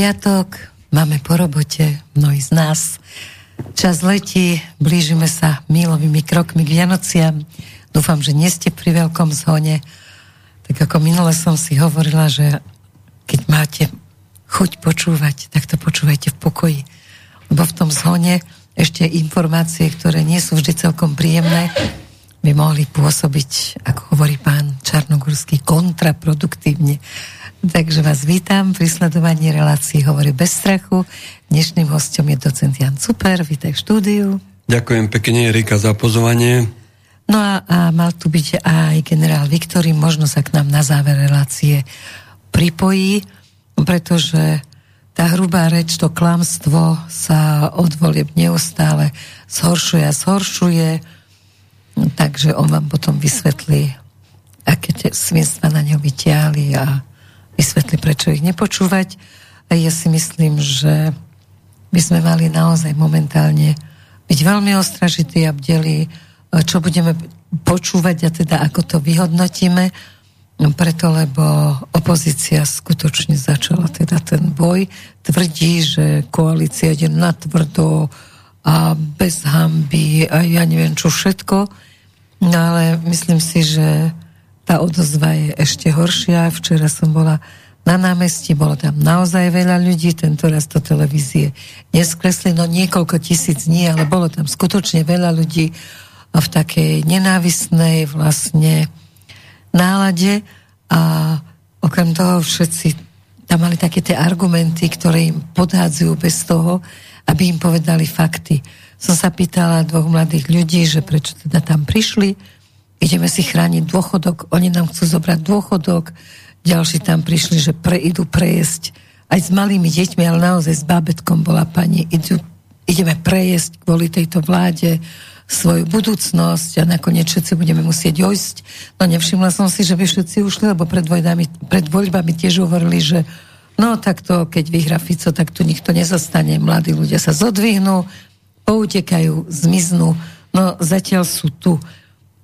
Piatok, máme po robote, mnohí z nás. Čas letí, blížime sa mílovými krokmi k Vianociam. Dúfam, že nie ste pri veľkom zhone. Tak ako minule som si hovorila, že keď máte chuť počúvať, tak to počúvajte v pokoji. Lebo v tom zhone ešte informácie, ktoré nie sú vždy celkom príjemné, by mohli pôsobiť, ako hovorí pán Čarnogurský, kontraproduktívne. Takže vás vítam pri sledovaní relácií Hovorí bez strachu. Dnešným hostom je docent Jan Super, vítaj v štúdiu. Ďakujem pekne, Erika, za pozvanie. No a, a mal tu byť aj generál Viktorý, možno sa k nám na záver relácie pripojí, pretože tá hrubá reč, to klamstvo sa od volieb neustále zhoršuje a zhoršuje, takže on vám potom vysvetlí, aké tie svinstva na ňo vyťahli a vysvetli, prečo ich nepočúvať. A ja si myslím, že by sme mali naozaj momentálne byť veľmi ostražití a bdeli, čo budeme počúvať a teda ako to vyhodnotíme, preto, lebo opozícia skutočne začala teda ten boj. Tvrdí, že koalícia ide natvrdo a bez hamby a ja neviem čo všetko. No ale myslím si, že tá odozva je ešte horšia. Včera som bola na námestí, bolo tam naozaj veľa ľudí, tento raz do televízie neskresli, no niekoľko tisíc nie, ale bolo tam skutočne veľa ľudí v takej nenávisnej vlastne nálade a okrem toho všetci tam mali také tie argumenty, ktoré im podhádzajú bez toho, aby im povedali fakty. Som sa pýtala dvoch mladých ľudí, že prečo teda tam prišli, ideme si chrániť dôchodok, oni nám chcú zobrať dôchodok, ďalší tam prišli, že pre, idú prejesť aj s malými deťmi, ale naozaj s bábetkom bola pani, idú, ideme prejesť kvôli tejto vláde svoju budúcnosť a nakoniec všetci budeme musieť ojsť. No nevšimla som si, že by všetci ušli, lebo pred, voľbami, pred voľbami tiež hovorili, že no takto, keď vyhra Fico, tak tu nikto nezostane. Mladí ľudia sa zodvihnú, poutekajú, zmiznú. No zatiaľ sú tu.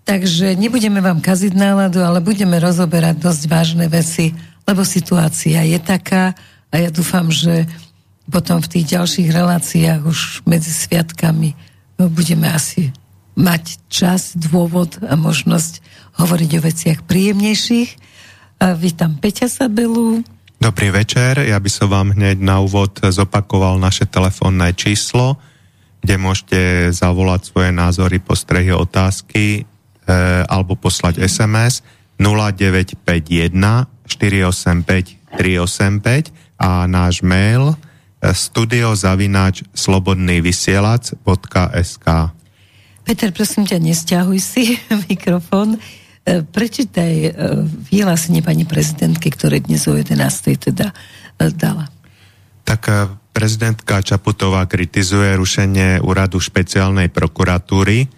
Takže nebudeme vám kaziť náladu, ale budeme rozoberať dosť vážne veci, lebo situácia je taká a ja dúfam, že potom v tých ďalších reláciách už medzi sviatkami budeme asi mať čas, dôvod a možnosť hovoriť o veciach príjemnejších. A vítam Peťa Sabelu. Dobrý večer, ja by som vám hneď na úvod zopakoval naše telefónne číslo, kde môžete zavolať svoje názory, postrehy, otázky alebo poslať SMS 0951 485 385 a náš mail e, studiozavináč slobodnývysielac.sk Peter, prosím ťa, nestiahuj si mikrofón. E, prečítaj vyhlásenie pani prezidentky, ktoré dnes o 11. teda dala. Tak prezidentka Čaputová kritizuje rušenie úradu špeciálnej prokuratúry,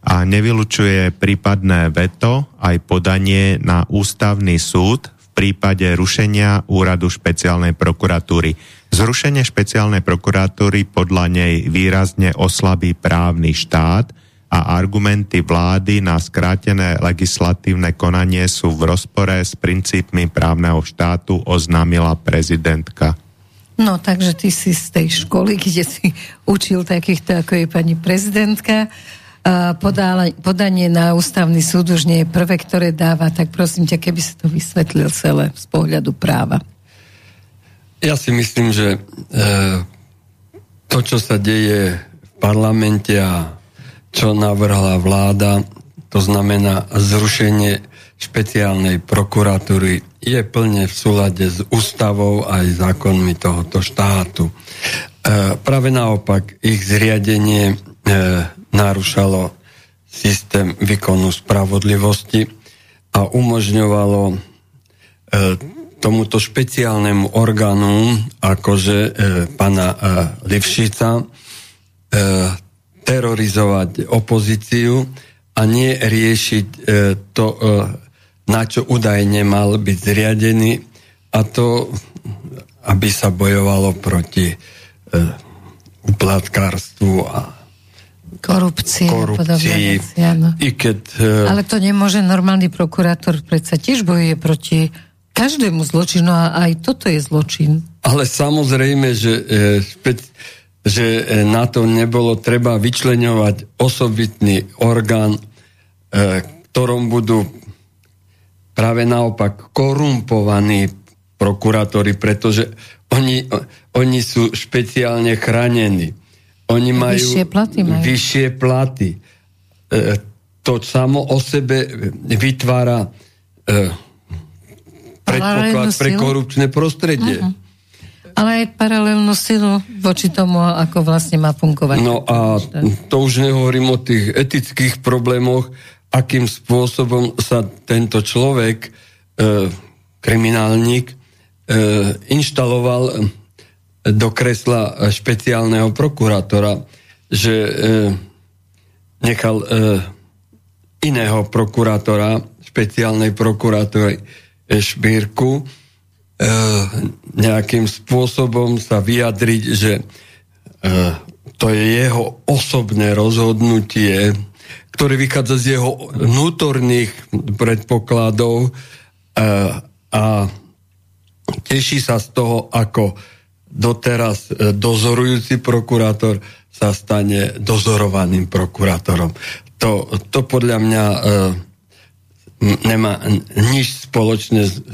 a nevylučuje prípadné veto aj podanie na ústavný súd v prípade rušenia úradu špeciálnej prokuratúry. Zrušenie špeciálnej prokuratúry podľa nej výrazne oslabí právny štát a argumenty vlády na skrátené legislatívne konanie sú v rozpore s princípmi právneho štátu, oznámila prezidentka. No, takže ty si z tej školy, kde si učil takýchto, ako je pani prezidentka podala, podanie na ústavný súd už nie je prvé, ktoré dáva, tak prosím ťa, keby si to vysvetlil celé z pohľadu práva. Ja si myslím, že e, to, čo sa deje v parlamente a čo navrhla vláda, to znamená zrušenie špeciálnej prokuratúry, je plne v súlade s ústavou aj zákonmi tohoto štátu. E, práve naopak, ich zriadenie e, narušalo systém výkonu spravodlivosti a umožňovalo e, tomuto špeciálnemu orgánu, akože e, pana e, Livšica, e, terorizovať opozíciu a nie riešiť e, to, e, na čo údajne mal byť zriadený a to, aby sa bojovalo proti e, uplatkárstvu a korupcie, korupcii. Veci, I keď, uh... Ale to nemôže normálny prokurátor predsa tiež bojuje proti každému zločinu a aj toto je zločin. ale samozrejme, že, e, že e, na to nebolo treba vyčleňovať osobitný orgán, ktorom budú práve naopak korumpovaní prokurátori, pretože oni, oni sú špeciálne chránení. Oni majú vyššie platy. Majú. Vyššie platy. To samo o sebe vytvára predpoklad pre korupčné prostredie. Uh-huh. Ale aj paralelnú silu voči tomu, ako vlastne má fungovať. No a to už nehovorím o tých etických problémoch, akým spôsobom sa tento človek, e, kriminálnik, e, inštaloval do kresla špeciálneho prokurátora, že e, nechal e, iného prokurátora, špeciálnej prokurátory, šbírku e, nejakým spôsobom sa vyjadriť, že to je jeho osobné rozhodnutie, ktoré vychádza z jeho vnútorných predpokladov a teší sa z toho, ako doteraz dozorujúci prokurátor sa stane dozorovaným prokurátorom. To, to podľa mňa nemá nič spoločné s,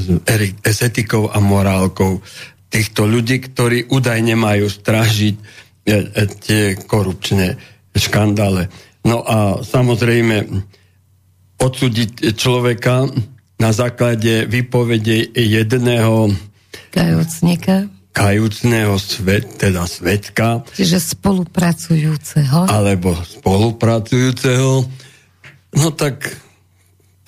s etikou a morálkou týchto ľudí, ktorí údajne majú strážiť e, e, tie korupčné škandále. No a samozrejme odsúdiť človeka na základe výpovede jedného kajúcnika kajúcného svet, teda svetka. Čiže spolupracujúceho. Alebo spolupracujúceho. No tak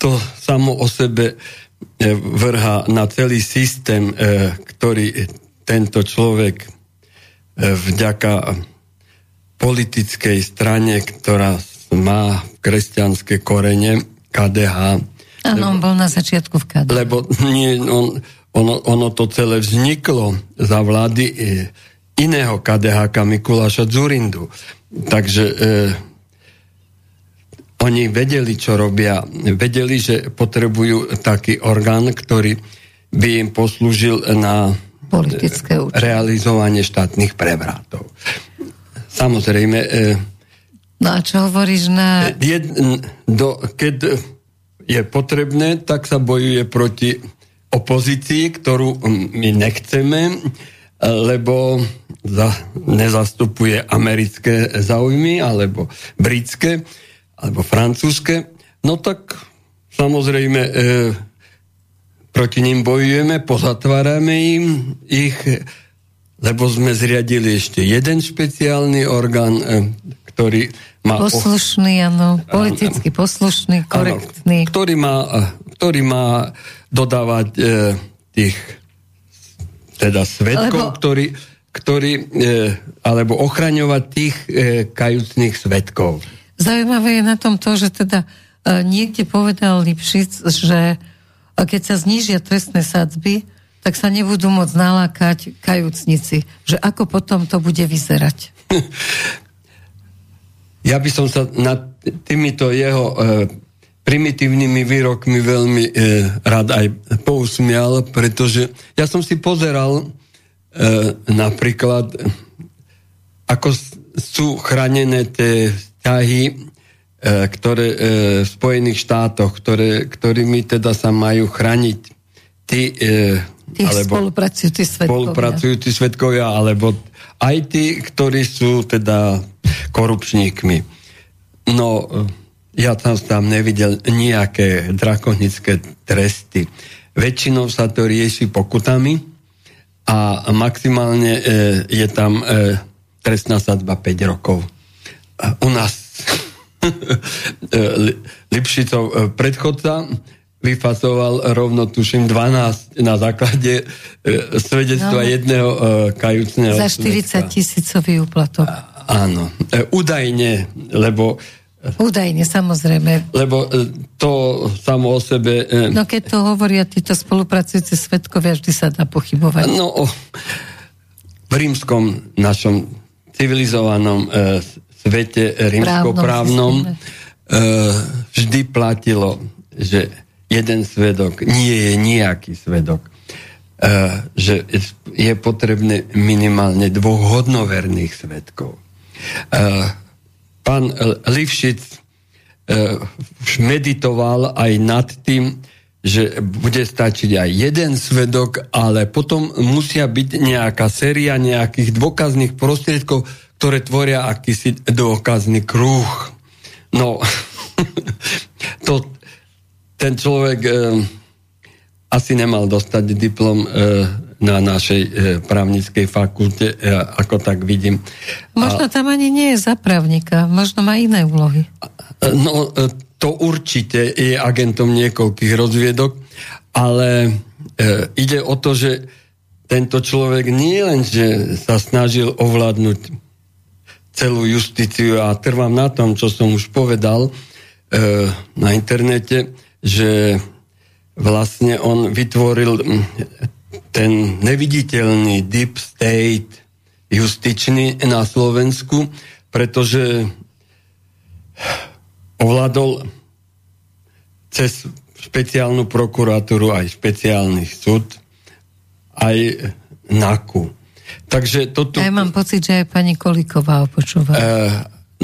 to samo o sebe e, vrha na celý systém, e, ktorý tento človek e, vďaka politickej strane, ktorá má kresťanské korene, KDH. Áno, on bol na začiatku v KDH. Lebo nie, on, ono, ono to celé vzniklo za vlády iného KDH Mikuláša Zurindu. Takže e, oni vedeli, čo robia. Vedeli, že potrebujú taký orgán, ktorý by im poslúžil na Politické realizovanie štátnych prevratov. Samozrejme... E, no a čo hovoríš na... Jed, do, keď je potrebné, tak sa bojuje proti opozícii, ktorú my nechceme, lebo za, nezastupuje americké záujmy alebo britské alebo francúzske, no tak samozrejme e, proti ním bojujeme, pozatvárame im ich, lebo sme zriadili ešte jeden špeciálny orgán, e, ktorý má... Poslušný, áno, politicky poslušný, korektný. Áno, ktorý, má, ktorý má dodávať e, tých teda svetkov, Lebo... ktorí, ktorí e, alebo ochraňovať tých e, kajúcných svetkov. Zaujímavé je na tom to, že teda e, niekde povedal Lipšic, že e, keď sa znížia trestné sadzby, tak sa nebudú môcť nalákať kajúcnici. Že ako potom to bude vyzerať? Ja by som sa nad týmito jeho e, primitívnymi výrokmi veľmi e, rád aj pousmial, pretože ja som si pozeral e, napríklad, ako sú chránené tie vzťahy, e, ktoré e, v Spojených štátoch, ktoré, ktorými teda sa majú chrániť tí, e, alebo spolupracujúci svetkovia. spolupracujúci svetkovia, alebo aj tí, ktorí sú teda korupčníkmi. No, ja tam tam nevidel nejaké drakonické tresty. Väčšinou sa to rieši pokutami a maximálne e, je tam e, trestná sadba 5 rokov u nás Lipšicov e, predchodca vyfasoval rovno, tuším, 12 na základe e, svedectva no. jedného e, kajúcneho. Za 40 tisícový úplatok. Áno, e, údajne, lebo Údajne, samozrejme. Lebo e, to samo o sebe... E, no keď to hovoria títo spolupracujúci svetkovia, vždy sa dá pochybovať. No, v rímskom našom civilizovanom e, svete rímskoprávnom vždy platilo, že jeden svedok nie je nejaký svedok. že je potrebné minimálne dvoch hodnoverných svetkov. Pán Livšic už meditoval aj nad tým, že bude stačiť aj jeden svedok, ale potom musia byť nejaká séria nejakých dôkazných prostriedkov, ktoré tvoria akýsi dôkazný kruh. No, to, ten človek e, asi nemal dostať diplom e, na našej e, právnickej fakulte, e, ako tak vidím. Možno A, tam ani nie je za právnika, možno má iné úlohy. No, e, to určite je agentom niekoľkých rozviedok, ale ide o to, že tento človek nie len, že sa snažil ovládnuť celú justíciu a trvám na tom, čo som už povedal e, na internete, že vlastne on vytvoril ten neviditeľný deep state justičný na Slovensku, pretože ovládol cez špeciálnu prokuratúru aj špeciálny súd, aj NAKU. Takže toto... Ja mám pocit, že aj pani Koliková opočúva. E,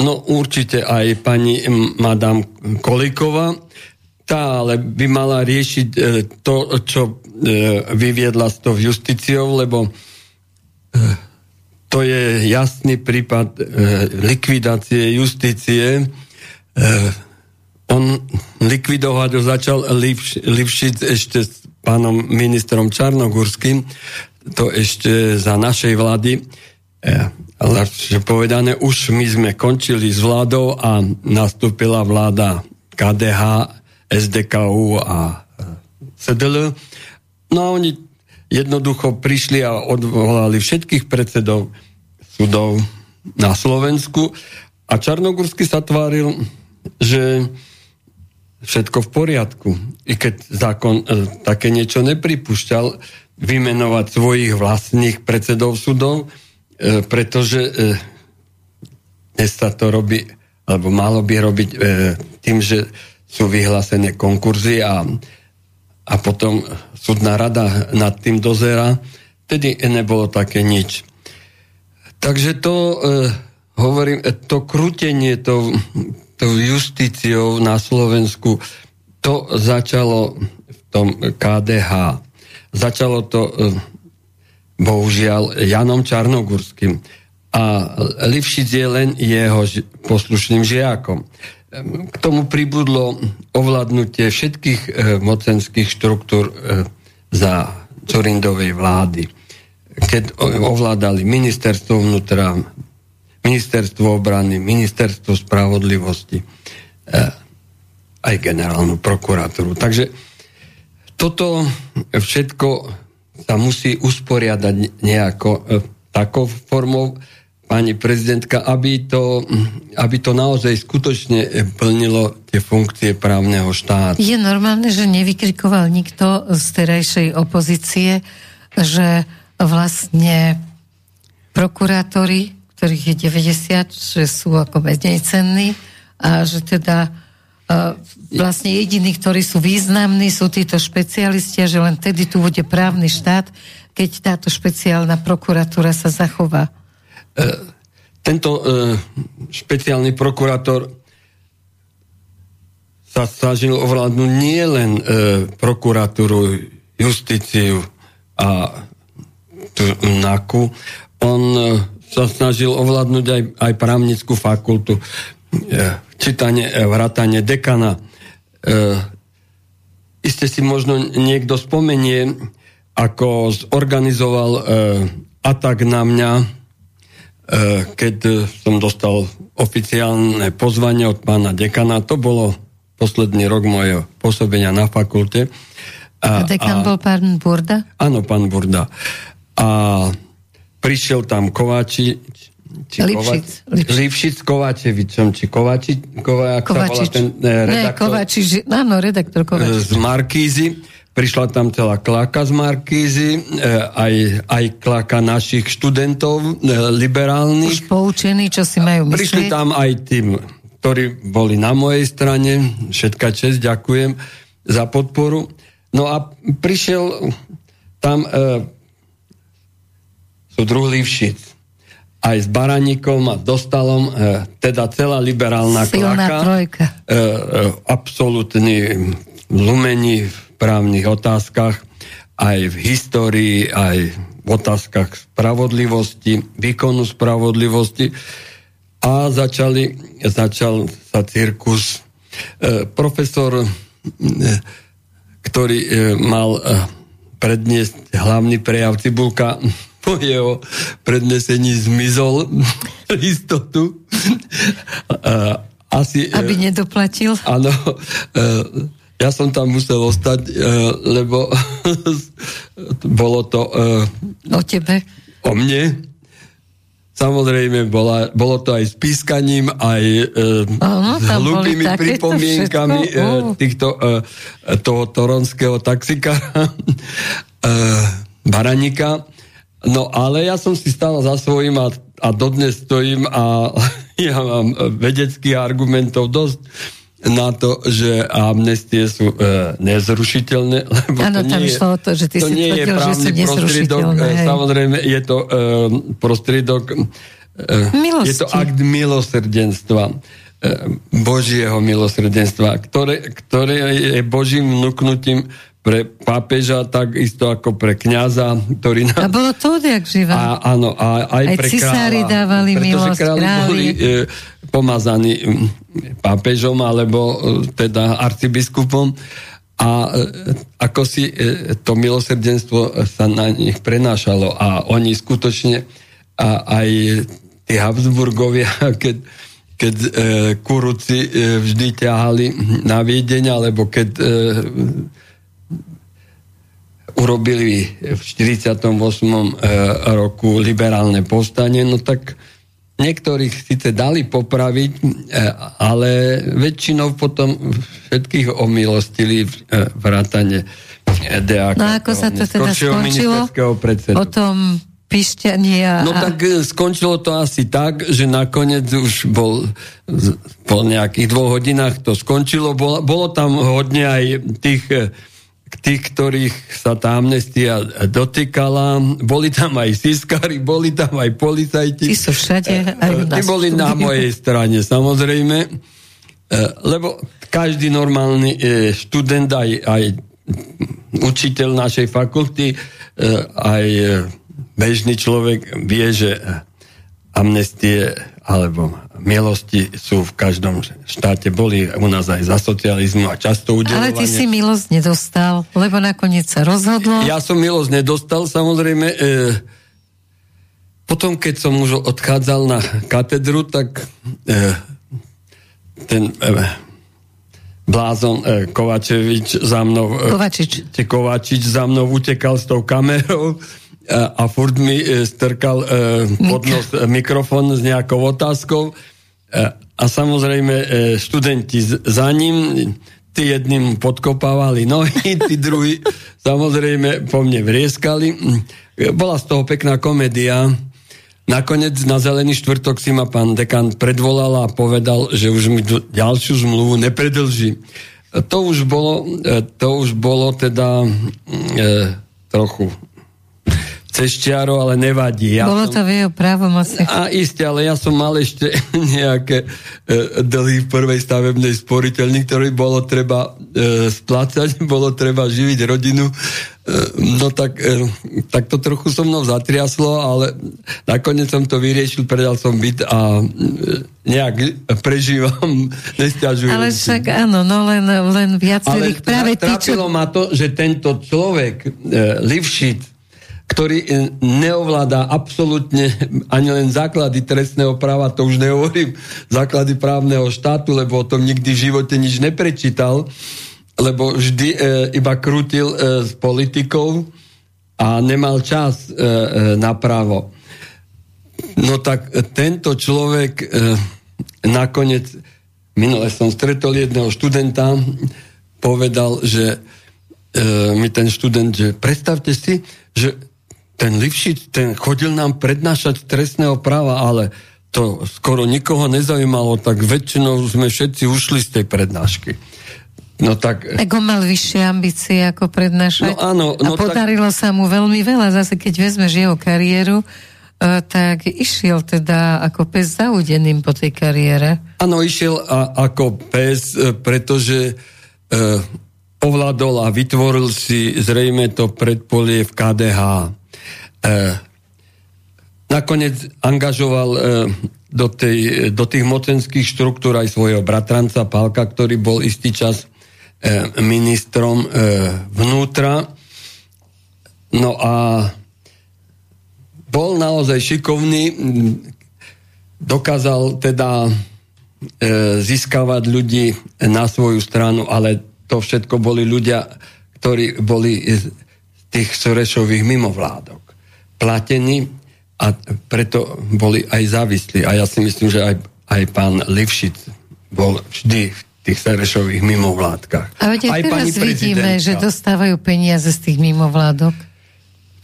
no určite aj pani madam Koliková. Tá ale by mala riešiť e, to, čo e, vyviedla s tou justíciou, lebo e, to je jasný prípad likvidácie justície, on likvidovať ho začal Livš, Livšic ešte s pánom ministrom Čarnogurským, to ešte za našej vlády. Ale povedané, už my sme končili s vládou a nastúpila vláda KDH, SDKU a CDL. No a oni jednoducho prišli a odvolali všetkých predsedov súdov na Slovensku a Čarnogórsky sa tváril, že všetko v poriadku. I keď zákon e, také niečo nepripúšťal, vymenovať svojich vlastných predsedov súdov, e, pretože e, dnes sa to robí, alebo malo by robiť e, tým, že sú vyhlásené konkurzy a, a potom súdna rada nad tým dozera. Tedy nebolo také nič. Takže to, e, hovorím, e, to krútenie, to tou justíciou na Slovensku, to začalo v tom KDH. Začalo to e, bohužiaľ Janom Čarnogurským. A Livšic je len jeho poslušným žiakom. K tomu pribudlo ovládnutie všetkých e, mocenských štruktúr za Corindovej vlády. Keď ovládali ministerstvo vnútra, ministerstvo obrany, ministerstvo spravodlivosti, eh, aj generálnu prokuratúru. Takže toto všetko sa musí usporiadať nejako eh, takou formou, pani prezidentka, aby to, aby to naozaj skutočne plnilo tie funkcie právneho štátu. Je normálne, že nevykrikoval nikto z terajšej opozície, že vlastne prokurátori ktorých je 90, že sú ako menej cenní a že teda uh, vlastne jediní, ktorí sú významní, sú títo špecialisti a že len tedy tu bude právny štát, keď táto špeciálna prokuratúra sa zachová. Uh, tento uh, špeciálny prokurátor sa snažil ovládnuť nie len uh, prokuratúru, justíciu a NAKU, on sa snažil ovládnuť aj, aj právnickú fakultu, e, čítanie, e, vrátanie dekana. E, iste si možno niekto spomenie, ako zorganizoval e, atak na mňa, e, keď som dostal oficiálne pozvanie od pána dekana. To bolo posledný rok mojho pôsobenia na fakulte. A, a dekan a, bol pán Burda? Áno, pán Burda. A prišiel tam Kováči, či Lipšic, Lipšic. Lipšic Kovačevičom, či Kovači, Kova, Kovačič. ten eh, redaktor. Ne, Kovačič, áno, redaktor Kovačič. Z Markízy. Prišla tam celá klaka z Markízy, eh, aj, aj klaka našich študentov eh, liberálnych. Už poučení, čo si majú myslieť. Prišli tam aj tým, ktorí boli na mojej strane. Všetka čest, ďakujem za podporu. No a prišiel tam e, sú druh Livšic. Aj s Baraníkom a Dostalom, e, teda celá liberálna Silná klaka. trojka. E, e, absolútny lumení v právnych otázkach, aj v histórii, aj v otázkach spravodlivosti, výkonu spravodlivosti. A začali, začal sa cirkus. E, profesor, e, ktorý e, mal e, predniesť hlavný prejav Cibulka, po jeho prednesení zmizol istotu. E, Asi, e, Aby nedoplatil. Áno, e, ja som tam musel ostať, e, lebo bolo to e, O tebe. o mne. Samozrejme, bola, bolo to aj s pískaním, aj e, Áno, s takéto pripomienkami všetko. e, týchto, e, toho toronského taxikára e, Baranika. No ale ja som si stál za svojím a, a dodnes stojím a ja mám vedeckých argumentov dosť na to, že amnestie sú e, nezrušiteľné, lebo Áno, to tam nie, je- išlo o to, že ty to si nie je tvrdil, že sú nezrušiteľné, e, hej. samozrejme je to e, prostriedok, e, Milosti. je to akt milosrdenstva, e, Božieho milosrdenstva, ktoré, ktoré je Božím vnúknutím pre pápeža, takisto ako pre kňaza, ktorý A nás bolo to odjak živa. a, áno, a aj, Aj pre cisári kráľa. dávali milosť králi. boli e, pomazaní pápežom alebo e, teda arcibiskupom a e, ako si e, to milosrdenstvo sa na nich prenášalo a oni skutočne a aj tí Habsburgovia, keď keď e, kuruci e, vždy ťahali na Viedeň, alebo keď e, urobili v 48. e, roku liberálne povstanie, no tak niektorých síce dali popraviť, e, ale väčšinou potom všetkých omilostili e, vrátane deáka. No ako sa to teda skončilo? O tom. No tak skončilo to asi tak, že nakoniec už bol po nejakých dvoch hodinách to skončilo. Bolo, bolo tam hodne aj tých, tých, ktorých sa tá amnestia dotýkala. Boli tam aj siskári, boli tam aj policajti. Tí sú všade, aj u Tí nás boli na mojej strane, samozrejme. E, Lebo každý normálny e, študent, aj, aj učiteľ našej fakulty, e, aj e, bežný človek vie, že amnestie alebo milosti sú v každom štáte. Boli u nás aj za socializmu a často Ale udelovanie. ty si milosť nedostal, lebo nakoniec sa rozhodlo. Ja som milosť nedostal, samozrejme. E, potom, keď som už odchádzal na katedru, tak e, ten e, blázon e, Kovačevič za mnou... E, Kovačič. Te Kovačič za mnou utekal s tou kamerou a, a furt mi e, strkal e, pod nos e, mikrofón s nejakou otázkou. E, a samozrejme e, študenti za ním, tí jedným podkopávali nohy, tí druhí samozrejme po mne vrieskali. Bola z toho pekná komédia. Nakoniec na Zelený štvrtok si ma pán dekan predvolal a povedal, že už mi ďalšiu zmluvu nepredlží. E, To už bolo, to už bolo teda e, trochu cez čiaro, ale nevadí. Ja Bolo som, to v jeho právomoci. a isté, ale ja som mal ešte nejaké e, dlhy v prvej stavebnej sporiteľni, ktorý bolo treba e, splácať, bolo treba živiť rodinu. E, no tak, e, tak to trochu so mnou zatriaslo, ale nakoniec som to vyriešil, predal som byt a e, nejak prežívam, nestiažujem Ale si. však áno, no len, len Ale viacerých práve tí, čo... ma to, že tento človek, e, Livšit, ktorý e, neovláda absolútne ani len základy trestného práva, to už nehovorím, základy právneho štátu, lebo o tom nikdy v živote nič neprečítal, lebo vždy e, iba krútil e, s politikou a nemal čas e, e, na právo. No tak tento človek e, nakoniec, minule som stretol jedného študenta, povedal, že e, mi ten študent, že predstavte si, že ten Lipšic, ten chodil nám prednášať trestného práva, ale to skoro nikoho nezaujímalo, tak väčšinou sme všetci ušli z tej prednášky. No tak... Tak on mal vyššie ambície ako prednášať. No áno. No a podarilo tak... sa mu veľmi veľa. Zase keď vezmeš jeho kariéru, uh, tak išiel teda ako pes zaudeným po tej kariére. Áno, išiel a, ako pes, e, pretože uh, ovládol a vytvoril si zrejme to predpolie v KDH. Uh, nakoniec angažoval uh, do, tej, do tých mocenských štruktúr aj svojho bratranca Pálka, ktorý bol istý čas E, ministrom e, vnútra. No a bol naozaj šikovný, dokázal teda e, získavať ľudí na svoju stranu, ale to všetko boli ľudia, ktorí boli z tých Sorešových mimovládok platení a preto boli aj závislí. A ja si myslím, že aj, aj pán Livšic bol vždy v tých Serešových mimovládkach. A veď aj pani vidíme, že dostávajú peniaze z tých mimovládok.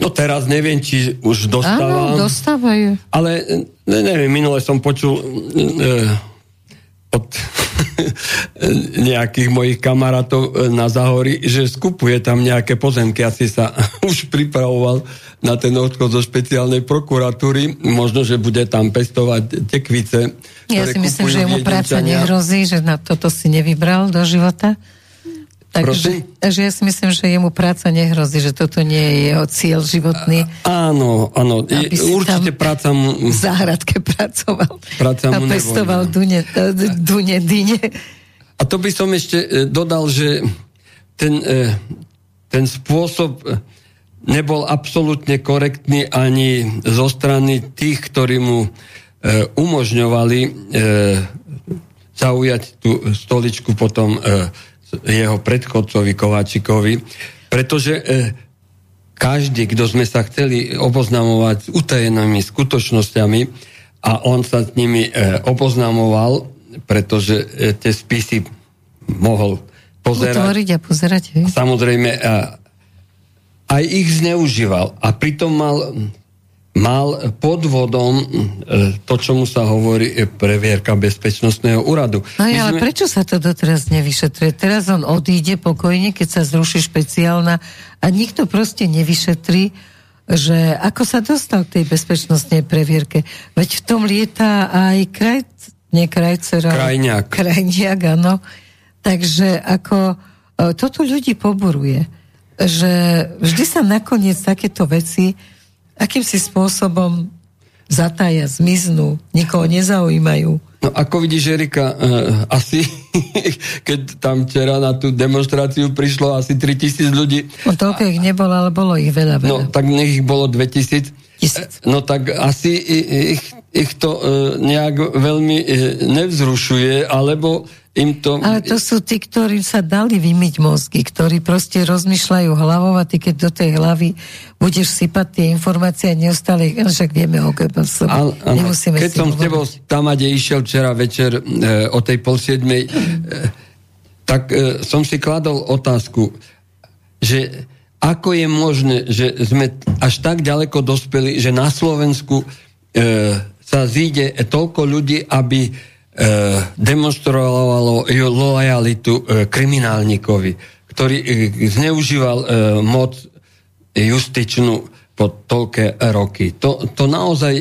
No teraz neviem, či už dostávam. Áno, dostávajú. Ale ne, neviem, minule som počul e, od nejakých mojich kamarátov e, na Zahori, že skupuje tam nejaké pozemky. Asi sa už pripravoval na ten odchod zo špeciálnej prokuratúry. Možno, že bude tam pestovať tekvice. Ja si myslím, že mu práca nehrozí, že na toto si nevybral do života. Takže že ja si myslím, že jemu práca nehrozí, že toto nie je jeho cieľ životný. A, áno, áno. Je, určite práca mu... V záhradke pracoval. Práca mu a pestoval dune, dune, dine. A to by som ešte e, dodal, že ten, e, ten spôsob nebol absolútne korektný ani zo strany tých, ktorí mu umožňovali zaujať tú stoličku potom jeho predchodcovi Kováčikovi, pretože e, každý, kto sme sa chceli oboznamovať s utajenými skutočnosťami a on sa s nimi e, oboznamoval, pretože e, tie spisy mohol pozerať. Utvoriť a pozerať. Hej. Samozrejme, e, aj ich zneužíval. A pritom mal, mal pod vodom e, to, čo mu sa hovorí e, previerka bezpečnostného úradu. No ja, ale sme... prečo sa to doteraz nevyšetruje? Teraz on odíde pokojne, keď sa zruší špeciálna a nikto proste nevyšetrí, že ako sa dostal k tej bezpečnostnej previerke. Veď v tom lieta aj kraj, nie krajcer, Krajňák. Krajňák, áno. Takže ako e, toto ľudí poburuje že vždy sa nakoniec takéto veci akýmsi spôsobom zatája, zmiznú, nikoho nezaujímajú. No ako vidíš, Erika, uh, asi, keď tam včera na tú demonstráciu prišlo asi 3000 ľudí. No toľko ich nebolo, ale bolo ich veľa, veľa. No tak nech ich bolo 2000. Tisíc. No tak asi ich, ich to uh, nejak veľmi uh, nevzrušuje, alebo im to... Ale to sú tí, ktorí sa dali vymyť mozgy, ktorí proste rozmýšľajú hlavou a ty keď do tej hlavy budeš sypať tie informácie a neustále, však vieme o GBS. Nemusíme keď som s tebou tam, kde išiel včera večer e, o tej pol siedmej, e, tak e, som si kladol otázku, že ako je možné, že sme až tak ďaleko dospeli, že na Slovensku e, sa zíde toľko ľudí, aby demonstrovalo lojalitu e, kriminálnikovi, ktorý e, zneužíval moc justičnú po toľké roky. To, to naozaj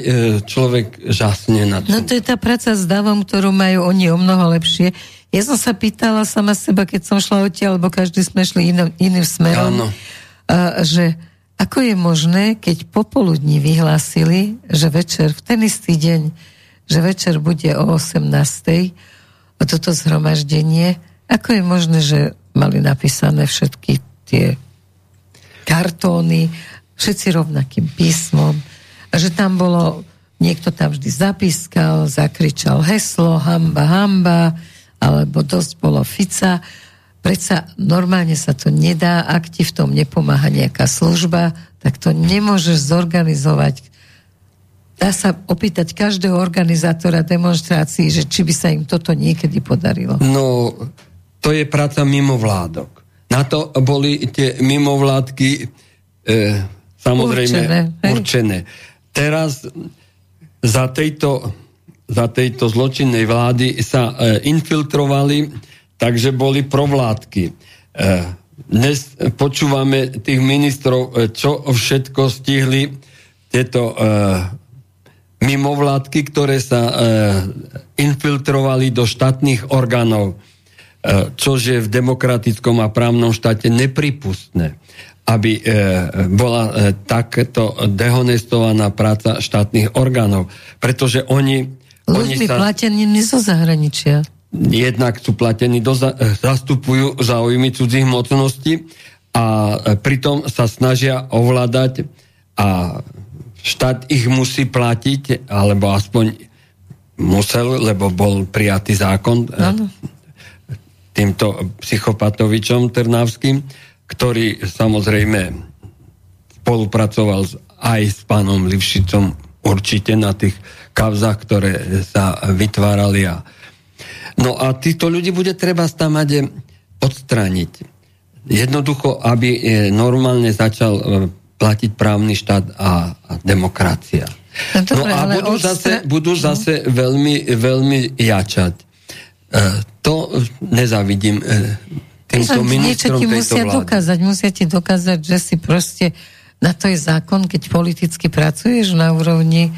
človek žasne na to. No to je tá práca s davom, ktorú majú oni o mnoho lepšie. Ja som sa pýtala sama seba, keď som šla odtiaľ, lebo každý sme šli iným, iným smerom, Áno. A, že ako je možné, keď popoludní vyhlásili, že večer v ten istý deň že večer bude o 18. toto zhromaždenie. Ako je možné, že mali napísané všetky tie kartóny, všetci rovnakým písmom a že tam bolo, niekto tam vždy zapískal, zakričal heslo, hamba, hamba, alebo dosť bolo Fica. Predsa normálne sa to nedá, ak ti v tom nepomáha nejaká služba, tak to nemôžeš zorganizovať dá sa opýtať každého organizátora demonstrácií, že či by sa im toto niekedy podarilo. No, to je práca mimovládok. Na to boli tie mimovládky e, samozrejme určené. určené. Teraz za tejto, za tejto zločinnej vlády sa e, infiltrovali takže boli provládky. E, dnes počúvame tých ministrov, e, čo všetko stihli tieto mimovládky, ktoré sa infiltrovali do štátnych orgánov, čo je v demokratickom a právnom štáte nepripustné aby e, bola e, takto dehonestovaná práca štátnych orgánov. Pretože oni... Ľuďmi oni sa, platenými zo zahraničia. Jednak sú platení, do, e, zastupujú záujmy cudzích mocností a pritom sa snažia ovládať a štát ich musí platiť, alebo aspoň musel, lebo bol prijatý zákon ano. týmto psychopatovičom Trnavským ktorý samozrejme spolupracoval aj s pánom Livšicom určite na tých kavzách, ktoré sa vytvárali. A... No a týchto ľudí bude treba stamať eh, odstrániť. Jednoducho, aby eh, normálne začal eh, platiť právny štát a, a demokracia. No, no a budú odstra... zase, budú no. zase no. veľmi, veľmi jačať. E, to nezavidím e, týmto ministrom ti musia vlády. dokázať, musia ti dokázať, že si proste na to je zákon, keď politicky pracuješ na úrovni e,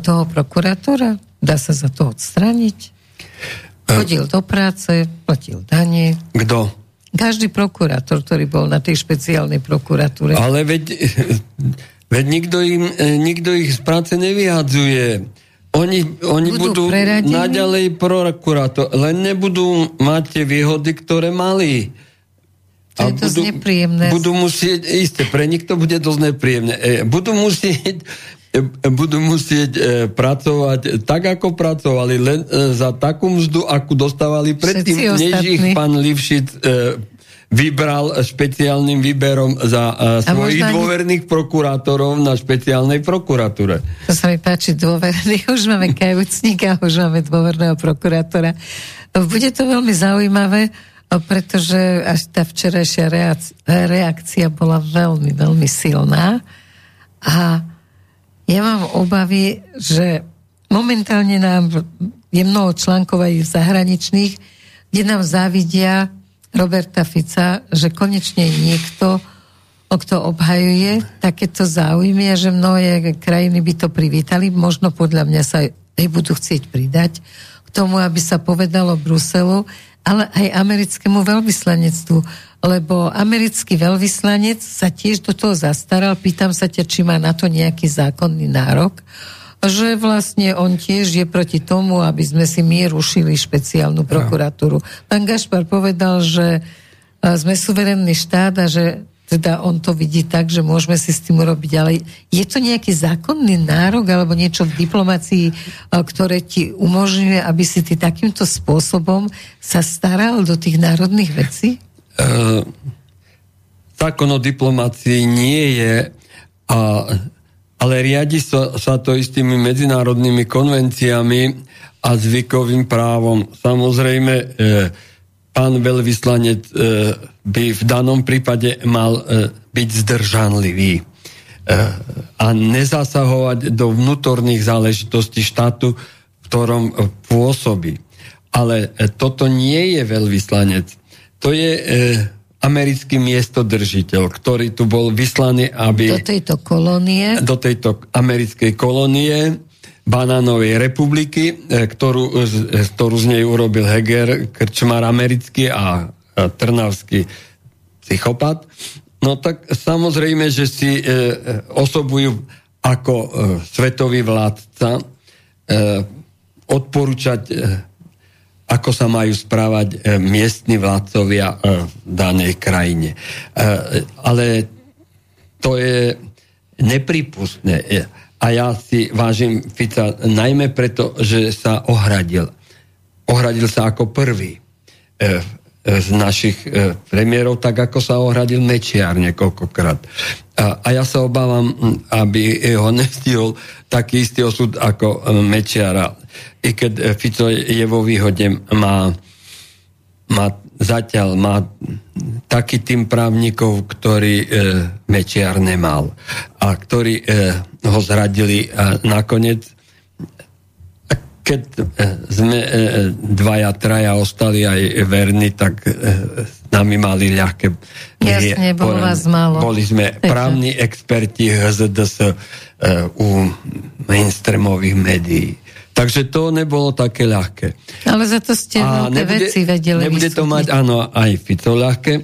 toho prokurátora? Dá sa za to odstraniť? E, Chodil do práce, platil dane. Kto? Každý prokurátor, ktorý bol na tej špeciálnej prokuratúre. Ale veď, veď nikto, im, e, nikto ich z práce nevyhadzuje. Oni, oni budú, budú naďalej prokurátor, len nebudú mať tie výhody, ktoré mali. To a je budú, nepríjemné. Budú musieť, isté, pre nich to bude dosť nepríjemné. E, budú musieť budú musieť e, pracovať tak, ako pracovali, len e, za takú mzdu, akú dostávali predtým, než ich pán Livšic e, vybral špeciálnym výberom za uh, svojich ani... dôverných prokurátorov na špeciálnej prokuratúre. To sa mi páči, dôverný. Už máme kajúcníka, už máme dôverného prokurátora. Bude to veľmi zaujímavé, pretože až tá včerajšia reakcia bola veľmi, veľmi silná. A ja mám obavy, že momentálne nám je mnoho článkov aj zahraničných, kde nám závidia Roberta Fica, že konečne niekto, kto obhajuje takéto záujmy a že mnohé krajiny by to privítali. Možno podľa mňa sa aj budú chcieť pridať k tomu, aby sa povedalo Bruselu, ale aj americkému veľvyslanectvu. Lebo americký veľvyslanec sa tiež do toho zastaral. Pýtam sa ťa, či má na to nejaký zákonný nárok že vlastne on tiež je proti tomu, aby sme si my rušili špeciálnu prokuratúru. Pán Gašpar povedal, že sme suverénny štát a že teda on to vidí tak, že môžeme si s tým urobiť, ale je to nejaký zákonný nárok alebo niečo v diplomácii, ktoré ti umožňuje, aby si ty takýmto spôsobom sa staral do tých národných vecí? Zákon o diplomácii nie je a ale riadi sa, sa to istými medzinárodnými konvenciami a zvykovým právom. Samozrejme, e, pán veľvyslanec e, by v danom prípade mal e, byť zdržanlivý e, a nezasahovať do vnútorných záležitostí štátu, v ktorom pôsobí. Ale toto nie je veľvyslanec. To je e, americký miestodržiteľ, ktorý tu bol vyslaný, aby... Do tejto kolónie. Do tejto americkej kolónie Banánovej republiky, e, ktorú, ktorú z nej urobil Heger, krčmar americký a, a trnavský psychopat. No tak samozrejme, že si e, osobujú ako e, svetový vládca e, odporúčať e, ako sa majú správať e, miestni vládcovia e, v danej krajine. E, ale to je nepripustné. A ja si vážim Fica najmä preto, že sa ohradil. Ohradil sa ako prvý z našich premiérov, tak ako sa ohradil Mečiar niekoľkokrát. A, a ja sa obávam, aby ho nestihol taký istý osud ako Mečiara i keď e, Fico je vo výhode, má, má zatiaľ má taký tým právnikov, ktorý e, Mečiar nemal a ktorí e, ho zradili a nakoniec keď sme dvaja, traja ostali aj verní, tak s nami mali ľahké... Jasne, bolo vás málo. Boli sme právni experti HZDS u mainstreamových médií. Takže to nebolo také ľahké. Ale za to ste a nebude, veci vedeli Nebude vysvetliť. to mať, áno, aj Fico ľahké,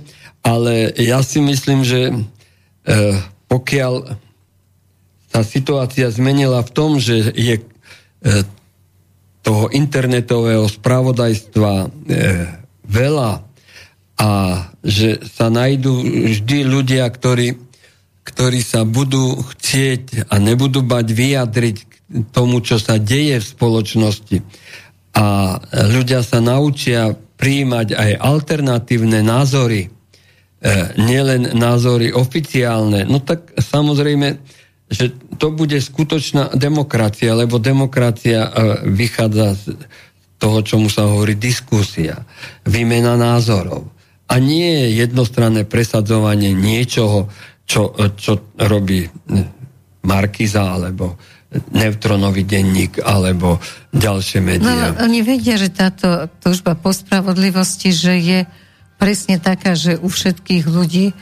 ale ja si myslím, že eh, pokiaľ tá situácia zmenila v tom, že je eh, toho internetového spravodajstva eh, veľa a že sa najdú vždy ľudia, ktorí, ktorí sa budú chcieť a nebudú bať vyjadriť tomu, čo sa deje v spoločnosti a ľudia sa naučia príjmať aj alternatívne názory, e, nielen názory oficiálne, no tak samozrejme, že to bude skutočná demokracia, lebo demokracia e, vychádza z toho, čomu sa hovorí diskusia, výmena názorov. A nie je jednostranné presadzovanie niečoho, čo, čo robí Markiza alebo neutronový denník alebo ďalšie médiá. No, oni vedia, že táto túžba po spravodlivosti, že je presne taká, že u všetkých ľudí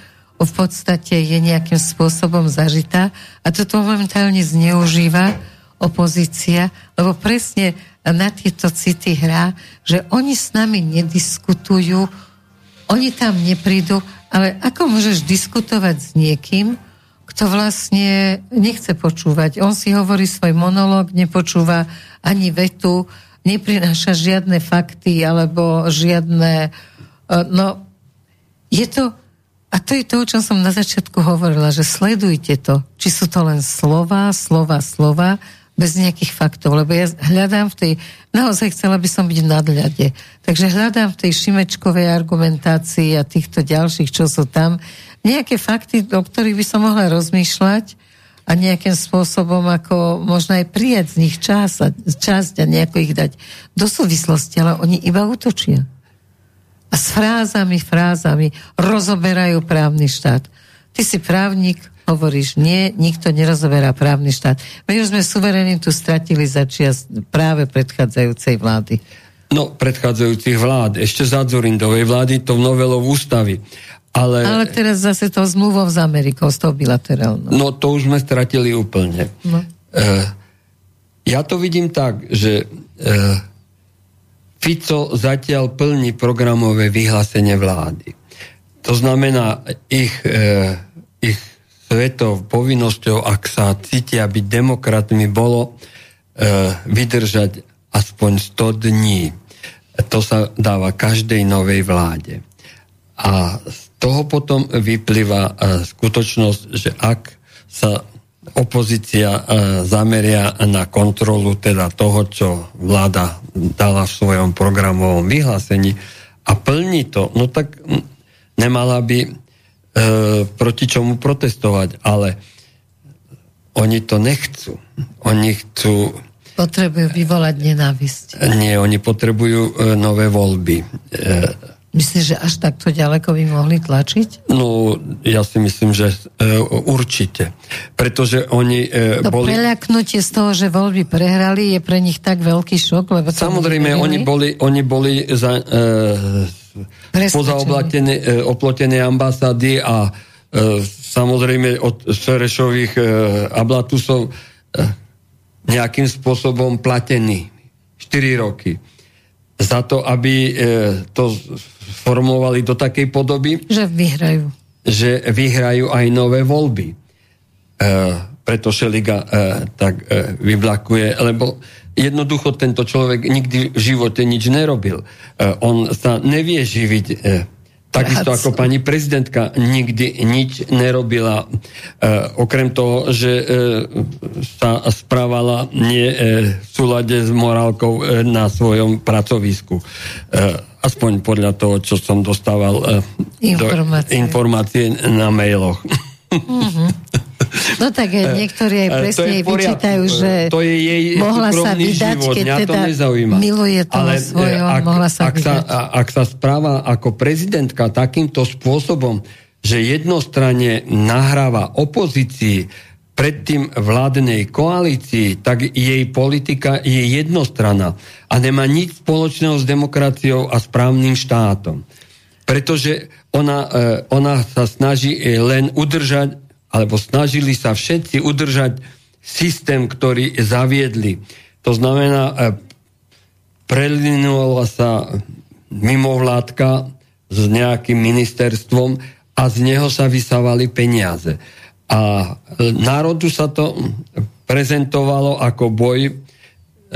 v podstate je nejakým spôsobom zažitá a toto momentálne zneužíva opozícia, lebo presne na tieto city hrá, že oni s nami nediskutujú, oni tam neprídu, ale ako môžeš diskutovať s niekým, kto vlastne nechce počúvať. On si hovorí svoj monológ, nepočúva ani vetu, neprináša žiadne fakty alebo žiadne... E, no, je to... A to je to, o čom som na začiatku hovorila, že sledujte to, či sú to len slova, slova, slova, bez nejakých faktov, lebo ja hľadám v tej, naozaj chcela by som byť v nadľade, takže hľadám v tej šimečkovej argumentácii a týchto ďalších, čo sú tam, nejaké fakty, o ktorých by som mohla rozmýšľať a nejakým spôsobom ako možno aj prijať z nich čas a, časť a nejako ich dať do súvislosti, ale oni iba útočia. A s frázami, frázami rozoberajú právny štát. Ty si právnik, hovoríš nie, nikto nerozoberá právny štát. My už sme suverenitu stratili za čias práve predchádzajúcej vlády. No, predchádzajúcich vlád. Ešte za Dzurindovej vlády to novelov ústavy. Ale, ale teraz zase to zmluvou s Amerikou, s tou bilaterálnou. No to už sme stratili úplne. No. E, ja to vidím tak, že e, Fico zatiaľ plní programové vyhlásenie vlády. To znamená, ich, e, ich svetov povinnosťou, ak sa cítia byť demokratmi, bolo e, vydržať aspoň 100 dní. To sa dáva každej novej vláde. A z toho potom vyplýva e, skutočnosť, že ak sa opozícia e, zameria na kontrolu teda toho, čo vláda dala v svojom programovom vyhlásení a plní to, no tak nemala by e, proti čomu protestovať, ale oni to nechcú. Oni chcú... Potrebujú vyvolať nenávisť. Nie, oni potrebujú e, nové voľby. E, Myslíš, že až takto ďaleko by mohli tlačiť? No, ja si myslím, že e, určite. Pretože oni e, to boli... preľaknutie z toho, že voľby prehrali, je pre nich tak veľký šok, lebo... Samozrejme, oni boli, oni boli za, e, pozaoblatené e, oplotené ambasády a e, samozrejme od Serešových e, ablatusov e, nejakým spôsobom platení. 4 roky za to, aby e, to formovali do takej podoby, že vyhrajú. Že vyhrajú aj nové voľby. E, preto Šeliga e, tak e, vyblakuje, lebo jednoducho tento človek nikdy v živote nič nerobil. E, on sa nevie živiť e, Takisto ako pani prezidentka nikdy nič nerobila, e, okrem toho, že e, sa správala nie e, v súlade s morálkou e, na svojom pracovisku. E, aspoň podľa toho, čo som dostával e, informácie. Do, informácie na mailoch. Mm-hmm. No tak eh, niektorí aj eh, presne jej vyčítajú, že to je jej mohla sa vydať, život, keď teda to miluje toho Ale, eh, svojho, ak, mohla sa ak Sa, ak sa správa ako prezidentka takýmto spôsobom, že jednostranne nahráva opozícii predtým vládnej koalícii, tak jej politika je jednostranná a nemá nič spoločného s demokraciou a správnym štátom. Pretože ona, e, ona sa snaží len udržať, alebo snažili sa všetci udržať systém, ktorý zaviedli. To znamená, e, prelinula sa mimovládka s nejakým ministerstvom a z neho sa vysávali peniaze. A národu sa to prezentovalo ako boj e,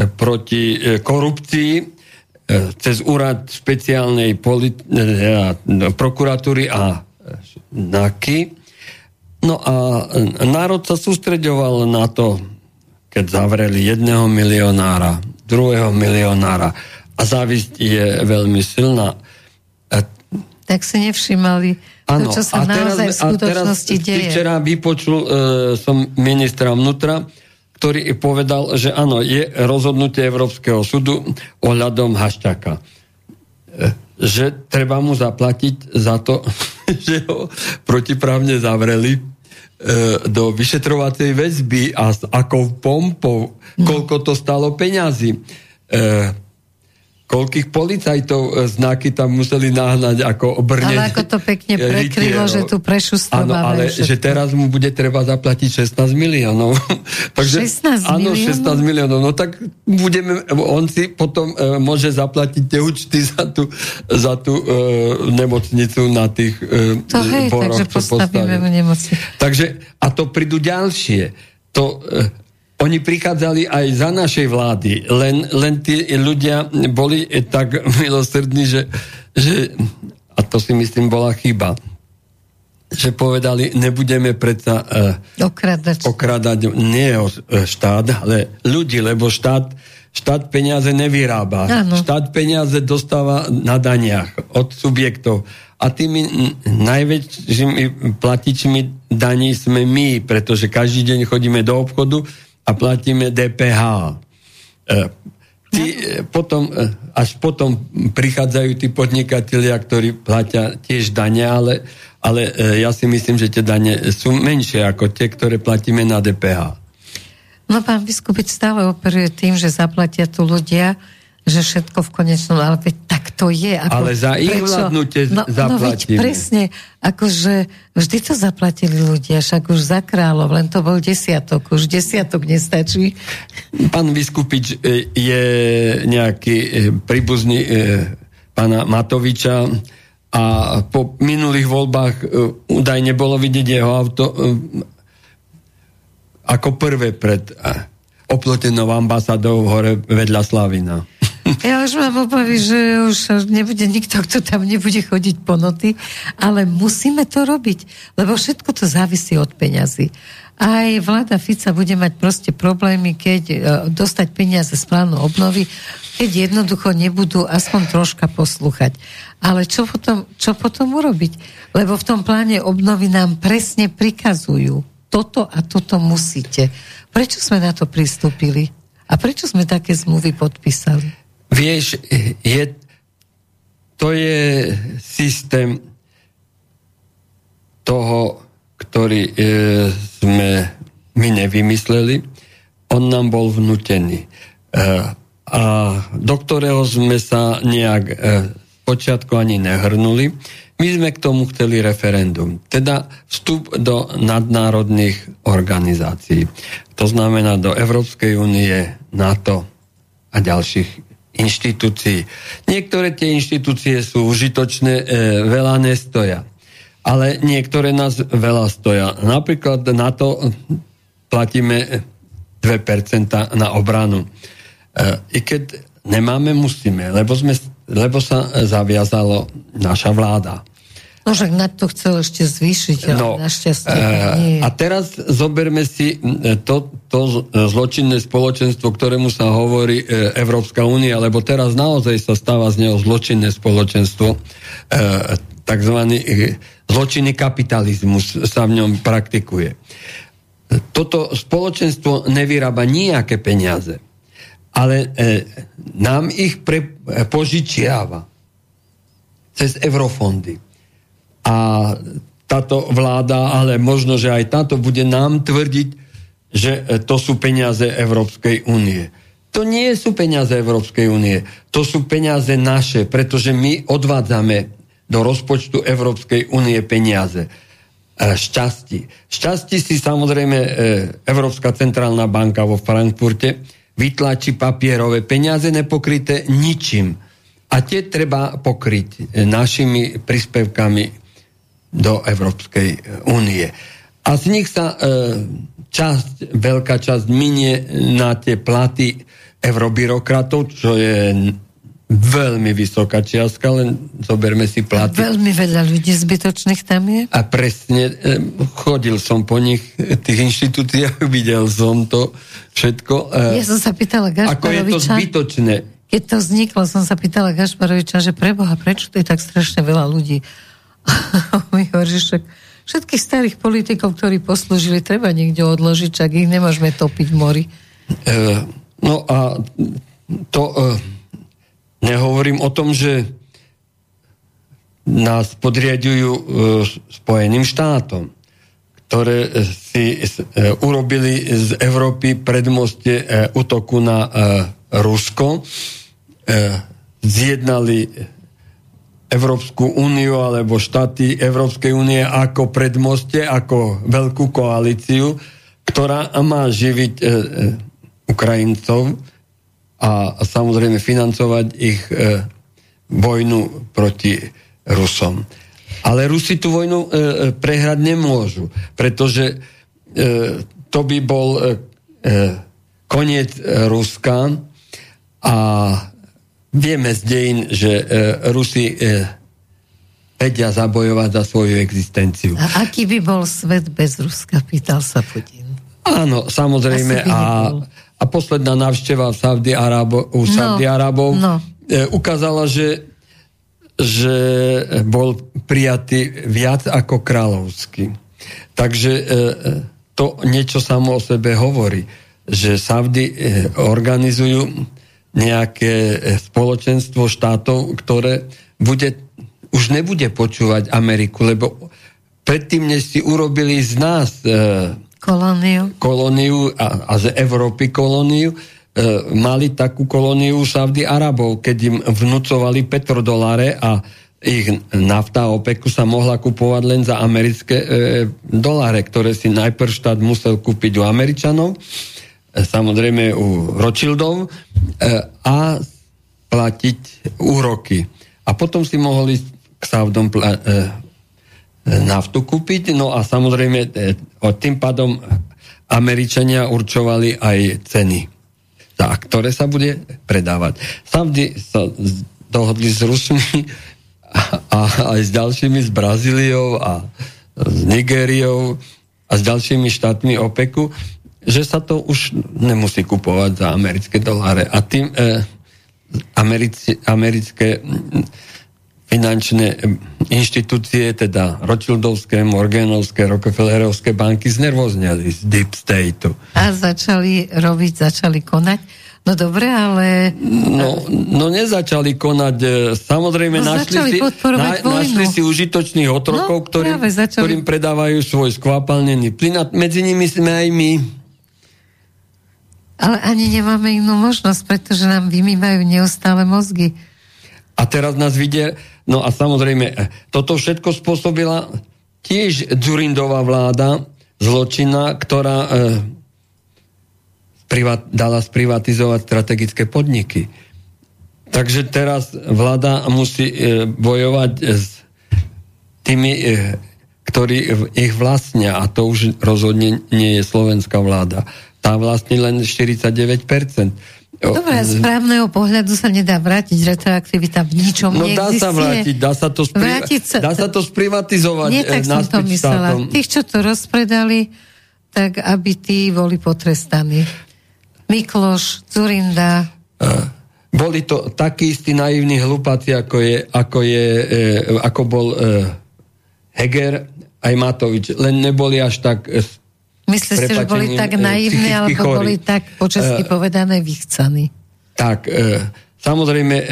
proti e, korupcii e, cez úrad špeciálnej polit- prokuratúry a NAKY. No a národ sa sústreďoval na to, keď zavreli jedného milionára, druhého milionára a závisť je veľmi silná. Tak si nevšimali Ano, to, čo sa a naozaj teraz, v skutočnosti a teraz deje. Včera vypočul uh, som ministra vnútra, ktorý povedal, že áno, je rozhodnutie Európskeho súdu ohľadom Hašťaka. Uh, že treba mu zaplatiť za to, že ho protiprávne zavreli uh, do vyšetrovacej väzby a s akou pompou, no. koľko to stalo peňazí. Koľkých policajtov e, znaky tam museli nahnať ako obrne. Ale ako to pekne prekrylo, že tu prešustrovali. Áno, ale všetko. že teraz mu bude treba zaplatiť 16 miliónov. Takže, 16 áno, miliónov? 16 miliónov. No tak budeme, on si potom e, môže zaplatiť tie účty za tú, za tú e, nemocnicu na tých e, to hej, boroch, takže postavíme mu nemocnicu. Takže, a to prídu ďalšie. To, e, oni prichádzali aj za našej vlády, len, len tí ľudia boli tak milosrdní, že, že, a to si myslím bola chyba, že povedali, nebudeme predsa uh, okradať. okradať nie o e, štát, ale ľudí, lebo štát, štát peniaze nevyrába. Ano. Štát peniaze dostáva na daniach od subjektov. A tými najväčšími platičmi daní sme my, pretože každý deň chodíme do obchodu, a platíme DPH. E, tí, e, potom, e, až potom prichádzajú tí podnikatelia, ktorí platia tiež dane, ale, ale ja si myslím, že tie dane sú menšie ako tie, ktoré platíme na DPH. No pán Vyskupič stále operuje tým, že zaplatia tu ľudia, že všetko v konečnom, ale veď tak to je. Ako, ale za ich prečo? vládnutie no, zaplatíme. No veď presne, akože vždy to zaplatili ľudia, však už za kráľov, len to bol desiatok, už desiatok nestačí. Pán Vyskupič e, je nejaký e, príbuzný e, pána Matoviča a po minulých voľbách údajne bolo vidieť jeho auto ako prvé pred oplotenou ambasádou hore vedľa Slavina. Ja už mám obavy, že už nebude nikto, kto tam nebude chodiť po noty, ale musíme to robiť, lebo všetko to závisí od peňazí. Aj vláda Fica bude mať proste problémy, keď uh, dostať peniaze z plánu obnovy, keď jednoducho nebudú aspoň troška poslúchať. Ale čo potom, čo potom urobiť? Lebo v tom pláne obnovy nám presne prikazujú. Toto a toto musíte. Prečo sme na to pristúpili? A prečo sme také zmluvy podpísali? Vieš, je, to je systém toho, ktorý e, sme my nevymysleli, on nám bol vnutený. E, a do ktorého sme sa nejak e, počiatku ani nehrnuli. My sme k tomu chceli referendum, teda vstup do nadnárodných organizácií. To znamená do Európskej únie, NATO a ďalších inštitúcií. Niektoré tie inštitúcie sú užitočné, e, veľa nestoja. Ale niektoré nás veľa stoja. Napríklad na to platíme 2% na obranu. E, I keď nemáme, musíme, lebo, sme, lebo sa zaviazalo naša vláda. No však na to chcel ešte zvýšiť, ale no, našťastie nie. A teraz zoberme si to, to zločinné spoločenstvo, ktorému sa hovorí e, Európska únia, lebo teraz naozaj sa stáva z neho zločinné spoločenstvo, takzvaný zločinný kapitalizmus sa v ňom praktikuje. Toto spoločenstvo nevyrába nejaké peniaze, ale nám ich pre, požičiava cez eurofondy a táto vláda, ale možno, že aj táto bude nám tvrdiť, že to sú peniaze Európskej únie. To nie sú peniaze Európskej únie, to sú peniaze naše, pretože my odvádzame do rozpočtu Európskej únie peniaze. Šťastí. Šťastí si samozrejme Európska centrálna banka vo Frankfurte vytlačí papierové peniaze nepokryté ničím. A tie treba pokryť našimi príspevkami do Európskej únie. A z nich sa časť, veľká časť minie na tie platy eurobyrokratov, čo je veľmi vysoká čiastka, len zoberme si platy. Veľmi veľa ľudí zbytočných tam je. A presne, e, chodil som po nich, tých inštitúciách, videl som to všetko. E, ja som sa pýtala. Ako je to zbytočné. Keď to vzniklo, som sa pýtala Gašparoviča, že preboha, prečo to je tak strašne veľa ľudí? Mi všetkých starých politikov, ktorí poslúžili, treba niekde odložiť, čak ich nemôžeme topiť v mori. E, no a to e, nehovorím o tom, že nás podriadujú e, Spojeným štátom, ktoré si urobili z Európy predmostie útoku na Rusko, zjednali Európsku úniu alebo štáty Európskej únie ako predmoste, ako veľkú koalíciu, ktorá má živiť e, e, Ukrajincov a, samozrejme financovať ich e, vojnu proti Rusom. Ale Rusi tú vojnu e, e prehrať nemôžu, pretože e, to by bol e, e koniec Ruska a Vieme z dejín, že e, Rusi e, vedia zabojovať za svoju existenciu. A aký by bol svet bez Ruska, pýtal sa Putin. Áno, samozrejme. A, a posledná návšteva v Saudi Arabo, u no, Saudi Arabov no. e, ukázala, že, že bol prijatý viac ako kráľovský. Takže e, to niečo samo o sebe hovorí, že Saudi e, organizujú nejaké e, spoločenstvo štátov, ktoré bude, už nebude počúvať Ameriku, lebo predtým, než si urobili z nás e, kolóniu, kolóniu a, a z Európy kolóniu, e, mali takú kolóniu Saudi Arabov, keď im vnúcovali petrodoláre a ich nafta OPEKu sa mohla kupovať len za americké e, doláre, ktoré si najprv štát musel kúpiť u Američanov samozrejme u Rothschildov e, a platiť úroky. A potom si mohli k Saudom e, e, naftu kúpiť, no a samozrejme tým pádom Američania určovali aj ceny, za ktoré sa bude predávať. Saudi sa dohodli s Rusmi a, aj s ďalšími, s Brazíliou a s Nigériou a s ďalšími štátmi OPEKu, že sa to už nemusí kupovať za americké doláre. A tým e, americi, americké finančné e, inštitúcie, teda Rothschildovské, Morganovské, Rockefellerovské banky znervozneli z Deep Stateu. A začali robiť, začali konať. No dobre, ale... No, no nezačali konať. E, samozrejme, no, našli, si, na, našli si užitočných otrokov, no, ktorým, ktorým predávajú svoj skvapalnený plyn. A medzi nimi sme aj my. Ale ani nemáme inú možnosť, pretože nám vymývajú neustále mozgy. A teraz nás vidia, no a samozrejme, e, toto všetko spôsobila tiež Dzurindová vláda, zločina, ktorá e, privat, dala sprivatizovať strategické podniky. Takže teraz vláda musí e, bojovať s tými, e, ktorí ich vlastnia a to už rozhodne nie je slovenská vláda tá vlastne len 49%. Dobre, z právneho pohľadu sa nedá vrátiť retroaktivita v ničom No dá sa vrátiť, dá sa to, spriva- sa, dá sa to sprivatizovať. Nie, tak som to myslela. Štátom. Tých, čo to rozpredali, tak aby tí boli potrestaní. Mikloš, Zurinda. Uh, boli to takí istí naivní hlupáci, ako, je, ako, je, e, ako bol e, Heger aj Matovič. Len neboli až tak e, Myslíte, že boli tak naivní, alebo chory. boli tak po česky uh, povedané vychcaní? Tak, uh, samozrejme, uh,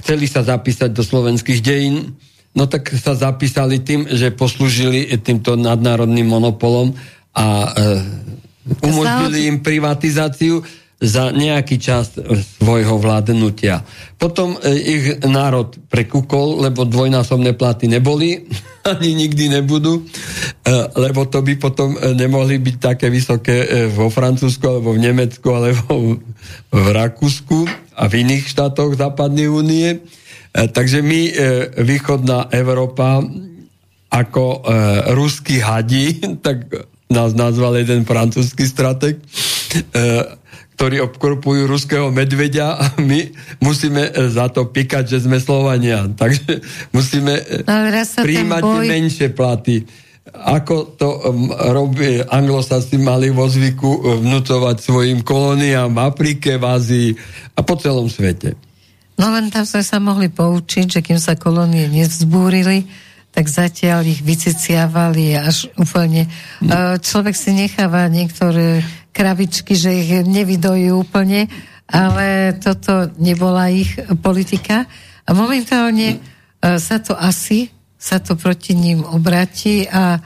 chceli sa zapísať do slovenských dejín, no tak sa zapísali tým, že poslúžili týmto nadnárodným monopolom a uh, umožnili im privatizáciu za nejaký čas svojho vládnutia. Potom e, ich národ prekúkol, lebo dvojnásobné platy neboli, ani nikdy nebudú, e, lebo to by potom e, nemohli byť také vysoké vo Francúzsku, alebo v Nemecku, alebo v Rakúsku a v iných štátoch západnej únie. Takže my, východná Európa, ako ruský hadi, tak nás nazval jeden francúzsky strateg, ktorí obkropujú ruského medvedia a my musíme e, za to pikať, že sme Slovania. Takže musíme e, no, príjmať boj... menšie platy. Ako to robí anglosasi mali vo zvyku e, vnúcovať svojim kolóniám v Afrike, v Ázii a po celom svete. No len tam sme sa mohli poučiť, že kým sa kolónie nevzbúrili, tak zatiaľ ich vyciciavali až úplne. Človek si necháva niektoré kravičky, že ich nevydojú úplne, ale toto nebola ich politika. A momentálne e, sa to asi, sa to proti ním obratí a,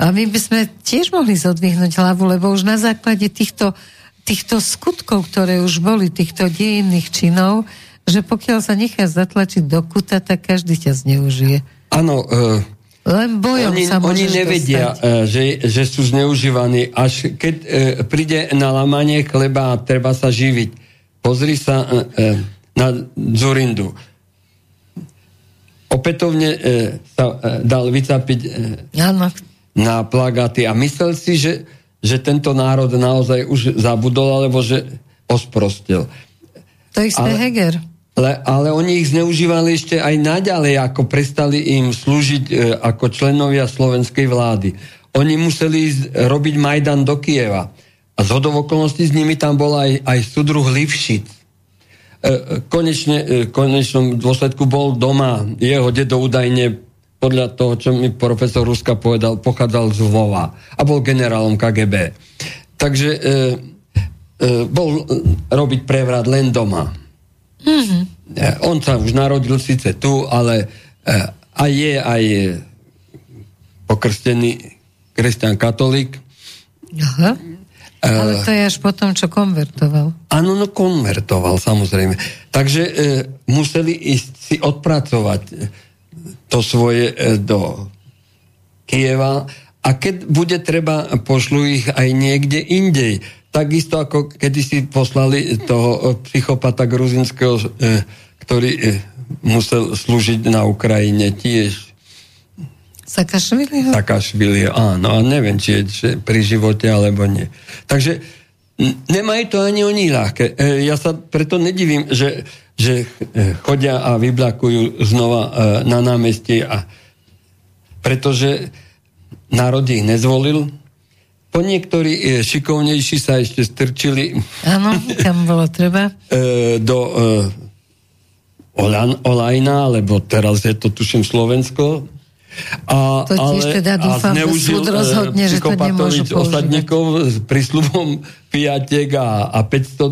a my by sme tiež mohli zodvihnúť hlavu, lebo už na základe týchto, týchto skutkov, ktoré už boli, týchto dejinných činov, že pokiaľ sa nechá zatlačiť do kuta, tak každý ťa zneužije. Áno, uh, len bojom oni, sa oni nevedia, dostať. E, že, že sú zneužívaní. Až keď e, príde na lamanie chleba a treba sa živiť. Pozri sa e, na Zurindu. Opätovne e, sa e, dal vycapiť e, na plagáty a myslel si, že, že tento národ naozaj už zabudol, alebo že osprostil. To isté Ale, Heger. Ale, ale oni ich zneužívali ešte aj naďalej, ako prestali im slúžiť e, ako členovia slovenskej vlády. Oni museli ísť robiť Majdan do Kieva. A z okolností s nimi tam bol aj, aj sudruh Livšic. E, e konečne, e, konečnom dôsledku bol doma. Jeho dedo údajne podľa toho, čo mi profesor Ruska povedal, pochádzal z Lvova a bol generálom KGB. Takže e, e, bol robiť prevrat len doma. Mm-hmm. On sa už narodil síce tu, ale eh, aj je aj pokrstený kresťan katolík. Aha. Eh, ale to je až potom, čo konvertoval. Áno, no konvertoval, samozrejme. Takže e, museli ísť si odpracovať to svoje e, do Kieva a keď bude treba, pošlu ich aj niekde indej takisto ako kedy si poslali toho eh, psychopata gruzinského, eh, ktorý eh, musel slúžiť na Ukrajine tiež. Sakašvili? Sakašvili, áno. A neviem, či je pri živote, alebo nie. Takže nemajú to ani oni ľahké. Ja sa preto nedivím, že, že chodia a vyblakujú znova na námestie. A, pretože národ ich nezvolil, po niektorí e, šikovnejší sa ešte strčili. Áno, tam bolo treba. E, do e, Olan, Olajna, lebo teraz je to tuším Slovensko. A, to tiež ale, teda dúfam, že súd rozhodne, že to nemôžu používať. osadníkov s prísľubom piatiek a, a 500 e,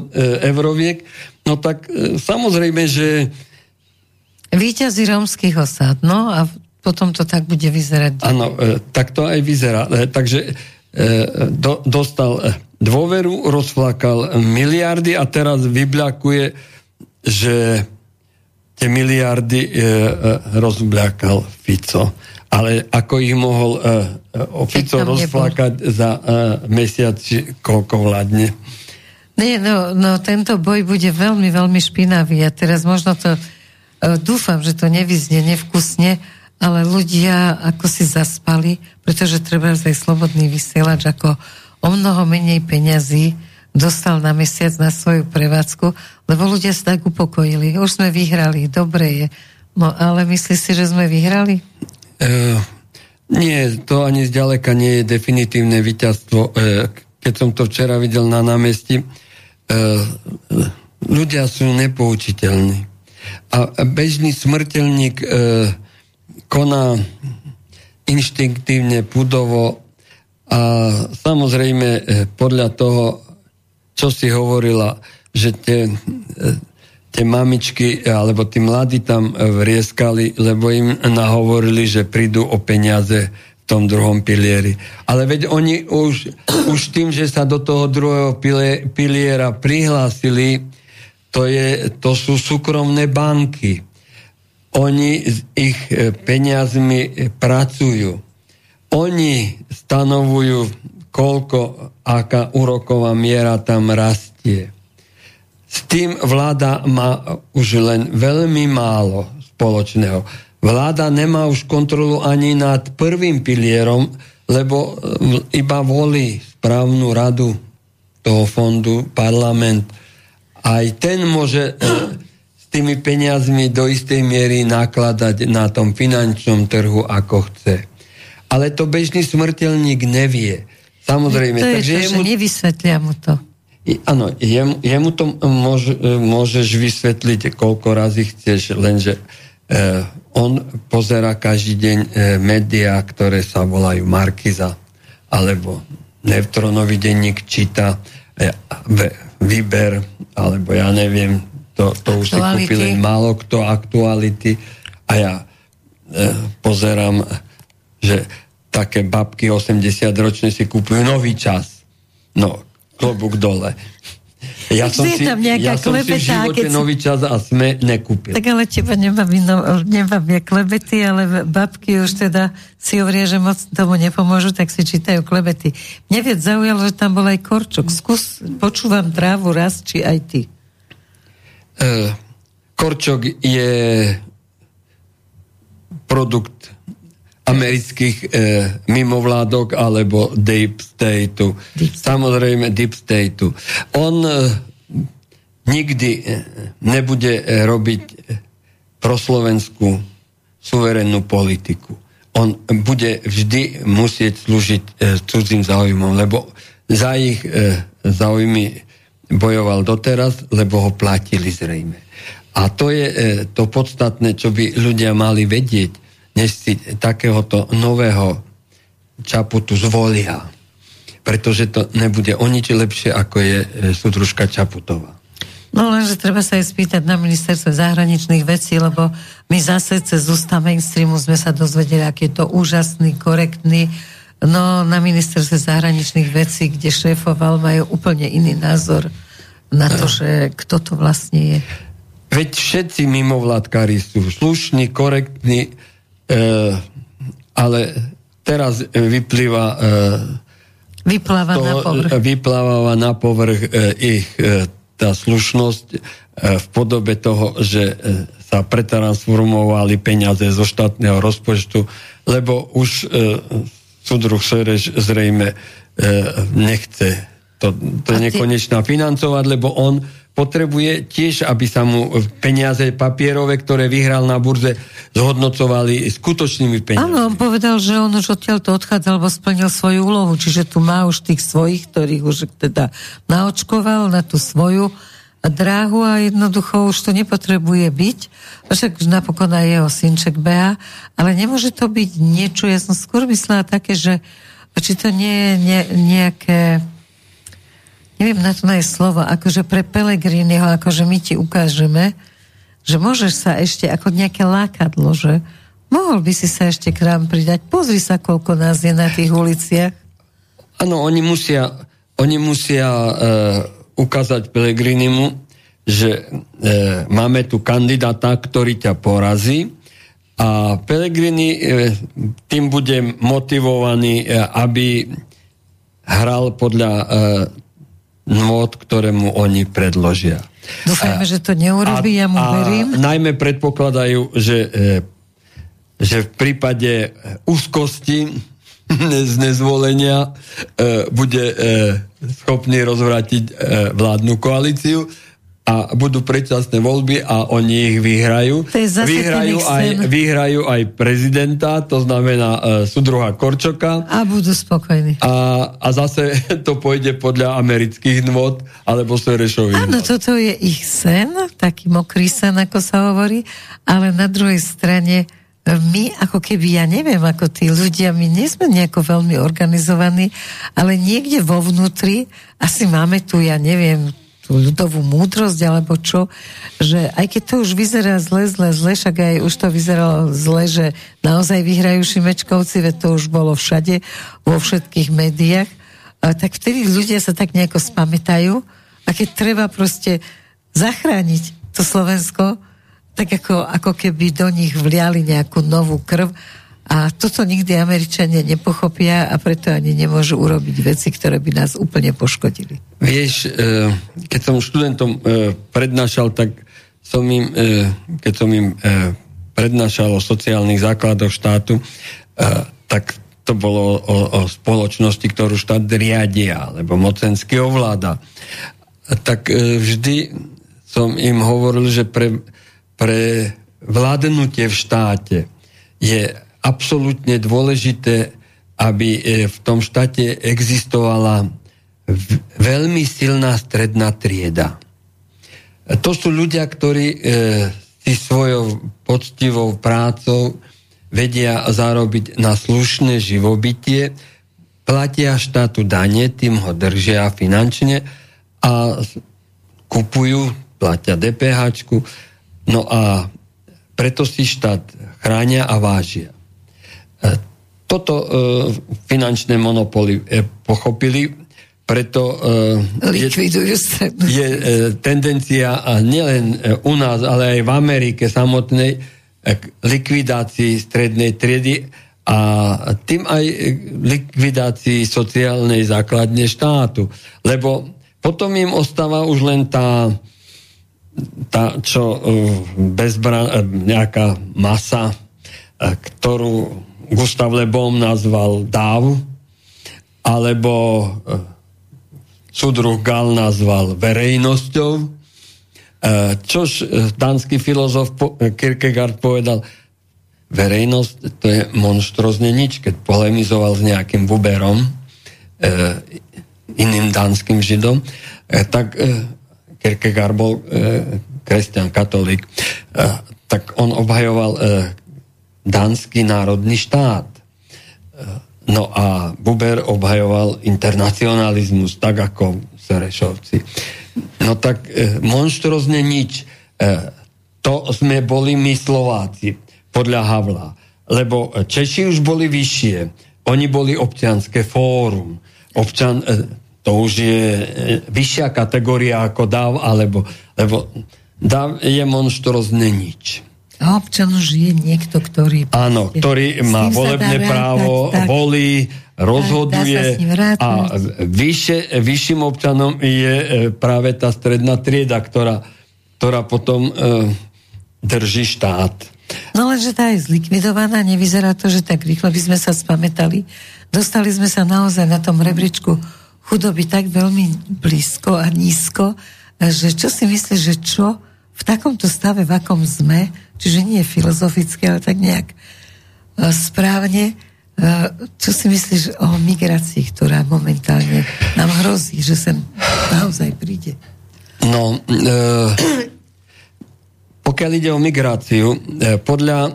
euroviek. No tak e, samozrejme, že Výťazí rómskych osad, no a potom to tak bude vyzerať. Áno, e, tak to aj vyzerá. E, takže do, dostal dôveru, rozflakal miliardy a teraz vybľakuje, že tie miliardy e, e, rozbľakal Fico. Ale ako ich mohol e, e Fico rozflakať nebol. za e, mesiac, koľko vládne? Nie, no, no tento boj bude veľmi, veľmi špinavý a teraz možno to, e, dúfam, že to nevyznie nevkusne, ale ľudia ako si zaspali, pretože treba aj slobodný vysielač ako o mnoho menej peňazí dostal na mesiac na svoju prevádzku, lebo ľudia sa tak upokojili. Už sme vyhrali, dobre je. No ale myslíš si, že sme vyhrali? Uh, nie, to ani zďaleka nie je definitívne víťazstvo. Uh, keď som to včera videl na námestí, uh, ľudia sú nepoučiteľní. A bežný smrteľník uh, koná inštinktívne, pudovo a samozrejme e, podľa toho, čo si hovorila, že tie, e, tie mamičky alebo tí mladí tam vrieskali, lebo im nahovorili, že prídu o peniaze v tom druhom pilieri. Ale veď oni už, už tým, že sa do toho druhého piliera prihlásili, to, je, to sú súkromné banky. Oni s ich e, peniazmi pracujú. Oni stanovujú, koľko, aká úroková miera tam rastie. S tým vláda má už len veľmi málo spoločného. Vláda nemá už kontrolu ani nad prvým pilierom, lebo e, iba volí správnu radu toho fondu, parlament. Aj ten môže e, tými peniazmi do istej miery nakladať na tom finančnom trhu, ako chce. Ale to bežný smrteľník nevie. Samozrejme. To je takže to, jemu... že nevysvetlia mu to. Áno, jemu, jemu to môž, môžeš vysvetliť, koľko razy chceš, lenže eh, on pozera každý deň eh, médiá, ktoré sa volajú Markiza, alebo Neutronový denník číta eh, výber, alebo ja neviem, to, to už si kúpil len málo kto, aktuality. A ja eh, pozerám, že také babky 80 ročné si kúpujú nový čas. No, klobúk dole. Ja som, si, ja som si v živote keď... nový čas a sme nekúpil. Tak ale teba nebaví, no, nebaví klebety, ale babky už teda si hovoria, že moc tomu nepomôžu, tak si čítajú klebety. Mne viac zaujalo, že tam bol aj korčok. Skús, počúvam trávu raz, či aj ty. Uh, korčok je produkt amerických e, mimovládok alebo deep stateu. Deep. Samozrejme deep stateu. On e, nikdy nebude robiť proslovenskú suverénnu politiku. On bude vždy musieť slúžiť e, cudzím záujmom, lebo za ich e, záujmy bojoval doteraz, lebo ho platili zrejme. A to je e, to podstatné, čo by ľudia mali vedieť než si takéhoto nového Čaputu zvolia. Pretože to nebude o nič lepšie, ako je e, súdružka Čaputová. No lenže treba sa aj spýtať na ministerstvo zahraničných vecí, lebo my zase cez ústa mainstreamu sme sa dozvedeli, aký je to úžasný, korektný. No na ministerstve zahraničných vecí, kde šéfoval, majú úplne iný názor na to, že kto to vlastne je. Veď všetci mimovládkári sú slušní, korektní, E, ale teraz vyplýva e, vypláva to, na povrch, vypláva na povrch e, ich e, tá slušnosť e, v podobe toho, že e, sa pretransformovali peniaze zo štátneho rozpočtu, lebo už e, súdruh Sereš zrejme e, nechce to, to nekonečná financovať, lebo on potrebuje tiež, aby sa mu peniaze papierové, ktoré vyhral na burze, zhodnocovali skutočnými peniazmi. Áno, on povedal, že on už odtiaľ to odchádzal, lebo splnil svoju úlohu, čiže tu má už tých svojich, ktorých už teda naočkoval na tú svoju dráhu a jednoducho už to nepotrebuje byť. Však napokon aj jeho synček beha, ale nemôže to byť niečo, ja som skôr myslela také, že či to nie je ne, nejaké neviem na to nájsť slovo, akože pre Pelegriniho, akože my ti ukážeme, že môžeš sa ešte ako nejaké lákadlo, že mohol by si sa ešte k nám pridať. Pozri sa, koľko nás je na tých uliciach. Áno, oni musia, oni musia uh, ukázať Pelegrinimu, že uh, máme tu kandidáta, ktorý ťa porazí a Pelegrini uh, tým bude motivovaný, uh, aby hral podľa uh, nôd, ktoré mu oni predložia. Dúfajme, že to neurobí, ja mu verím. A najmä predpokladajú, že, e, že v prípade úzkosti z nezvolenia e, bude e, schopný rozvrátiť vládnu koalíciu a budú predčasné voľby a oni ich vyhrajú. Vyhrajú aj, vyhrajú aj prezidenta, to znamená uh, sudruha Korčoka. A budú spokojní. A, a zase to pôjde podľa amerických nôd alebo Serešových Áno, toto je ich sen, taký mokrý sen, ako sa hovorí, ale na druhej strane e, my, ako keby, ja neviem, ako tí ľudia, my nie sme nejako veľmi organizovaní, ale niekde vo vnútri asi máme tu, ja neviem, tú ľudovú múdrosť, alebo čo, že aj keď to už vyzerá zle, zle, zle, však aj už to vyzeralo zle, že naozaj vyhrajú Šimečkovci, veď to už bolo všade, vo všetkých médiách, tak vtedy ľudia sa tak nejako spamätajú a keď treba proste zachrániť to Slovensko, tak ako, ako keby do nich vliali nejakú novú krv a toto nikdy Američania nepochopia a preto ani nemôžu urobiť veci, ktoré by nás úplne poškodili. Vieš, e, keď som študentom e, prednášal, tak som im, e, keď som im prednášal o sociálnych základoch štátu, tak to bolo o, o spoločnosti, ktorú štát riadia, alebo mocensky ovláda. Tak vždy som im hovoril, že pre, pre vládnutie v štáte je absolútne dôležité, aby e, v tom štáte existovala veľmi silná stredná trieda. To sú ľudia, ktorí e, si svojou poctivou prácou vedia zarobiť na slušné živobytie, platia štátu dane, tým ho držia finančne a kupujú, platia DPH, no a preto si štát chránia a vážia. Toto e, finančné monopoly e, pochopili, preto e, je, je e, tendencia a nielen e, u nás, ale aj v Amerike samotnej e, k likvidácii strednej triedy a tým aj likvidácii sociálnej základne štátu. Lebo potom im ostáva už len tá, tá čo bezbran, nejaká masa, ktorú Gustav Lebom nazval dáv, alebo súdruh eh, Gal nazval verejnosťou, eh, čož eh, dánsky filozof Kierkegaard povedal, verejnosť to je monštrozne nič, keď polemizoval s nejakým Buberom, iným dánskym židom, tak Kierkegaard bol kresťan, katolík, tak on obhajoval dánsky národný štát. No a Buber obhajoval internacionalizmus, tak ako Serešovci. No tak e, monštrozne nič. E, to sme boli my Slováci, podľa Havla. Lebo Češi už boli vyššie. Oni boli občianské fórum. Občan, e, to už je e, vyššia kategória ako dáv, alebo, lebo dáv je monštrozne nič. A občan už je niekto, ktorý... Áno, ktorý má volebné právo, tak, volí, rozhoduje a vyššie, vyšším občanom je e, práve tá stredná trieda, ktorá, ktorá potom e, drží štát. No lenže tá je zlikvidovaná, nevyzerá to, že tak rýchlo by sme sa spametali. Dostali sme sa naozaj na tom rebríčku chudoby tak veľmi blízko a nízko, že čo si myslíš, že čo v takomto stave, v akom sme, čiže nie filozoficky, ale tak nejak uh, správne, uh, čo si myslíš o migrácii, ktorá momentálne nám hrozí, že sem naozaj príde? No, uh, pokiaľ ide o migráciu, podľa,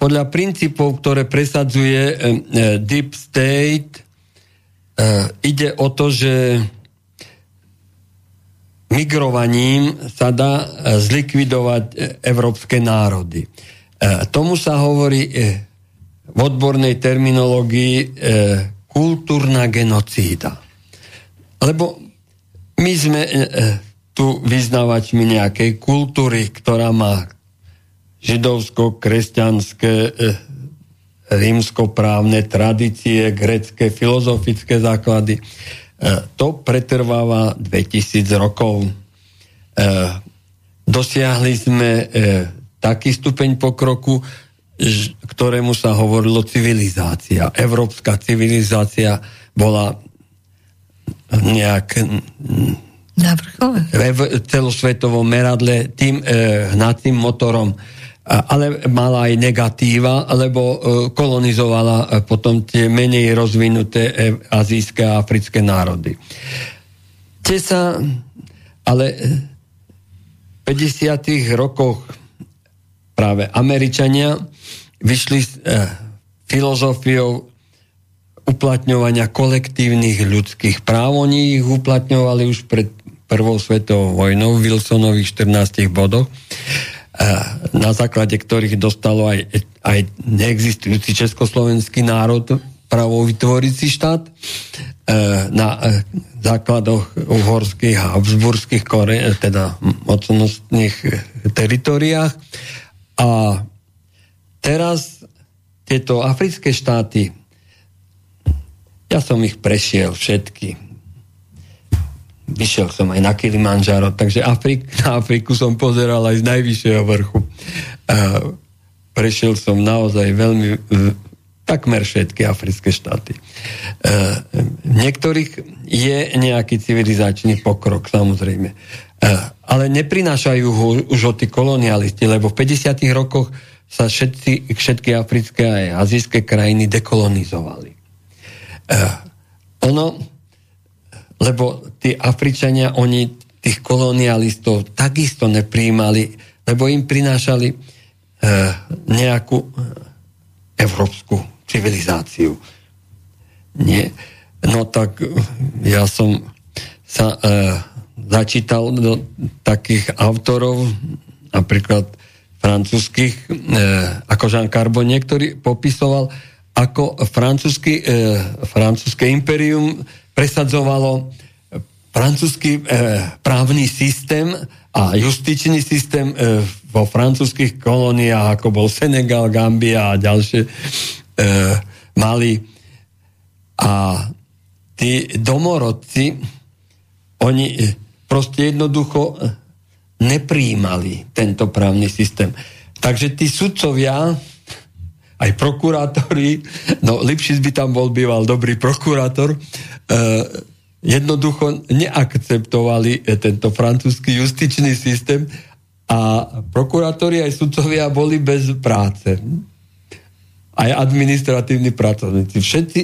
podľa princípov, ktoré presadzuje Deep State, ide o to, že migrovaním sa dá e, zlikvidovať e, európske národy. Tomu sa hovorí v odbornej terminológii kultúrna genocída. Lebo my sme tu vyznávačmi nejakej kultúry, ktorá má židovsko-kresťanské rímsko-právne tradície, grecké filozofické základy E, to pretrváva 2000 rokov. E, dosiahli sme e, taký stupeň pokroku, ktorému sa hovorilo civilizácia. Európska civilizácia bola nejak na vrchole. v celosvetovom meradle tým e, hnacím motorom ale mala aj negatíva, lebo e, kolonizovala e, potom tie menej rozvinuté e, azijské a africké národy. Tie sa ale v 50. rokoch práve Američania vyšli s filozofiou uplatňovania kolektívnych ľudských práv. Oni ich uplatňovali už pred prvou svetovou vojnou v Wilsonových 14 bodoch, na základe ktorých dostalo aj, aj neexistujúci československý národ právo vytvoriť si štát na základoch uhorských a habsburských teda mocnostných teritoriách. A teraz tieto africké štáty, ja som ich prešiel všetky. Vyšiel som aj na Kilimanjaro, takže Afrik, na Afriku som pozeral aj z najvyššieho vrchu. Uh, prešiel som naozaj veľmi uh, takmer všetky africké štáty. Uh, niektorých je nejaký civilizačný pokrok, samozrejme. Uh, ale neprinášajú ho už o tí kolonialisti, lebo v 50. rokoch sa všetci, všetky africké a azijské krajiny dekolonizovali. Uh, ono, lebo tí Afričania, oni tých kolonialistov takisto nepríjmali, lebo im prinášali uh, nejakú uh, európsku civilizáciu. Nie. No tak ja som sa uh, začítal do takých autorov, napríklad francúzskych, e, ako Jean Carbonne, ktorý popisoval, ako francúzsky, e, francúzske imperium presadzovalo francúzsky e, právny systém a justičný systém e, vo francúzských kolóniách, ako bol Senegal, Gambia a ďalšie, e, mali. A tí domorodci, oni proste jednoducho nepríjmali tento právny systém. Takže tí sudcovia, aj prokurátori, no Lipšic by tam bol býval dobrý prokurátor, eh, jednoducho neakceptovali tento francúzsky justičný systém a prokurátori aj sudcovia boli bez práce. Aj administratívni pracovníci. Všetci,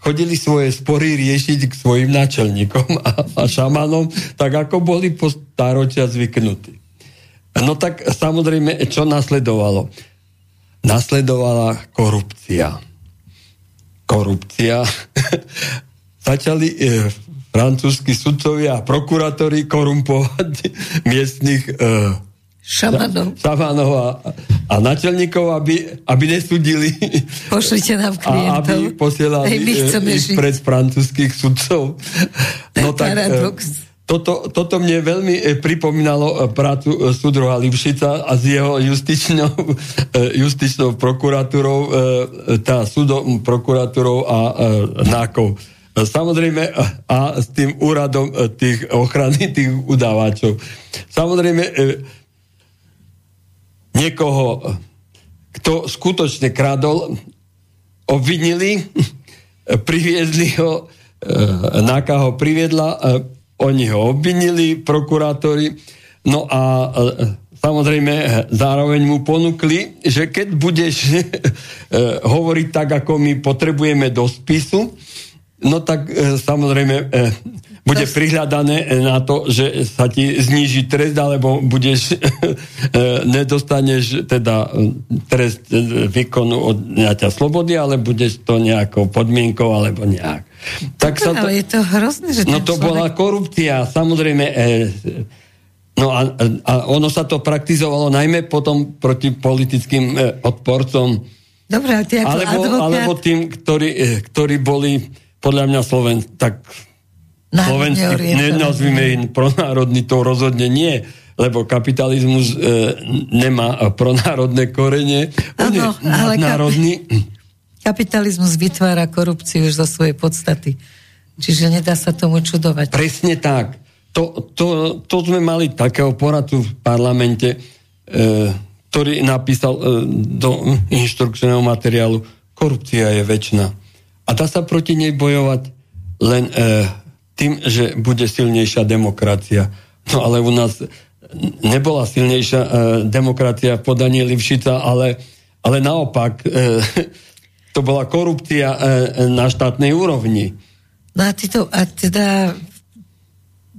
chodili svoje spory riešiť k svojim náčelníkom a, a šamanom, tak ako boli po staročia zvyknutí. No tak samozrejme, čo nasledovalo? Nasledovala korupcia. Korupcia. Začali e, francúzski sudcovia a prokurátori korumpovať miestnych e, šamanov, šamanov a, a načelníkov, aby, aby nesudili. Pošlite nám klientov. A aby posielali ich pred francúzských sudcov. No tak, paradox. E, toto, toto mne veľmi e, pripomínalo e, prácu súdruha Lipšica a s jeho justičnou, justičnou prokuratúrou, tá súdom prokuratúrou a nákov. Samozrejme a s tým úradom tých ochrany tých udávačov. Samozrejme niekoho, kto skutočne kradol, obvinili, priviezli ho, e, Náka ho priviedla, e, oni ho obvinili, prokurátori, no a e, samozrejme zároveň mu ponúkli, že keď budeš hovoriť tak, ako my potrebujeme do spisu, no tak samozrejme bude prihľadané na to, že sa ti zníži trest, alebo budeš, nedostaneš teda trest výkonu od nejaká slobody, ale budeš to nejakou podmienkou, alebo nejak. Tak sa to, ale je to hrozné, že No to človek... bola korupcia, samozrejme. E, no a, a ono sa to praktizovalo najmä potom proti politickým e, odporcom. Dobre, ty ako alebo, advokát... alebo tým, ktorí, ktorí boli podľa mňa Sloven, tak slovenský, nenazvime im pronárodný, to rozhodne nie, lebo kapitalizmus e, nemá pronárodné korene. On ano, je nadnárodný. Kapitalizmus vytvára korupciu už zo svojej podstaty. Čiže nedá sa tomu čudovať. Presne tak. To, to, to sme mali takého poradu v parlamente, e, ktorý napísal e, do inštrukčného materiálu korupcia je väčšina. A dá sa proti nej bojovať len e, tým, že bude silnejšia demokracia. No ale u nás nebola silnejšia e, demokracia v podaní Livšica, ale, ale naopak e, to bola korupcia e, na štátnej úrovni. No a, to, a teda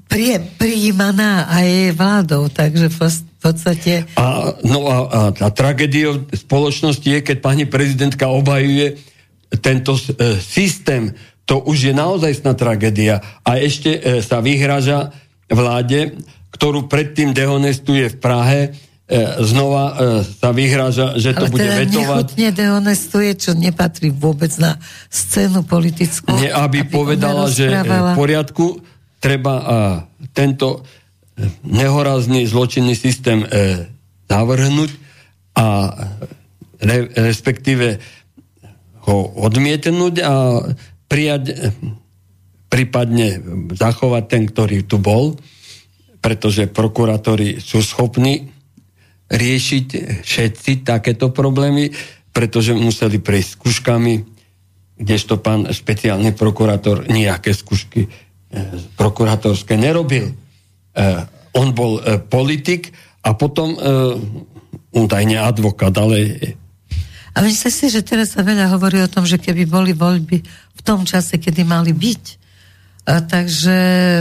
prie, prijímaná aj vládou, takže v podstate... A, no a, a, a tragédia spoločnosti je, keď pani prezidentka obhajuje tento e, systém to už je naozaj sná tragédia. A ešte e, sa vyhraža, vláde, ktorú predtým dehonestuje v Prahe, E, znova e, sa vyhráža, že to Ale bude teda vetovať. Ale dehonestuje, čo nepatrí vôbec na scénu politickú. Nie, aby, aby povedala, že e, v poriadku treba tento nehorazný zločinný systém zavrhnúť a respektíve ho odmietnúť a prijať prípadne zachovať ten, ktorý tu bol, pretože prokurátori sú schopní riešiť všetci takéto problémy, pretože museli prejsť skúškami, kdežto pán špeciálny prokurátor nejaké skúšky e, prokurátorské nerobil. E, on bol e, politik a potom údajne advokát, ale... A myslíte si, že teraz sa veľa hovorí o tom, že keby boli voľby v tom čase, kedy mali byť, a takže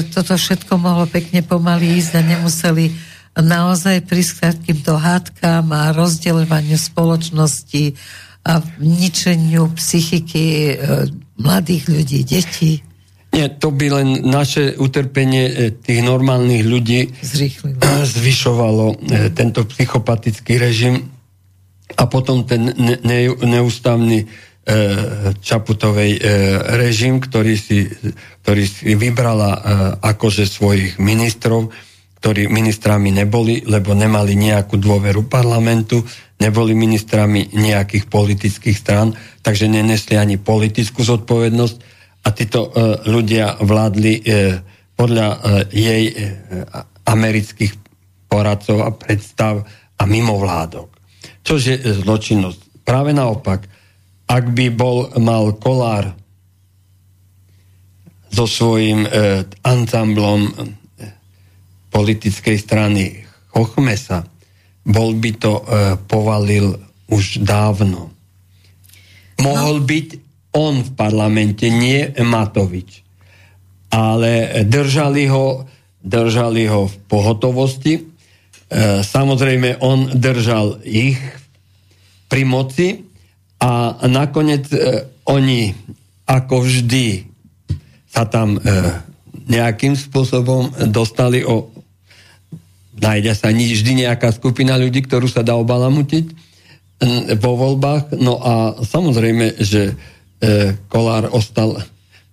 toto všetko mohlo pekne pomaly ísť a nemuseli naozaj prísť k hádkám a rozdeľovaniu spoločnosti a ničeniu psychiky e, mladých ľudí, detí. Nie, to by len naše utrpenie e, tých normálnych ľudí Zrýchlilo. zvyšovalo e, tento psychopatický režim a potom ten ne, ne, neústavný e, Čaputovej e, režim, ktorý si, ktorý si vybrala e, akože svojich ministrov, ktorí ministrami neboli, lebo nemali nejakú dôveru parlamentu, neboli ministrami nejakých politických strán, takže nenesli ani politickú zodpovednosť a títo uh, ľudia vládli uh, podľa uh, jej uh, amerických poradcov a predstav a mimovládok. Čož je zločinnosť. Práve naopak, ak by bol, mal Kolár so svojím uh, ansamblom politickej strany Chochmesa, bol by to e, povalil už dávno. Mohol no. byť on v parlamente, nie Matovič. Ale držali ho, držali ho v pohotovosti. E, samozrejme, on držal ich pri moci a nakoniec e, oni, ako vždy, sa tam e, nejakým spôsobom dostali o nájde sa vždy nejaká skupina ľudí, ktorú sa dá obalamutiť vo voľbách. No a samozrejme, že Kolár ostal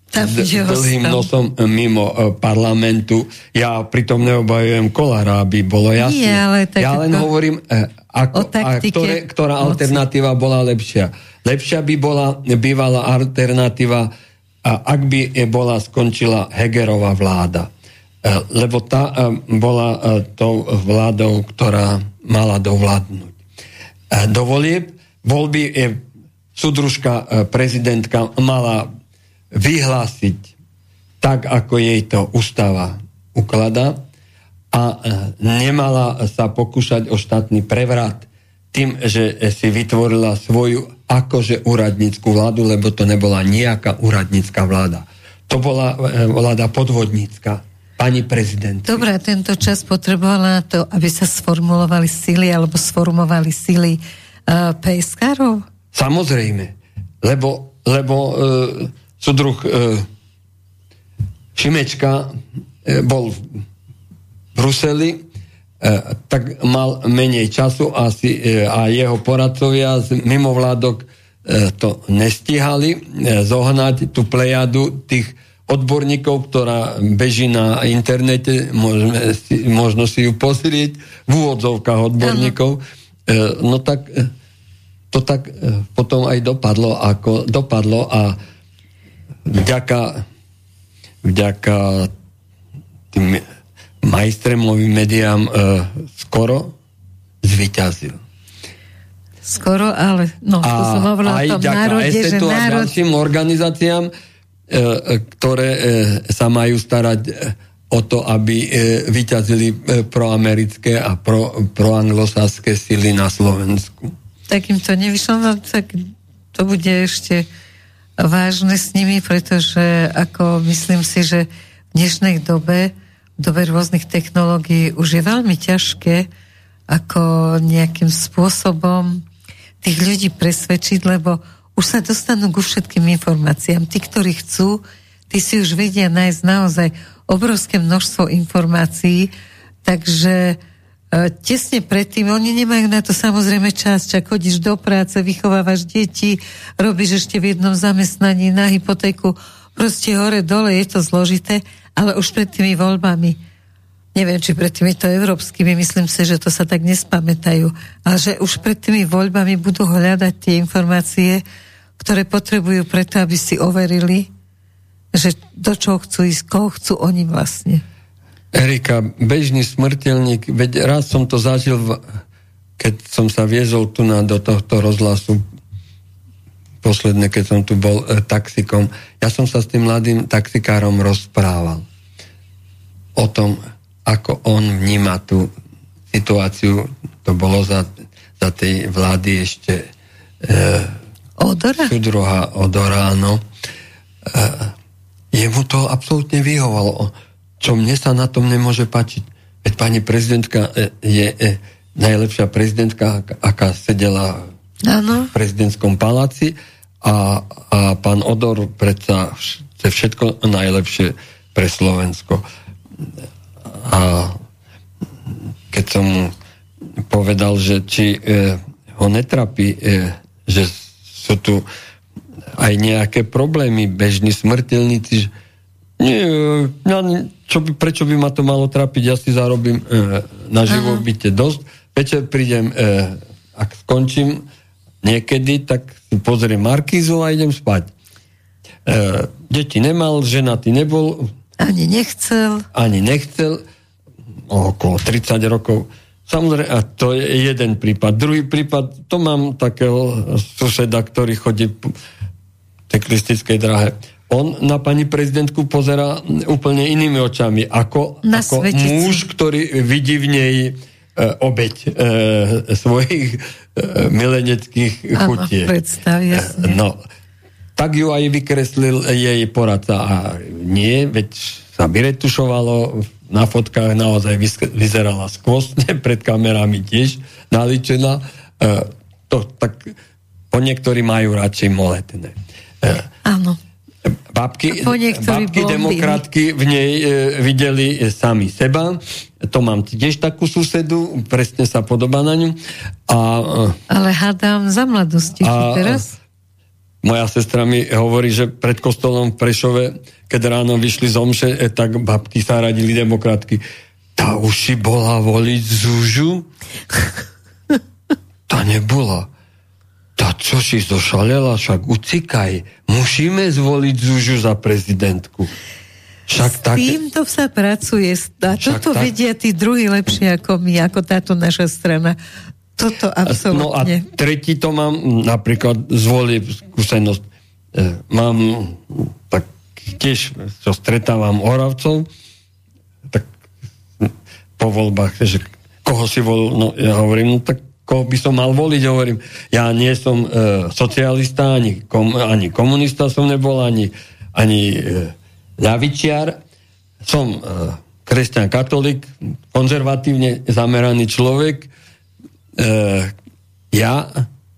Tam, dlhým nosom mimo e, parlamentu. Ja pritom neobajujem Kolára, aby bolo jasné. Nie, ale tak ja len hovorím, e, ako, a ktoré, ktorá moci. alternatíva bola lepšia. Lepšia by bola bývalá alternatíva, a ak by bola skončila Hegerová vláda E, lebo tá bola tou vládou, ktorá mala dovládnuť. Do volieb voľby súdružka prezidentka mala vyhlásiť tak, ako jej to ústava ukladá a nemala sa pokúšať o štátny prevrat tým, že si vytvorila svoju akože úradnícku vládu, lebo to nebola nejaká úradnícka vláda. To bola vláda podvodnícka pani prezident. Dobre, tento čas potrebovala na to, aby sa sformulovali sily alebo sformovali sily uh, PSK-rov? Samozrejme, lebo, lebo uh, súdruh uh, Šimečka uh, bol v Bruseli, uh, tak mal menej času asi, uh, a jeho poradcovia z mimovládok uh, to nestihali uh, zohnať tú plejadu tých odborníkov, ktorá beží na internete, môžeme si, možno si ju pozrieť, v úvodzovkách odborníkov, e, no tak e, to tak e, potom aj dopadlo, ako dopadlo a vďaka, vďaka tým majstremovým médiám e, skoro zvyťazil. Skoro, ale no, a to som hovorila o tom národe, že národ... ďalším organizáciám E, ktoré e, sa majú starať e, o to, aby vyťazili proamerické a pro, proanglosaské sily na Slovensku. Takým to nevyšlo, no, tak to bude ešte vážne s nimi, pretože ako myslím si, že v dnešnej dobe, v dobe rôznych technológií už je veľmi ťažké ako nejakým spôsobom tých ľudí presvedčiť, lebo už sa dostanú ku všetkým informáciám. Tí, ktorí chcú, tí si už vedia nájsť naozaj obrovské množstvo informácií, takže tesne predtým, oni nemajú na to samozrejme čas, čak chodíš do práce, vychovávaš deti, robíš ešte v jednom zamestnaní na hypotéku, proste hore, dole, je to zložité, ale už pred tými voľbami, neviem, či pred týmito európskymi, myslím si, že to sa tak nespamätajú, ale že už pred tými voľbami budú hľadať tie informácie, ktoré potrebujú preto, aby si overili, že do čoho chcú ísť, koho chcú oni vlastne. Erika, bežný smrteľník, veď raz som to zažil, keď som sa viezol tu na, do tohto rozhlasu, posledne, keď som tu bol e, taxikom, ja som sa s tým mladým taxikárom rozprával o tom, ako on vníma tú situáciu, to bolo za, za tej vlády ešte e, Odora? Sudruha Odora, áno. E, jemu to absolútne vyhovalo. Čo mne sa na tom nemôže páčiť. Veď pani prezidentka e, je e, najlepšia prezidentka, aká sedela ano. v prezidentskom paláci a, a pán Odor predsa chce všetko najlepšie pre Slovensko. A keď som mu povedal, že či e, ho netrapí, e, že sú tu aj nejaké problémy, bežní smrteľníci, že nie, ja, čo by, prečo by ma to malo trapiť, ja si zarobím e, na živobyte dosť. Večer prídem, e, ak skončím niekedy, tak si pozriem Markízu a idem spať. E, deti nemal, ženatý nebol. Ani nechcel. Ani nechcel. Okolo 30 rokov. Samozrejme, a to je jeden prípad. Druhý prípad, to mám takého suseda, ktorý chodí cyklistickej drahe. On na pani prezidentku pozera úplne inými očami, ako, na ako muž, ktorý vidí v nej e, obeď e, svojich e, mileneckých chutiek. E, no, tak ju aj vykreslil jej poradca. A nie, veď sa vyretušovalo, na fotkách naozaj vyzerala skvostne, pred kamerami tiež naličená. E, to, tak po niektorí majú radšej moletné. Áno. Babky, babky demokratky v nej e, videli sami seba. To mám tiež takú susedu, presne sa podobá na ňu. A, e, Ale hádam za mladosti a, teraz. Moja sestra mi hovorí, že pred kostolom v Prešove, keď ráno vyšli z omše, e, tak babky sa radili demokratky. Tá už si bola voliť Zúžu? Tá nebola. Tá čo si zošalela, však ucikaj. Musíme zvoliť Zužu za prezidentku. Však S tak... týmto sa pracuje. A toto tak... vedia tí druhí lepšie ako my, ako táto naša strana. Toto absolútne. No a tretí to mám napríklad zvoliť skúsenosť. E, mám tak tiež, čo stretávam Oravcov, tak po voľbách, že koho si volil, no ja hovorím, no tak koho by som mal voliť, hovorím, ja nie som e, socialista, ani, kom, ani komunista som nebol, ani, ani e, ľavičiar, som e, kresťan katolík, konzervatívne zameraný človek, e, ja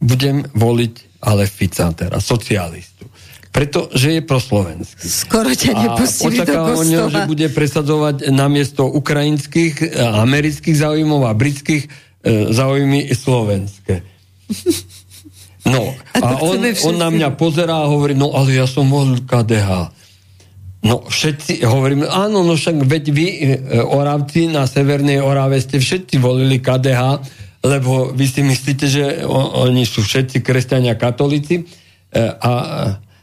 budem voliť ale Fica teraz, socialistu. Pretože je proslovenský. Skoro ťa nepustili do kostola. že bude presadzovať namiesto ukrajinských, amerických záujmov a britských e, záujmy slovenské. No, a, on, on na mňa pozerá a hovorí, no ale ja som volil KDH. No všetci, hovorím, áno, no však veď vy, e, Oravci na Severnej Orave ste všetci volili KDH, lebo vy si myslíte, že oni sú všetci kresťania katolíci e, a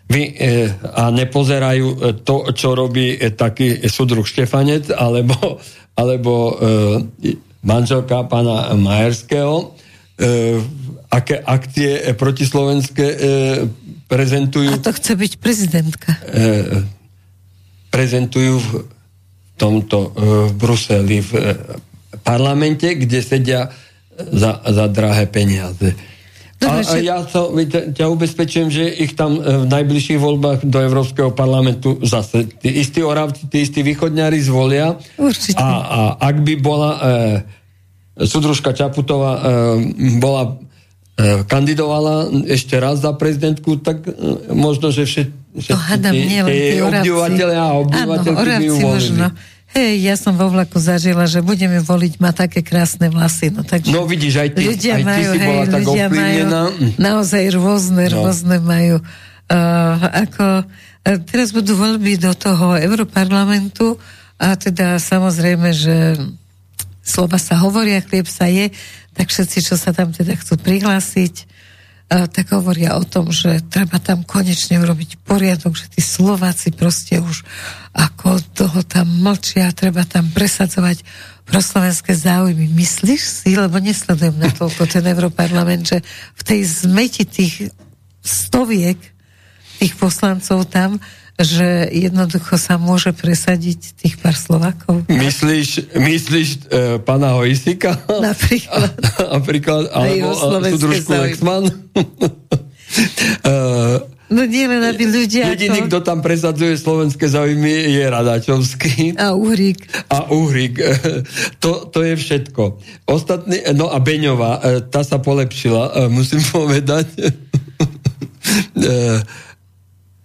vy e, a nepozerajú e, to, čo robí e, taký súdruh Štefanec alebo, alebo e, manželka pána Majerského, e, aké akcie protislovenské e, prezentujú. A to chce byť prezidentka. E, prezentujú v tomto e, v Bruseli v e, parlamente, kde sedia za, za drahé peniaze. Dobre, a, a ja to, ťa ubezpečujem, že ich tam v najbližších voľbách do Európskeho parlamentu zase tí istí oravci, tí istí východňári zvolia. Určite. A, a ak by bola e, Sudružka Čaputová e, bola e, kandidovala ešte raz za prezidentku, tak e, možno, že všet, hádam, tí obyvateľe a obyvateľky Áno, by ju možno. Hej, ja som vo vlaku zažila, že budeme voliť, má také krásne vlasy. No, takže no vidíš, aj ty, ľudia aj ty majú, si hej, bola tak majú naozaj rôzne, no. rôzne majú. Uh, ako, uh, teraz budú voľby do toho Europarlamentu a teda samozrejme, že slova sa hovoria, chlieb sa je, tak všetci, čo sa tam teda chcú prihlásiť, tak hovoria o tom, že treba tam konečne urobiť poriadok, že tí Slováci proste už ako toho tam mlčia, treba tam presadzovať proslovenské záujmy. Myslíš si, lebo nesledujem na toľko ten Európarlament, že v tej zmeti tých stoviek tých poslancov tam že jednoducho sa môže presadiť tých pár Slovákov. Myslíš, myslíš e, pána Hojsika? Napríklad. Napríklad, alebo súdružku Lexman? e, No nie len, aby ľudia... Jediný, kto tam presadzuje slovenské záujmy, je Radačovský. A Uhrík. A Uhrík. To, to je všetko. Ostatný, no a Beňová, e, tá sa polepšila, e, musím povedať.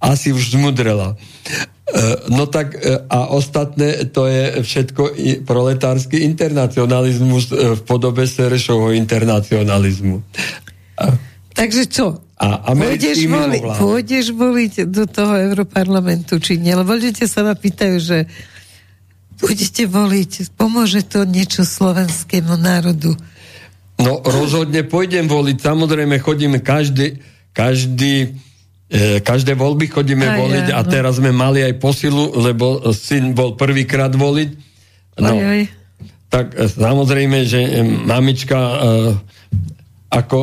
Asi už zmudrela. E, no tak e, a ostatné to je všetko proletársky internacionalizmus e, v podobe Serešovho internacionalizmu. Takže čo? A pôjdeš, voli, pôjdeš voliť do toho Europarlamentu, či nie? Lebo ľudia sa ma pýtajú, že budete voliť, pomôže to niečo slovenskému národu? No rozhodne pôjdem voliť, samozrejme chodíme každý, každý každé voľby chodíme aj, voliť aj, a no. teraz sme mali aj posilu, lebo syn bol prvýkrát voliť. No, aj, aj. Tak e, samozrejme, že e, mamička ako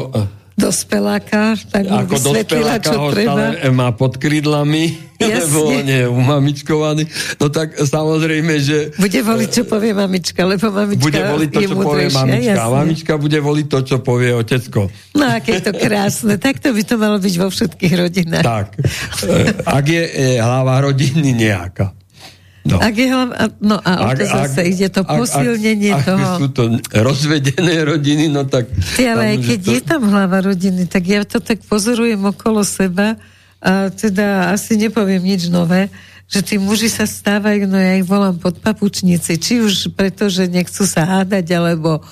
dospeláka, tak ako vysvetlila, čo ho treba. Stále má pod krídlami, Jasne. lebo on je umamičkovaný. No tak samozrejme, že... Bude voliť, čo povie mamička, lebo mamička Bude voliť to, čo povie mamička. Jasne. Mamička bude voliť to, čo povie otecko. No, aké je to krásne. tak to by to malo byť vo všetkých rodinách. Tak. E, ak je hlava rodiny nejaká. No. Ak je hlava, no a ak, to zase ak, ide to posilnenie ak, ak, toho. Ak sú to rozvedené rodiny, no tak... Ty, ale aj keď to... je tam hlava rodiny, tak ja to tak pozorujem okolo seba a teda asi nepoviem nič nové, že tí muži sa stávajú, no ja ich volám pod papučnici, či už preto, že nechcú sa hádať, alebo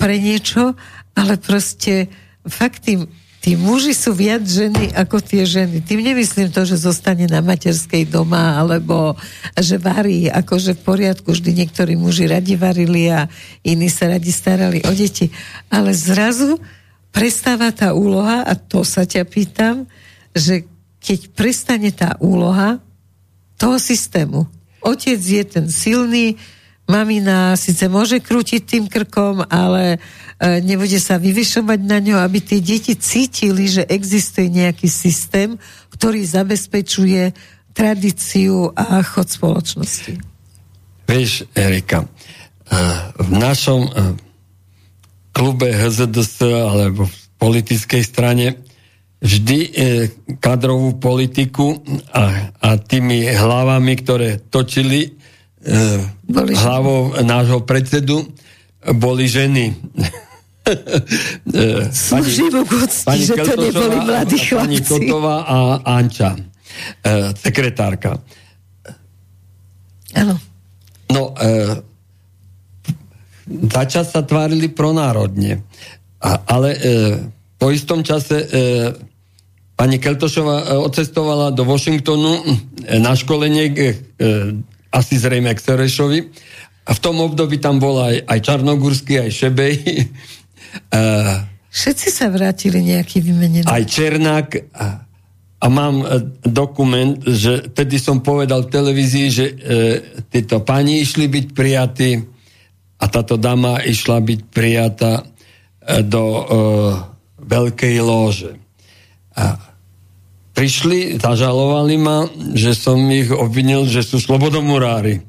pre niečo, ale proste fakt tým Tí muži sú viac ženy ako tie ženy. Tým nemyslím to, že zostane na materskej doma, alebo že varí, akože v poriadku, vždy niektorí muži radi varili a iní sa radi starali o deti. Ale zrazu prestáva tá úloha, a to sa ťa pýtam, že keď prestane tá úloha toho systému, otec je ten silný, mamina síce môže krútiť tým krkom, ale E, nebude sa vyvyšovať na ňo, aby tie deti cítili, že existuje nejaký systém, ktorý zabezpečuje tradíciu a chod spoločnosti. Vieš, Erika, e, v našom e, klube HZDS alebo v politickej strane vždy kadrovú politiku a, a tými hlavami, ktoré točili boli hlavou nášho predsedu, boli ženy. Slúži mu pani že to neboli mladí chlapci. Pani Totová a Anča, e, sekretárka. Áno. No, e, začas sa tvárili pronárodne. A, ale e, po istom čase e, pani Keltošová e, odcestovala do Washingtonu e, na školenie e, asi zrejme k Serešovi. A v tom období tam bol aj, aj Čarnogórsky, aj Šebej. Uh, Všetci sa vrátili nejaký vymenení. Aj Černák a, a mám uh, dokument, že tedy som povedal v televízii, že uh, títo pani išli byť prijatí a táto dama išla byť prijatá uh, do uh, veľkej lóže. A prišli, zažalovali ma, že som ich obvinil, že sú slobodomurári.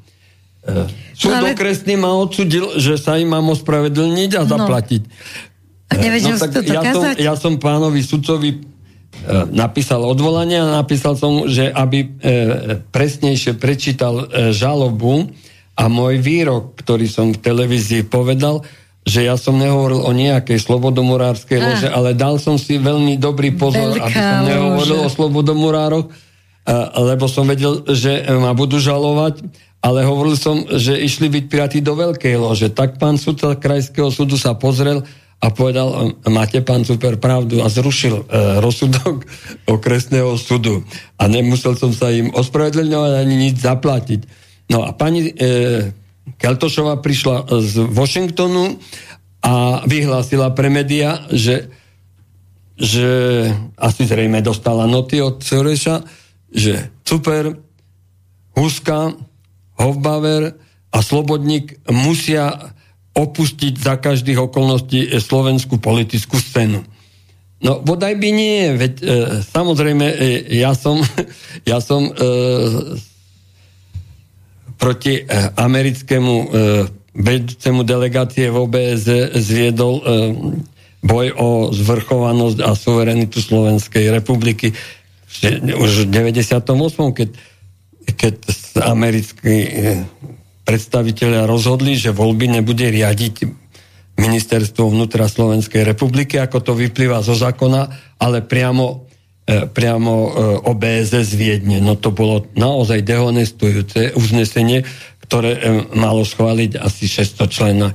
Uh, súd no ale... okresný ma odsudil, že sa im mám ospravedlniť a no. zaplatiť. A nevedel no, tak to ja som, ja som pánovi sudcovi e, napísal odvolanie a napísal som, že aby e, presnejšie prečítal e, žalobu a môj výrok, ktorý som v televízii povedal, že ja som nehovoril o nejakej slobodomurárskej lože, ale dal som si veľmi dobrý pozor, Veľká aby som nehovoril lože. o slobodomurároch lebo som vedel, že ma budú žalovať, ale hovoril som, že išli byť prijatí do veľkej lože. Tak pán sudca krajského súdu sa pozrel a povedal, máte pán super pravdu a zrušil e, rozsudok okresného súdu. A nemusel som sa im ospravedlňovať ani nič zaplatiť. No a pani e, Keltošová prišla z Washingtonu a vyhlásila pre média, že, že asi zrejme dostala noty od Soreša, že super, Huska, Hofbauer a Slobodník musia opustiť za každých okolností e, slovenskú politickú scénu. No, bodaj by nie, veď e, samozrejme, e, ja som, ja som e, proti e, americkému vedúcemu delegácie v OBS zviedol e, boj o zvrchovanosť a suverenitu Slovenskej republiky už v 98. keď, keď americkí predstaviteľia rozhodli, že voľby nebude riadiť ministerstvo vnútra Slovenskej republiky, ako to vyplýva zo zákona, ale priamo, priamo e, OBS z Viedne. No to bolo naozaj dehonestujúce uznesenie, ktoré e, malo schváliť asi 600 člena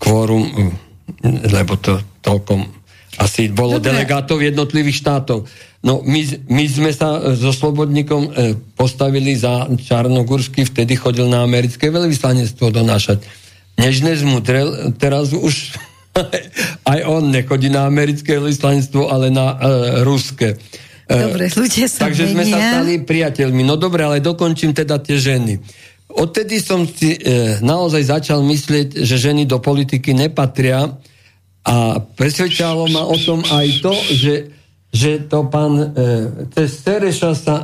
kvórum, lebo to toľkom asi bolo Dobre. delegátov jednotlivých štátov. No my, my sme sa e, so Slobodníkom e, postavili za Čarnogursky, vtedy chodil na americké veľvyslanectvo donášať. Než nezmudrel, teraz už aj on nechodí na americké veľvyslanectvo, ale na uh, ruské. Dobre, ľudia sa Takže menia. sme sa stali priateľmi. No dobre, ale dokončím teda tie ženy. Odtedy som si e, naozaj začal myslieť, že ženy do politiky nepatria, a presvedčalo ma o tom aj to, že, že to pán e, cez Sereša sa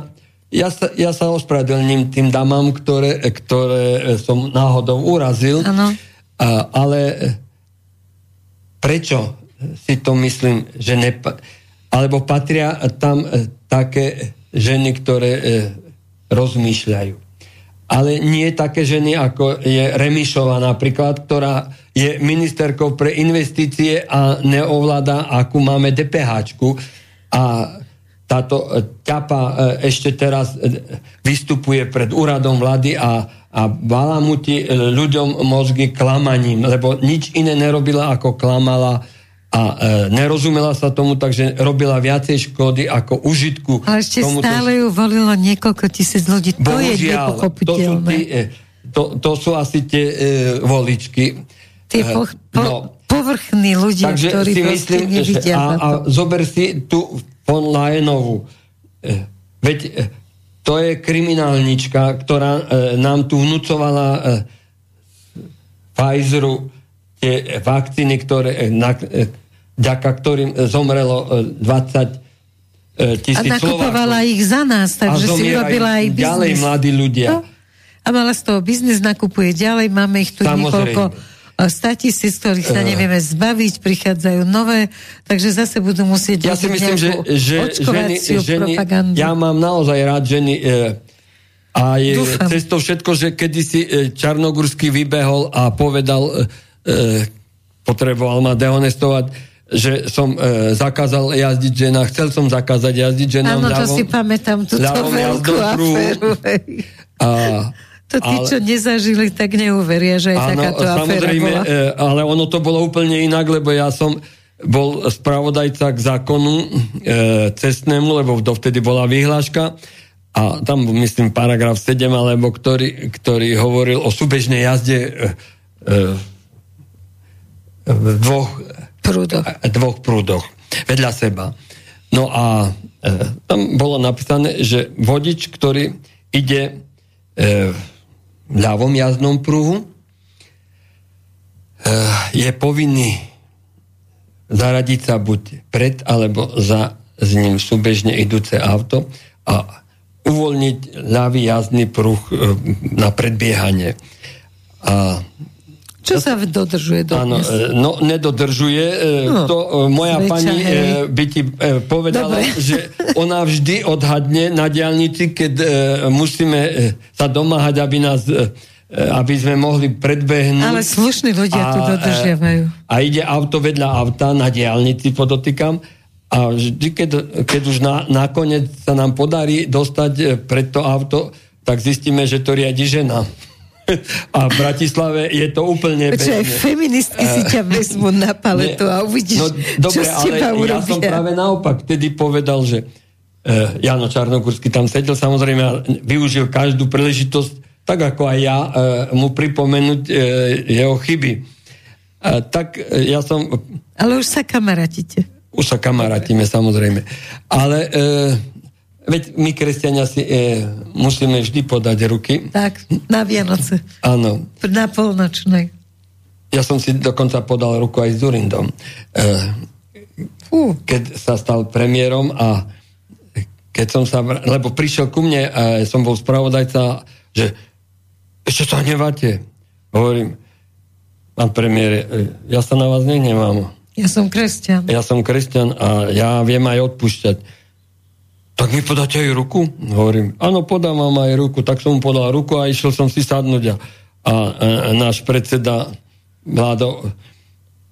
ja sa, ja sa ospravedlním tým damám, ktoré, ktoré som náhodou urazil, ano. A, ale prečo si to myslím, že nepa- alebo patria tam e, také ženy, ktoré e, rozmýšľajú ale nie také ženy, ako je Remišová napríklad, ktorá je ministerkou pre investície a neovláda, akú máme DPH. A táto ťapa e, ešte teraz e, vystupuje pred úradom vlády a, a balamutí ľuďom mozgy klamaním, lebo nič iné nerobila, ako klamala a e, nerozumela sa tomu, takže robila viacej škody ako užitku. Ale ešte tomuto... stále ju volilo niekoľko tisíc ľudí. To Bohužiaľ, je nepochopiteľné. To sú, tí, e, to, to sú asi tie e, voličky. Tie e, po, po, no, povrchní ľudia, takže ktorí si myslím, nevidia. A, a zober si tu von Lajenovu. E, veď e, to je kriminálnička, ktorá e, nám tu vnúcovala Pfizeru tie vakcíny, ktoré, na, e, ďaka ktorým zomrelo 20 e, e, tisíc A nakupovala Slovákov. ich za nás, takže si robila aj biznis. ďalej mladí ľudia. No? A mala z toho biznis, nakupuje ďalej, máme ich tu Samozrejme. niekoľko 100 e, tisíc, ktorých sa nevieme zbaviť, prichádzajú nové, takže zase budú musieť ja si myslím, že, že ženy, ženy, ja mám naozaj rád ženy e, a je Dúfam. cez to všetko, že kedysi Čarnogurský vybehol a povedal e, potreboval ma dehonestovať, že som e, zakázal jazdiť žena, chcel som zakázať jazdiť žena. Áno, to si pamätám, túto veľkú aféru. A, to tí, ale, čo nezažili, tak neuveria, že aj áno, takáto aféra bola. E, ale ono to bolo úplne inak, lebo ja som bol spravodajca k zákonu e, cestnému, lebo dovtedy bola vyhláška a tam myslím paragraf 7, alebo ktorý, ktorý hovoril o súbežnej jazde e, e, dvoch prúdoch, dvoch prúdoch vedľa seba. No a e, tam bolo napísané, že vodič, ktorý ide e, ľavom jazdnom prúhu, e, je povinný zaradiť sa buď pred alebo za s ním súbežne idúce auto a uvoľniť ľavý jazdný pruh e, na predbiehanie. A čo sa dodržuje Áno, e, no nedodržuje. E, no, to e, moja zväčša, pani hej. by ti povedala, Dobre. že ona vždy odhadne na diálnici, keď musíme sa domáhať, aby nás aby sme mohli predbehnúť. Ale slušní ľudia a, tu dodržiavajú. A ide auto vedľa auta na diálnici, podotýkam, a vždy, keď, keď už na, nakoniec sa nám podarí dostať pred to auto, tak zistíme, že to riadi žena. A v Bratislave je to úplne Počkaj, aj feministky si ťa vezmu na paletu a uvidíš, no, dobre, čo s teba ale urobia. ja som práve naopak vtedy povedal, že uh, Jano Čarnogórsky tam sedel, samozrejme využil každú príležitosť, tak ako aj ja, uh, mu pripomenúť uh, jeho chyby. Uh, tak uh, ja som... Ale už sa kamarátite. Už sa kamarátime, samozrejme. Ale... Uh, Veď my, kresťania, si e, musíme vždy podať ruky. Tak, na Vianoce. Áno. Na polnočnej. Ja som si dokonca podal ruku aj s Durindom. E. Keď sa stal premiérom a keď som sa... Lebo prišiel ku mne a som bol spravodajca, že ešte sa hneváte. Hovorím, pán premiér, e, ja sa na vás nehnevám. Ja som kresťan. Ja som kresťan a ja viem aj odpúšťať tak mi podáte aj ruku? Hovorím, áno, podám vám aj ruku. Tak som mu podal ruku a išiel som si sadnúť. A, a, a náš predseda Vládo,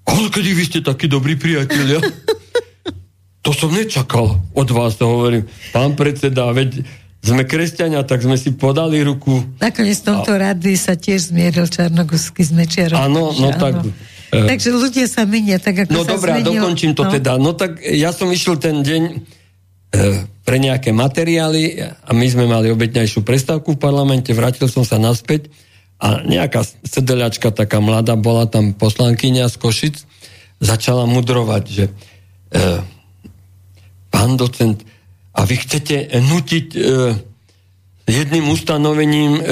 ale kedy vy ste takí dobrí priatelia? to som nečakal od vás, to hovorím. Pán predseda, veď sme kresťania, tak sme si podali ruku. Nakoniec tomto a... rady sa tiež zmieril Čarnogusky s Mečiarom. Áno, no tak... E... Takže ľudia sa menia tak, ako no, zmenil. dokončím to no. teda. No tak ja som išiel ten deň E, pre nejaké materiály a my sme mali obetnejšiu prestávku v parlamente, vrátil som sa naspäť a nejaká sedeliačka, taká mladá, bola tam poslankyňa z Košic, začala mudrovať, že e, pán docent, a vy chcete nutiť e, jedným ustanovením e,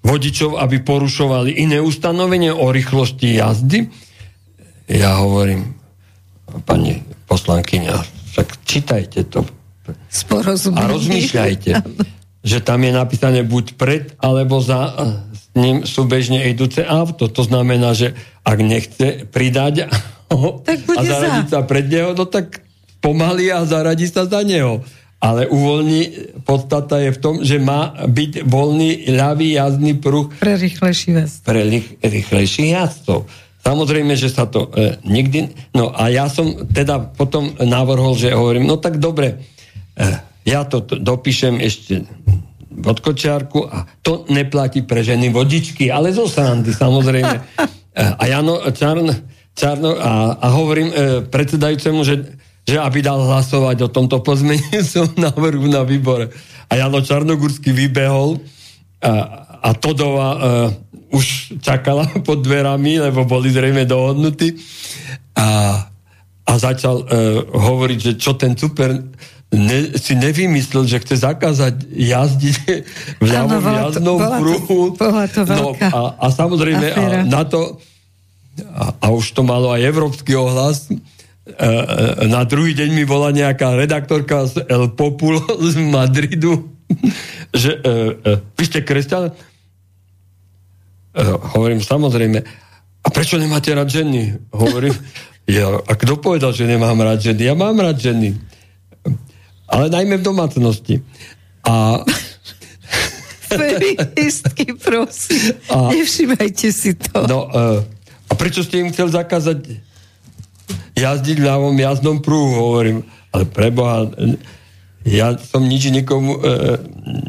vodičov, aby porušovali iné ustanovenie o rýchlosti jazdy? Ja hovorím, pani poslankyňa, však čítajte to. A rozmýšľajte, že tam je napísané buď pred, alebo za s ním súbežne idúce auto. To znamená, že ak nechce pridať tak a zaradiť za. sa pred neho, no tak pomaly a zaradí sa za neho. Ale uvoľní, podstata je v tom, že má byť voľný ľavý jazdný pruh pre rýchlejší jazd. Pre rýchlejších jazdcov. Samozrejme, že sa to e, nikdy... No a ja som teda potom navrhol, že hovorím, no tak dobre, ja to dopíšem ešte od kočiarku a to neplatí pre ženy vodičky, ale zo srandy, samozrejme. E, a Jano Čarn, Čarno, a, a hovorím e, predsedajúcemu, že, že aby dal hlasovať o tomto pozmeňujúcom návrhu na výbore. A Jano Čarnogórsky vybehol a, a Todova e, už čakala pod dverami, lebo boli zrejme dohodnutí a, a začal uh, hovoriť, že čo ten super ne, si nevymyslel, že chce zakázať jazdiť v ľavom jazdnom pruhu. Bola to no, a, a samozrejme a na to a, a už to malo aj európsky ohlas e, e, na druhý deň mi bola nejaká redaktorka z El Populo z Madridu, že uh, vy ste kresťan? Hovorím, samozrejme. A prečo nemáte rád ženy? Hovorím, ja, a kto povedal, že nemám rád ženy? Ja mám rád ženy. Ale najmä v domácnosti. A... Feministky, prosím. A... Nevšimajte si to. No, uh, a prečo ste im chcel zakázať jazdiť v ľavom jazdnom prúhu? Hovorím, ale preboha, ja som nič nikomu e,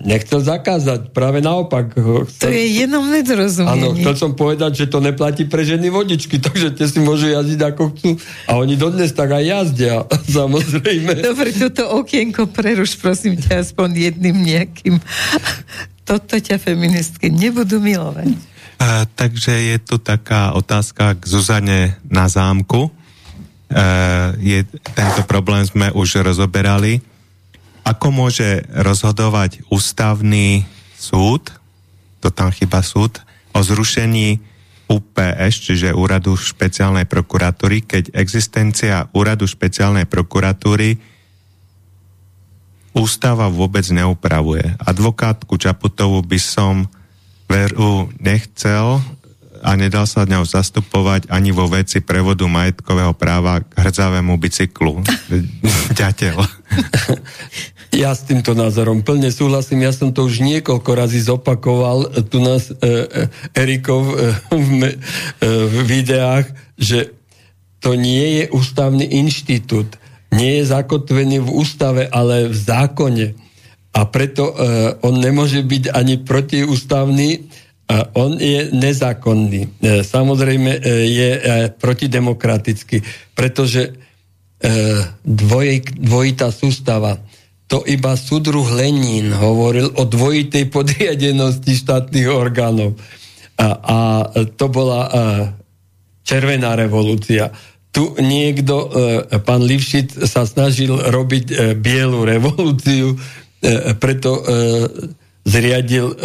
nechcel zakázať, práve naopak. Chcel, to je jenom nedorozumenie. Áno, chcel som povedať, že to neplatí pre ženy vodičky, takže tie si môžu jazdiť ako chcú. A oni dodnes tak aj jazdia, samozrejme. Dobre, toto okienko preruš, prosím ťa, aspoň jedným nejakým. Toto ťa feministky nebudú milovať. A, takže je tu taká otázka k Zuzane na zámku. E, je, tento problém sme už rozoberali ako môže rozhodovať ústavný súd, to tam chyba súd, o zrušení UPS, čiže Úradu špeciálnej prokuratúry, keď existencia Úradu špeciálnej prokuratúry ústava vôbec neupravuje. Advokátku Čaputovú by som veru nechcel a nedal sa ňou zastupovať ani vo veci prevodu majetkového práva k hrdzavému bicyklu. Ďateľ. Ja s týmto názorom plne súhlasím. Ja som to už niekoľko razy zopakoval tu nás e, e, Erikov e, v, e, v videách, že to nie je ústavný inštitút. nie je zakotvený v ústave, ale v zákone. A preto uh, on nemôže byť ani protiústavný, on je nezákonný. Uh, samozrejme uh, je uh, protidemokratický, pretože dvoj, dvojitá sústava, to iba súdruh Lenín hovoril o dvojitej podriadenosti štátnych orgánov. A, a to bola uh, červená revolúcia tu niekto, e, pán Livšic sa snažil robiť e, bielu revolúciu, e, preto zriadil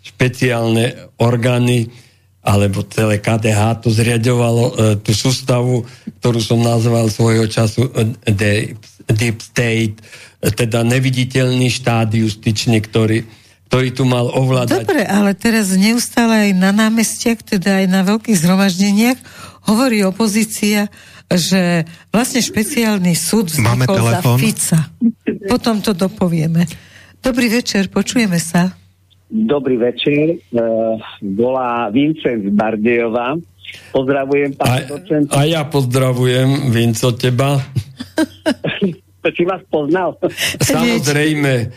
špeciálne orgány, alebo celé KDH to zriadovalo tú sústavu, ktorú som nazval svojho času Deep State, teda neviditeľný štát justičný, ktorý, ktorý tu mal ovládať. Dobre, ale teraz neustále aj na námestiach, teda aj na veľkých zhromaždeniach hovorí opozícia, že vlastne špeciálny súd vznikol za Fica. Potom to dopovieme. Dobrý večer, počujeme sa. Dobrý večer, uh, volá Vincent z Bardejova. Pozdravujem, pán docent. A ja pozdravujem, Vinco, teba. si vás poznal? Samozrejme.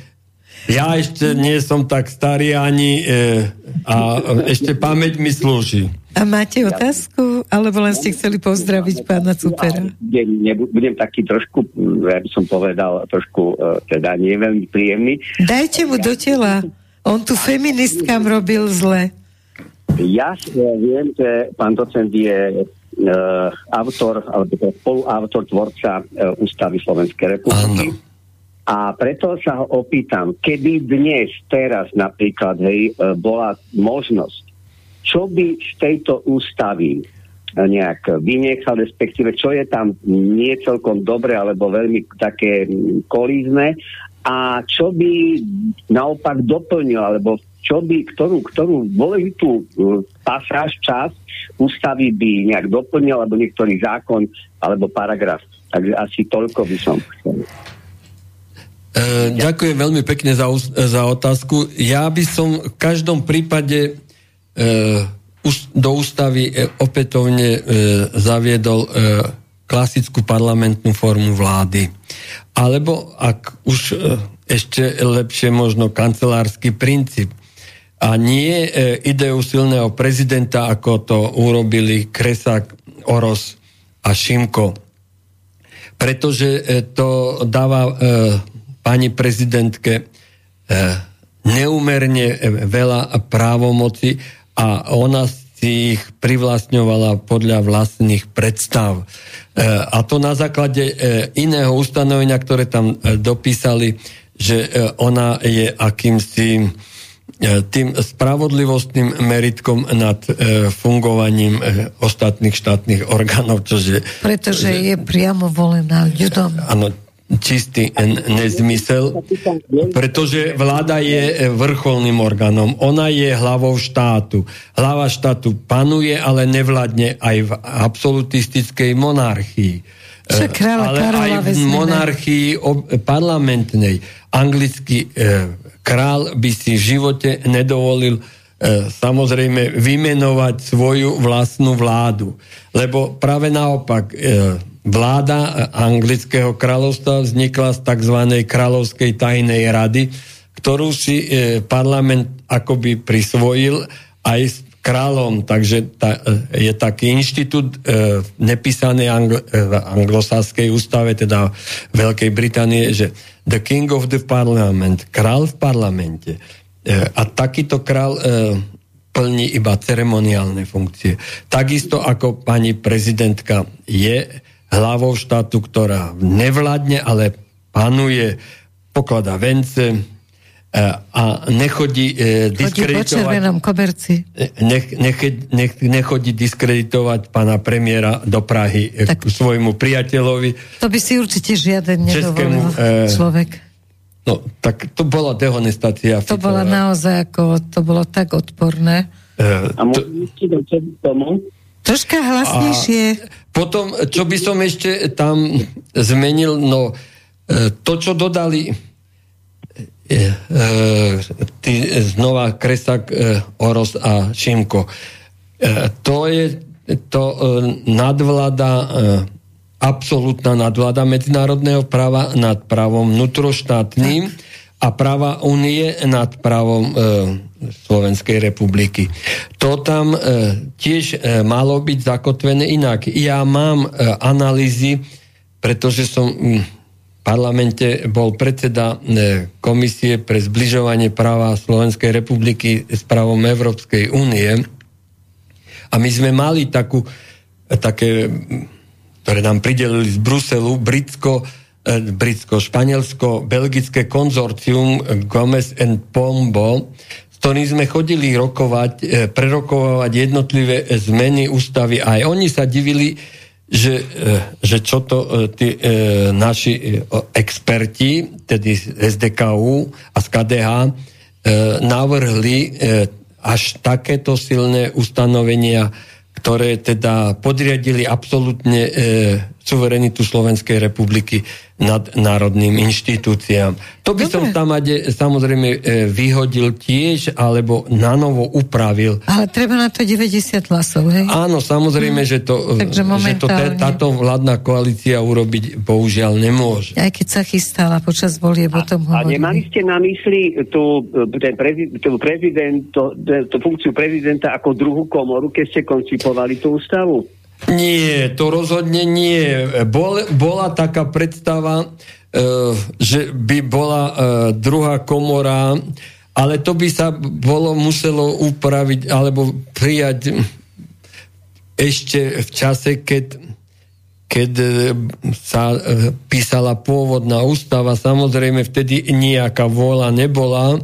Ja ešte nie som tak starý ani e, a ešte pamäť mi slúži. A máte otázku? Alebo len ste chceli pozdraviť pána Cupera? Budem, budem taký trošku, ja by som povedal, trošku e, teda nie veľmi príjemný. Dajte mu do tela. On tu feministkám robil zle. Ja viem, že pán docent je uh, autor, alebo spoluautor, tvorca uh, Ústavy Slovenskej republiky. Áno a preto sa ho opýtam, keby dnes, teraz napríklad, hej, e, bola možnosť, čo by z tejto ústavy nejak vynechal, respektíve čo je tam nie celkom dobre alebo veľmi také kolízne a čo by naopak doplnil, alebo čo by, ktorú, ktorú dôležitú e, pasáž, čas ústavy by nejak doplnil, alebo niektorý zákon, alebo paragraf. Takže asi toľko by som chcel. E, ďakujem veľmi pekne za, za otázku. Ja by som v každom prípade e, do ústavy e, opätovne e, zaviedol e, klasickú parlamentnú formu vlády. Alebo ak už e, ešte lepšie možno kancelársky princíp. A nie e, ideu silného prezidenta, ako to urobili Kresak, Oros a Šimko. Pretože e, to dáva pani prezidentke neumerne veľa právomoci a ona si ich privlastňovala podľa vlastných predstav. E, a to na základe e, iného ustanovenia, ktoré tam dopísali, že ona je akýmsi tým spravodlivostným meritkom nad fungovaním ostatných štátnych orgánov, čože... Pretože že, je priamo volená ľudom. Áno, čistý nezmysel, pretože vláda je vrcholným orgánom. Ona je hlavou štátu. Hlava štátu panuje, ale nevládne aj v absolutistickej monarchii. ale aj v monarchii parlamentnej. Anglický e, král by si v živote nedovolil e, samozrejme vymenovať svoju vlastnú vládu. Lebo práve naopak e, Vláda anglického kráľovstva vznikla z tzv. kráľovskej tajnej rady, ktorú si e, parlament akoby prisvojil aj s kráľom, takže ta, e, je taký inštitút e, nepísaný angl, e, v anglosáskej ústave, teda Veľkej Británie, že the king of the parliament, král v parlamente. A takýto král plní iba ceremoniálne funkcie. Takisto ako pani prezidentka je hlavou štátu, ktorá nevládne, ale panuje, pokladá vence e, a nechodí diskreditovať... Chodí koberci. Nech, nech, nech, nechodí diskreditovať pána premiéra do Prahy tak, k svojmu priateľovi. To by si určite žiaden nedovolil e, človek. No, tak to bola dehonestácia. To bola naozaj ako, to bolo tak odporné. E, a môžem to... tomu? Troška hlasnejšie. A potom, čo by som ešte tam zmenil, no e, to, čo dodali e, e, ty, znova Kresak, Oros a Šimko, to je to nadvláda absolútna nadvláda medzinárodného práva nad právom vnútroštátnym a práva únie nad právom e, Slovenskej republiky. To tam e, tiež e, malo byť zakotvené inak. Ja mám e, analýzy, pretože som v parlamente bol predseda e, Komisie pre zbližovanie práva Slovenskej republiky s právom Európskej únie a my sme mali takú, také ktoré nám pridelili z Bruselu, Britsko, eh, Britsko, Španielsko, belgické konzorcium Gomez and Pombo, s ktorým sme chodili rokovať, eh, prerokovať jednotlivé zmeny ústavy. Aj oni sa divili, že, že čo to tí naši experti, tedy z SDKU a z KDH, navrhli až takéto silné ustanovenia ktoré teda podriadili absolútne e, suverenitu Slovenskej republiky nad národným inštitúciám. To by Dobre. som tam samozrejme e, vyhodil tiež, alebo na novo upravil. Ale treba na to 90 hlasov, hej? Áno, samozrejme, hmm. že to, Takže že to táto vládna koalícia urobiť bohužiaľ nemôže. Aj keď sa chystala počas volie, potom A, a nemali ste na mysli tú, ten prezident, tú, prezident, to, tú funkciu prezidenta ako druhú komoru, keď ste koncipovali tú ústavu? Nie, to rozhodne nie. Bol, bola taká predstava, e, že by bola e, druhá komora, ale to by sa bolo muselo upraviť alebo prijať ešte v čase, keď, keď e, sa písala pôvodná ústava. Samozrejme, vtedy nejaká vôľa nebola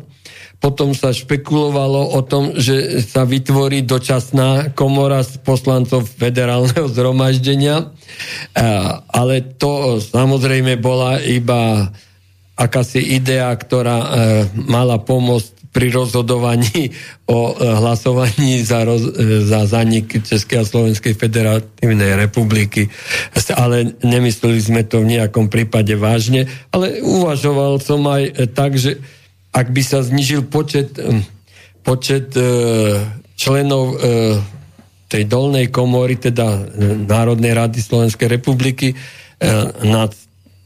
potom sa špekulovalo o tom, že sa vytvorí dočasná komora z poslancov federálneho zhromaždenia, ale to samozrejme bola iba akási idea, ktorá e, mala pomôcť pri rozhodovaní o e, hlasovaní za, roz, e, za zanik Českej a Slovenskej federatívnej republiky. Ale nemysleli sme to v nejakom prípade vážne, ale uvažoval som aj tak, že ak by sa znižil počet, počet e, členov e, tej dolnej komory, teda e, Národnej rady Slovenskej republiky na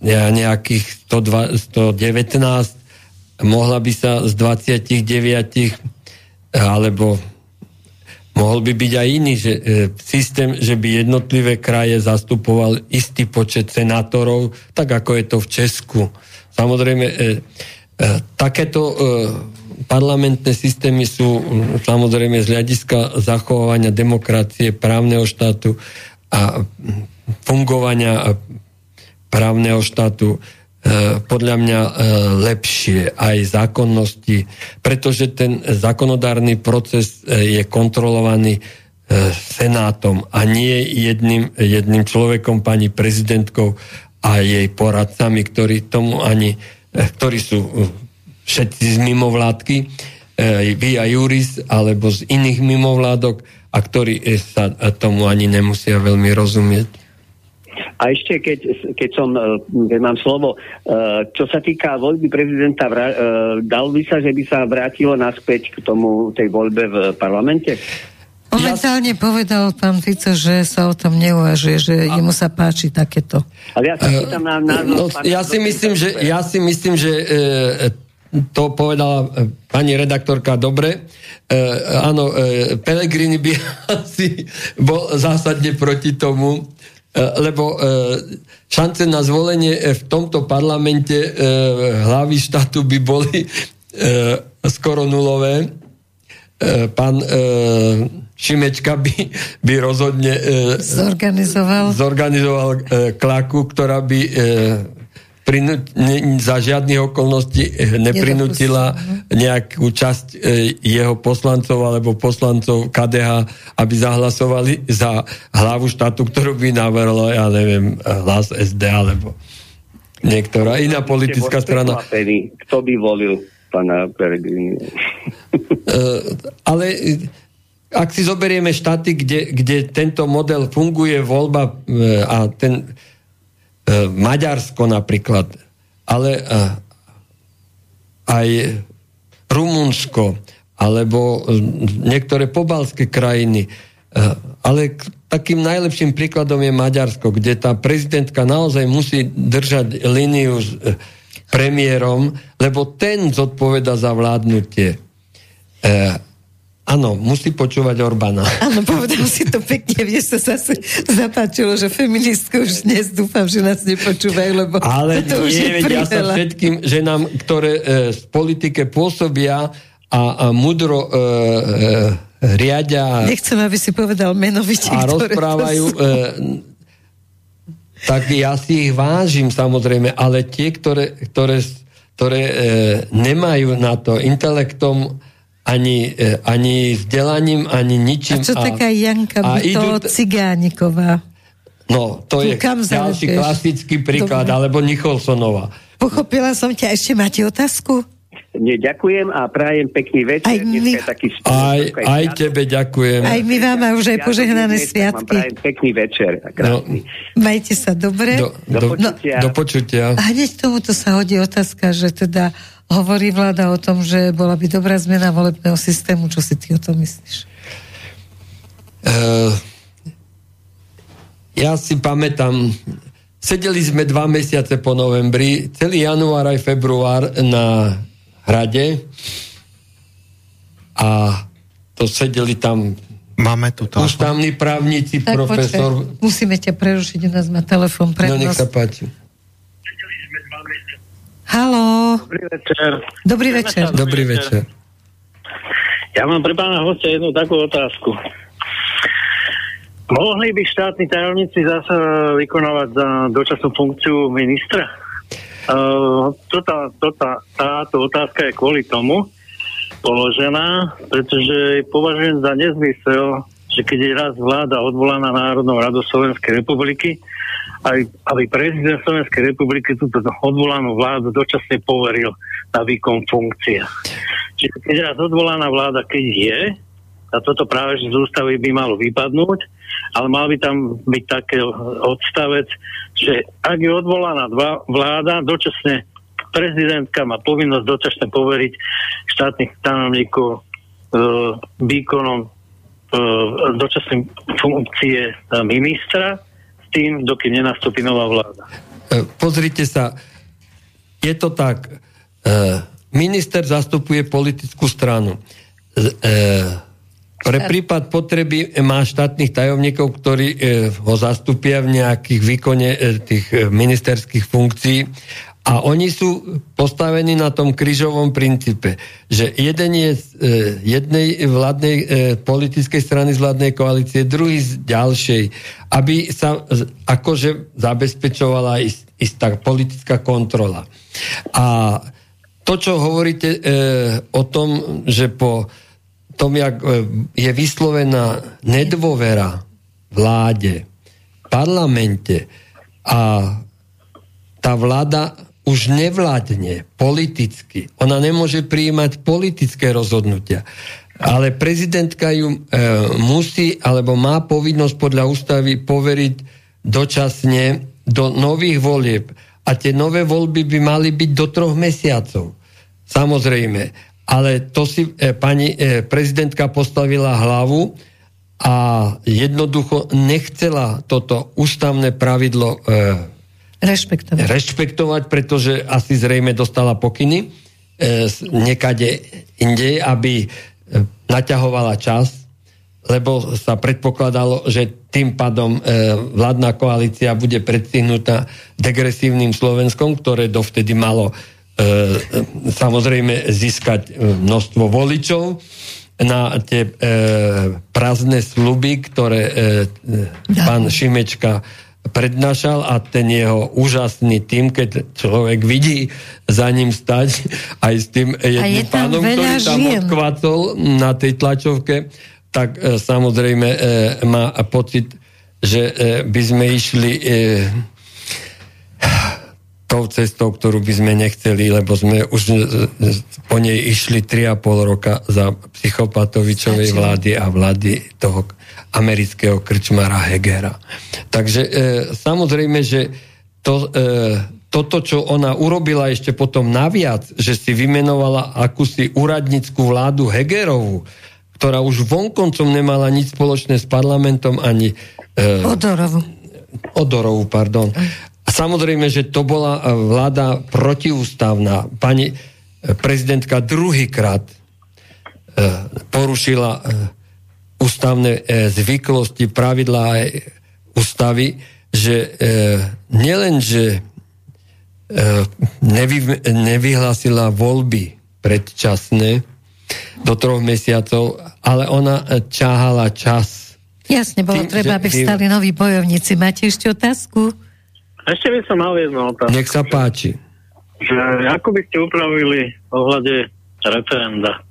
nejakých 102, 119, mohla by sa z 29 alebo mohol by byť aj iný že, systém, že by jednotlivé kraje zastupoval istý počet senátorov, tak ako je to v Česku. Samozrejme, takéto e, parlamentné systémy sú samozrejme z hľadiska zachovania demokracie, právneho štátu a fungovania právneho štátu e, podľa mňa lepšie aj zákonnosti, pretože ten zákonodárny proces je kontrolovaný senátom a nie jedným, jedným človekom, pani prezidentkou a jej poradcami, ktorí tomu ani ktorí sú eh, všetci z mimovládky, eh, vy a Juris, alebo z iných mimovládok a ktorí sa tomu ani nemusia veľmi rozumieť. A ešte, keď, keď som, keď mám slovo, čo sa týka voľby prezidenta, dal by sa, že by sa vrátilo naspäť k tomu, tej voľbe v parlamente? Momentálne povedal pán Fico, že sa o tom neuvažuje, že a... jemu sa páči takéto. Ale ja sa pýtam na názor... No, ja, si myslím, že, ja si myslím, že e, to povedala e, pani redaktorka dobre. E, áno, e, Pelegrini by asi bol zásadne proti tomu, e, lebo e, šance na zvolenie v tomto parlamente e, hlavy štátu by boli e, skoro nulové. E, pán e, Šimečka by, by rozhodne e, zorganizoval, zorganizoval e, klaku, ktorá by e, prinut, ne, za žiadnych okolností e, neprinutila nejakú časť e, jeho poslancov alebo poslancov KDH, aby zahlasovali za hlavu štátu, ktorú by navrhlo, ja neviem, hlas SD alebo niektorá iná politická strana. Kto by volil pána Peregrini? E, ale ak si zoberieme štáty, kde, kde tento model funguje, voľba e, a ten e, Maďarsko napríklad, ale e, aj Rumunsko, alebo niektoré pobalské krajiny, ale takým najlepším príkladom je Maďarsko, kde tá prezidentka naozaj musí držať líniu s premiérom, lebo ten zodpoveda za vládnutie. Áno, musí počúvať Orbána. Áno, povedal si to pekne, mne sa zase zapáčilo, že feministky už dnes dúfam, že nás nepočúvajú, lebo Ale to nie, už je ja sa všetkým ženám, ktoré e, v politike pôsobia a, a mudro e, e, riadia... Nechcem, aby si povedal menovite, A rozprávajú... E, tak ja si ich vážim samozrejme, ale tie, ktoré, ktoré, ktoré e, nemajú na to intelektom ani, e, ani vzdelaním, ani ničím. A čo a, taká Janka a idú Cigániková? No, to tu je ďalší klasický príklad, Dobre. alebo Nicholsonová. Pochopila som ťa. Ešte máte otázku? Nie, ďakujem a prajem pekný večer. Aj, my... taký aj, aj tebe ďakujem. Aj my vám a už aj požehnané sviatky. Prajem pekný večer. A no, majte sa dobre. Do, do, do, počutia. do počutia. A hneď tomuto sa hodí otázka, že teda hovorí vláda o tom, že bola by dobrá zmena volebného systému. Čo si ty o tom myslíš? Uh, ja si pamätám, sedeli sme dva mesiace po novembri, celý január aj február na hrade a to sedeli tam Máme tu to. Ústavní právnici, tak, profesor. Počkej, musíme ťa prerušiť, u nás má telefon pre No nech sa páči. Halo. Dobrý večer. Dobrý večer. Dobrý večer. Ja mám pre pána hostia jednu takú otázku. Mohli by štátni tajomníci zase vykonávať za dočasnú funkciu ministra? Uh, tota, tota, táto otázka je kvôli tomu položená, pretože považujem za nezmysel, že keď je raz vláda odvolaná Národnou radou Slovenskej republiky, aj, aby prezident Slovenskej republiky túto odvolanú vládu dočasne poveril na výkon funkcie. Čiže keď raz odvolaná vláda, keď je, a toto práve že z ústavy by malo vypadnúť, ale mal by tam byť taký odstavec, že ak je odvolaná dva, vláda, dočasne prezidentka má povinnosť dočasne poveriť štátnych stanovníkov e, výkonom e, dočasnej funkcie ministra tým, dokým nenastúpi nová vláda. E, pozrite sa, je to tak, e, minister zastupuje politickú stranu. E, pre prípad potreby má štátnych tajomníkov, ktorí ho zastupia v nejakých výkone tých ministerských funkcií a oni sú postavení na tom krížovom princípe, že jeden je z e, jednej vládnej e, politickej strany z vládnej koalície, druhý z ďalšej, aby sa akože zabezpečovala ist, istá politická kontrola. A to, čo hovoríte e, o tom, že po tom, jak e, je vyslovená nedôvera vláde, parlamente a tá vláda už nevládne politicky. Ona nemôže prijímať politické rozhodnutia. Ale prezidentka ju e, musí alebo má povinnosť podľa ústavy poveriť dočasne do nových volieb. A tie nové voľby by mali byť do troch mesiacov. Samozrejme. Ale to si e, pani e, prezidentka postavila hlavu a jednoducho nechcela toto ústavné pravidlo e, Rešpektovať. Rešpektovať, pretože asi zrejme dostala pokyny e, nekade inde, aby e, naťahovala čas, lebo sa predpokladalo, že tým pádom e, vládna koalícia bude predstihnutá degresívnym Slovenskom, ktoré dovtedy malo e, samozrejme získať e, množstvo voličov na tie e, prázdne sluby, ktoré e, pán Šimečka prednášal a ten jeho úžasný tým, keď človek vidí za ním stať aj s tým jedným pánom, ktorý tam odkvacol na tej tlačovke, tak e, samozrejme e, má pocit, že e, by sme išli e, tou cestou, ktorú by sme nechceli, lebo sme už po nej išli 3,5 roka za psychopatovičovej vlády a vlády toho amerického krčmara Hegera. Takže e, samozrejme, že to, e, toto, čo ona urobila ešte potom naviac, že si vymenovala akúsi úradnickú vládu Hegerovú, ktorá už vonkoncom nemala nič spoločné s parlamentom ani E, Odorovu. Odorovu, pardon. A samozrejme, že to bola vláda protiústavná. Pani prezidentka druhýkrát porušila ústavné zvyklosti, pravidlá aj ústavy, že nielen, že nevy, nevyhlásila voľby predčasné do troch mesiacov, ale ona čáhala čas. Jasne, bolo Tým, treba, aby vstali noví bojovníci. Máte ešte otázku? Ešte by som mal jednu otázku. Nech sa páči. Že, ako by ste upravili ohľade referenda?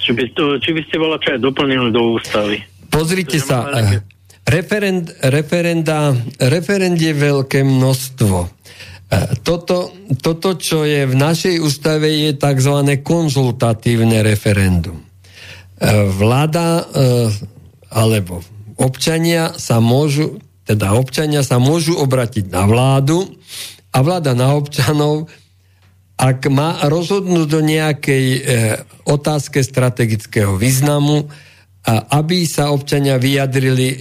Či by, to, či by ste bola čo aj doplnili do ústavy? Pozrite sa, nejaké... referend, referenda, referend je veľké množstvo. E, toto, toto, čo je v našej ústave, je tzv. konzultatívne referendum. E, vláda alebo občania sa môžu, teda občania sa môžu obratiť na vládu a vláda na občanov, ak má rozhodnúť do nejakej otázke strategického významu, a aby sa občania vyjadrili e,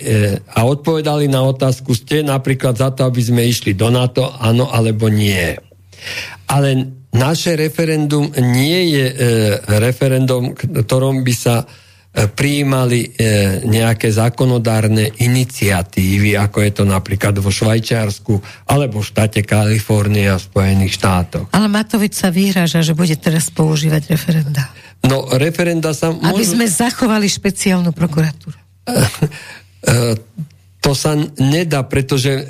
a odpovedali na otázku, ste napríklad za to, aby sme išli do NATO, áno alebo nie. Ale naše referendum nie je e, referendum, ktorom by sa e, prijímali e, nejaké zákonodárne iniciatívy, ako je to napríklad vo Švajčiarsku alebo v štáte Kalifornia v Spojených štátoch. Ale Matovič sa vyhráža, že bude teraz používať referenda. No, referenda sa... Môžu... Aby sme zachovali špeciálnu prokuratúru. to sa nedá, pretože e,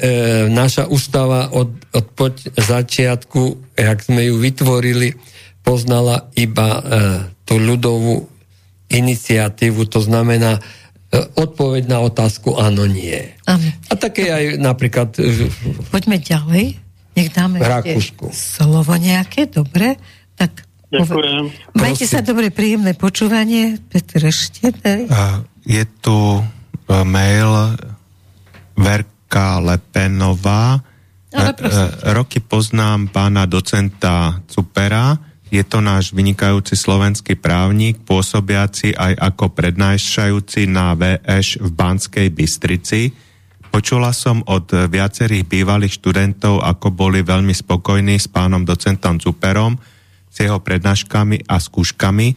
naša ústava od, od poď začiatku, jak sme ju vytvorili, poznala iba e, tú ľudovú iniciatívu, to znamená e, odpoveď na otázku áno, nie. Ano. A také aj napríklad... E, Poďme ďalej. Nech dáme Rakúsku. slovo nejaké, dobre? Tak Ďakujem. Majte sa dobre, príjemné počúvanie. Petr, ešte daj. Je tu e, mail Verka Lepenová. Ale Roky poznám pána docenta Cupera. Je to náš vynikajúci slovenský právnik, pôsobiaci aj ako prednášajúci na VŠ v Banskej Bystrici. Počula som od viacerých bývalých študentov, ako boli veľmi spokojní s pánom docentom Cuperom, s jeho prednáškami a skúškami.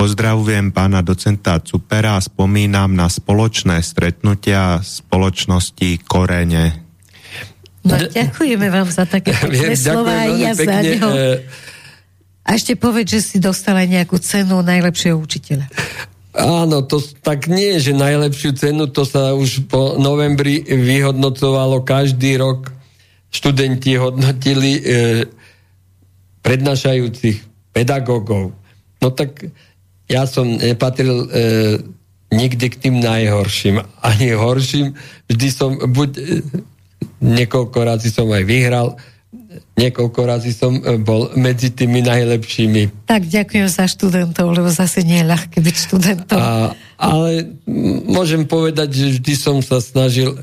Pozdravujem pána docenta Cupera a spomínam na spoločné stretnutia spoločnosti Korene. No, ďakujeme vám za také pekné slova ja za neho. A ešte povedz, že si dostal aj nejakú cenu najlepšieho učiteľa. Áno, to tak nie, že najlepšiu cenu, to sa už po novembri vyhodnocovalo každý rok. Študenti hodnotili e, prednášajúcich pedagógov. No tak ja som nepatril e, nikdy k tým najhorším. Ani horším. Vždy som buď e, niekoľko razy som aj vyhral, niekoľko razy som e, bol medzi tými najlepšími. Tak ďakujem za študentov, lebo zase nie je ľahké byť študentom. A, ale môžem povedať, že vždy som sa snažil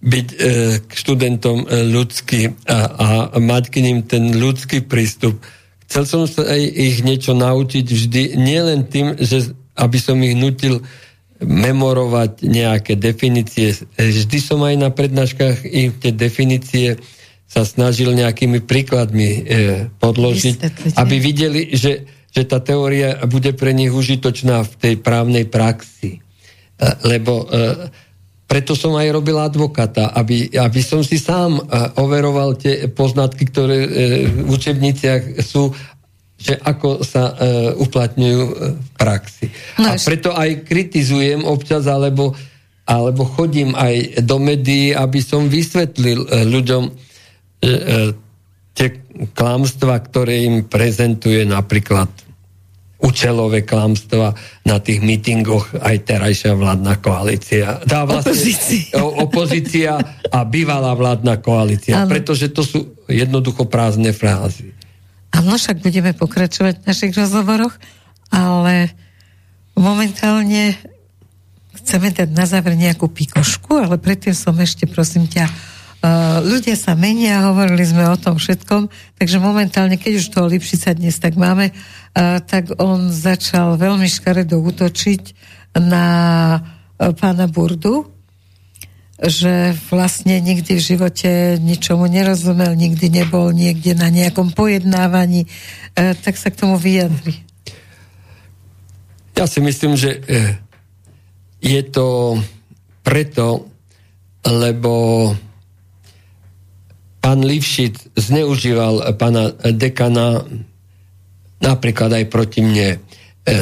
byť e, k študentom e, ľudský a, a mať k ním ten ľudský prístup. Chcel som sa aj ich niečo naučiť vždy, nielen tým, že aby som ich nutil memorovať nejaké definície. Vždy som aj na prednáškach im tie definície sa snažil nejakými príkladmi e, podložiť, aby videli, že, že tá teória bude pre nich užitočná v tej právnej praxi. E, lebo e, preto som aj robil advokáta, aby, aby som si sám uh, overoval tie poznatky, ktoré uh, v učebniciach sú, že ako sa uh, uplatňujú v praxi. No, a preto aj kritizujem občas, alebo, alebo chodím aj do médií, aby som vysvetlil ľuďom tie klamstva, ktoré im prezentuje napríklad účelové klamstva na tých mítingoch aj terajšia vládna koalícia. Tá vlastne, opozícia. opozícia a bývalá vládna koalícia. Ano. Pretože to sú jednoducho prázdne frázy. Áno, však budeme pokračovať v našich rozhovoroch, ale momentálne chceme dať na záver nejakú pikošku, ale predtým som ešte, prosím ťa, ľudia sa menia, hovorili sme o tom všetkom, takže momentálne, keď už toho Lipšica dnes tak máme, uh, tak on začal veľmi škaredo útočiť na uh, pána Burdu že vlastne nikdy v živote ničomu nerozumel, nikdy nebol niekde na nejakom pojednávaní, tak sa k tomu vyjadri. Ja si myslím, že je to preto, lebo pán Livšit zneužíval pána dekana napríklad aj proti mne. E,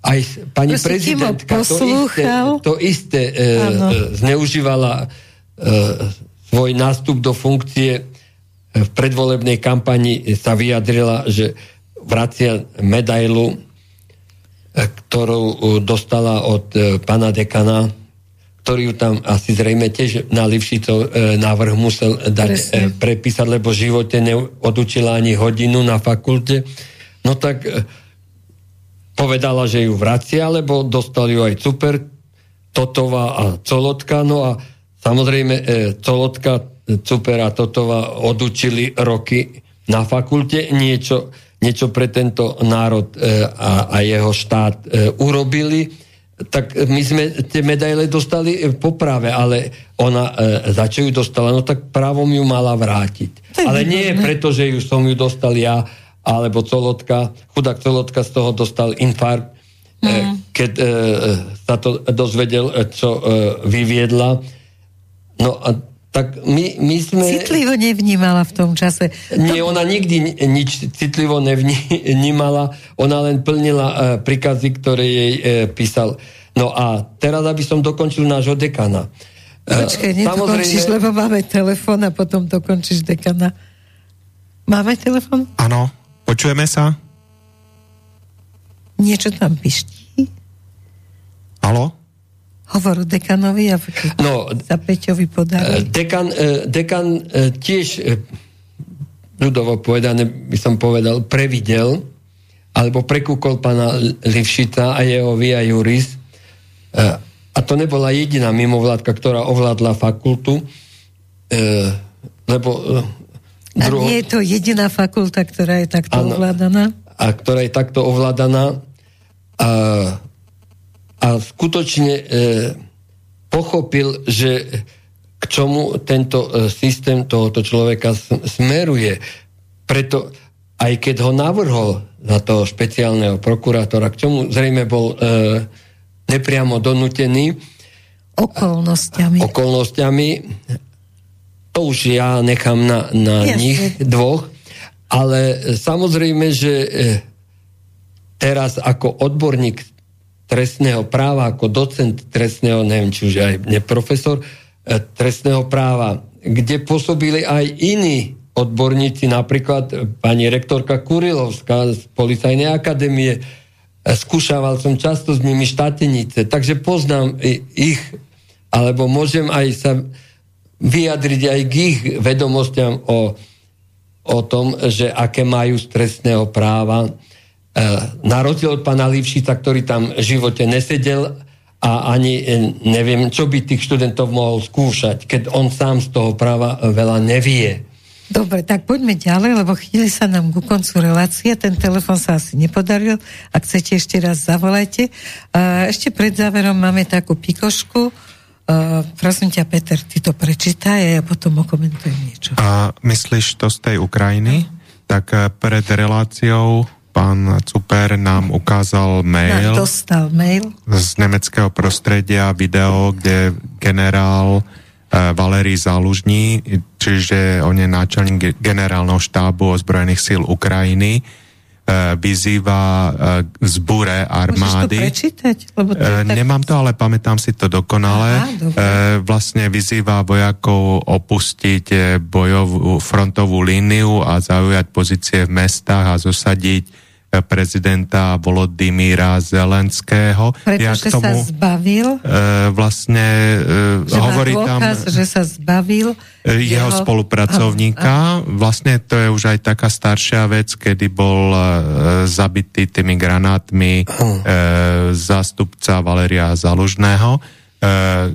aj pani Prosím, prezidentka to isté, to isté e, zneužívala e, svoj nástup do funkcie. V predvolebnej kampani sa vyjadrila, že vracia medailu, ktorú dostala od pána dekana, ktorý ju tam asi zrejme tiež na Livšicov návrh musel dať, Presne. prepísať, lebo v živote neodučila ani hodinu na fakulte. No tak povedala, že ju vracia, lebo dostali ju aj Super, Totová a Colotka. No a samozrejme e, Colotka, Super a Totová odučili roky na fakulte niečo, niečo pre tento národ e, a, a jeho štát e, urobili. Tak my sme tie medaile dostali po práve, ale ona e, za čo ju dostala, no tak právom ju mala vrátiť. Ale nie preto, že ju som ju dostal ja, alebo Colotka, chudák Colotka z toho dostal infarkt, mm. keď e, sa to dozvedel, e, čo e, vyviedla. No a tak my, my sme... Citlivo nevnímala v tom čase. Nie, ona nikdy nič citlivo nevnímala, ona len plnila uh, príkazy, ktoré jej uh, písal. No a teraz, aby som dokončil nášho dekana. Počkaj, nedokončíš, Samozrejme... lebo máme telefon a potom dokončíš dekana. Máme telefon? Áno. Počujeme sa? Niečo tam piští? Halo? Hovor dekanovi a no, za Peťovi podali. Eh, dekan, eh, dekan eh, tiež ľudovo povedané by som povedal, previdel alebo prekúkol pána Livšita a jeho via juris. A to nebola jediná mimovládka, ktorá ovládla fakultu, lebo a druho... nie je to jediná fakulta, ktorá je takto ano, ovládaná? A ktorá je takto ovládaná. A, a skutočne e, pochopil, že k čomu tento e, systém tohoto človeka smeruje. Preto aj keď ho navrhol za toho špeciálneho prokurátora, k čomu zrejme bol e, nepriamo donútený, okolnostiami. okolnostiami to už ja nechám na, na nich dvoch, ale samozrejme, že e, teraz ako odborník trestného práva, ako docent trestného, neviem, či už aj neprofesor e, trestného práva, kde pôsobili aj iní odborníci, napríklad pani rektorka Kurilovská z Policajnej akadémie, e, skúšaval som často s nimi štatenice, takže poznám ich, alebo môžem aj sa vyjadriť aj k ich vedomostiam o, o tom, že aké majú z práva. E, na rozdiel od pána Livšica, ktorý tam v živote nesedel a ani e, neviem, čo by tých študentov mohol skúšať, keď on sám z toho práva veľa nevie. Dobre, tak poďme ďalej, lebo chvíli sa nám ku koncu relácie, ten telefon sa asi nepodaril. Ak chcete, ešte raz zavolajte. Ešte pred záverom máme takú pikošku prosím ťa, Peter, ty to prečítaj a ja potom okomentujem niečo. A myslíš to z tej Ukrajiny? Tak pred reláciou pán Cuper nám ukázal mail. Dostal mail. Z nemeckého prostredia video, kde generál uh, Valerij Zálužní, čiže on je náčelník generálneho štábu ozbrojených síl Ukrajiny, E, vyzýva e, k zbure armády. Môžeš to prečítať? Lebo to tak... Nemám to, ale pamätám si to dokonale. Aha, vlastne vyzýva vojakov opustiť bojovú frontovú líniu a zaujať pozície v mestách a zosadiť prezidenta Volodymyra Zelenského. Pretože ja tomu, sa zbavil? E, vlastne e, že hovorí dôkaz, tam... že sa zbavil jeho, jeho spolupracovníka. A, a. Vlastne to je už aj taká staršia vec, kedy bol e, zabitý tými granátmi e, zástupca Valeria Zalužného, e,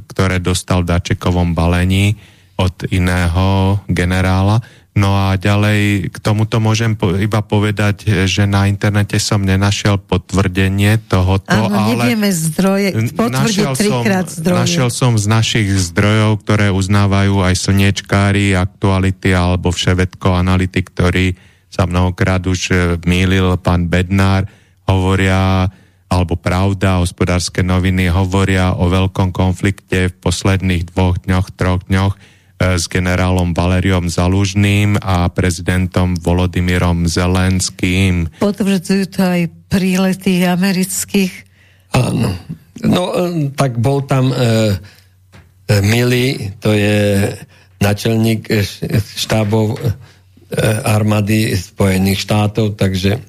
ktoré dostal v Dačekovom balení od iného generála. No a ďalej k tomuto môžem po, iba povedať, že na internete som nenašiel potvrdenie tohoto, Áno, ale... nevieme zdroje, potvrdiť trikrát zdroje. Našiel som z našich zdrojov, ktoré uznávajú aj slniečkári, aktuality alebo vševedko analytik, ktorý sa mnohokrát už e, mýlil, pán Bednár, hovoria alebo pravda, hospodárske noviny hovoria o veľkom konflikte v posledných dvoch dňoch, troch dňoch s generálom Valeriom Zalužným a prezidentom Volodymyrom Zelenským. Potvrdzujú to aj prílety amerických? Áno. No, e, tak bol tam e, e, Mili, to je načelník štábov e, armády Spojených štátov, takže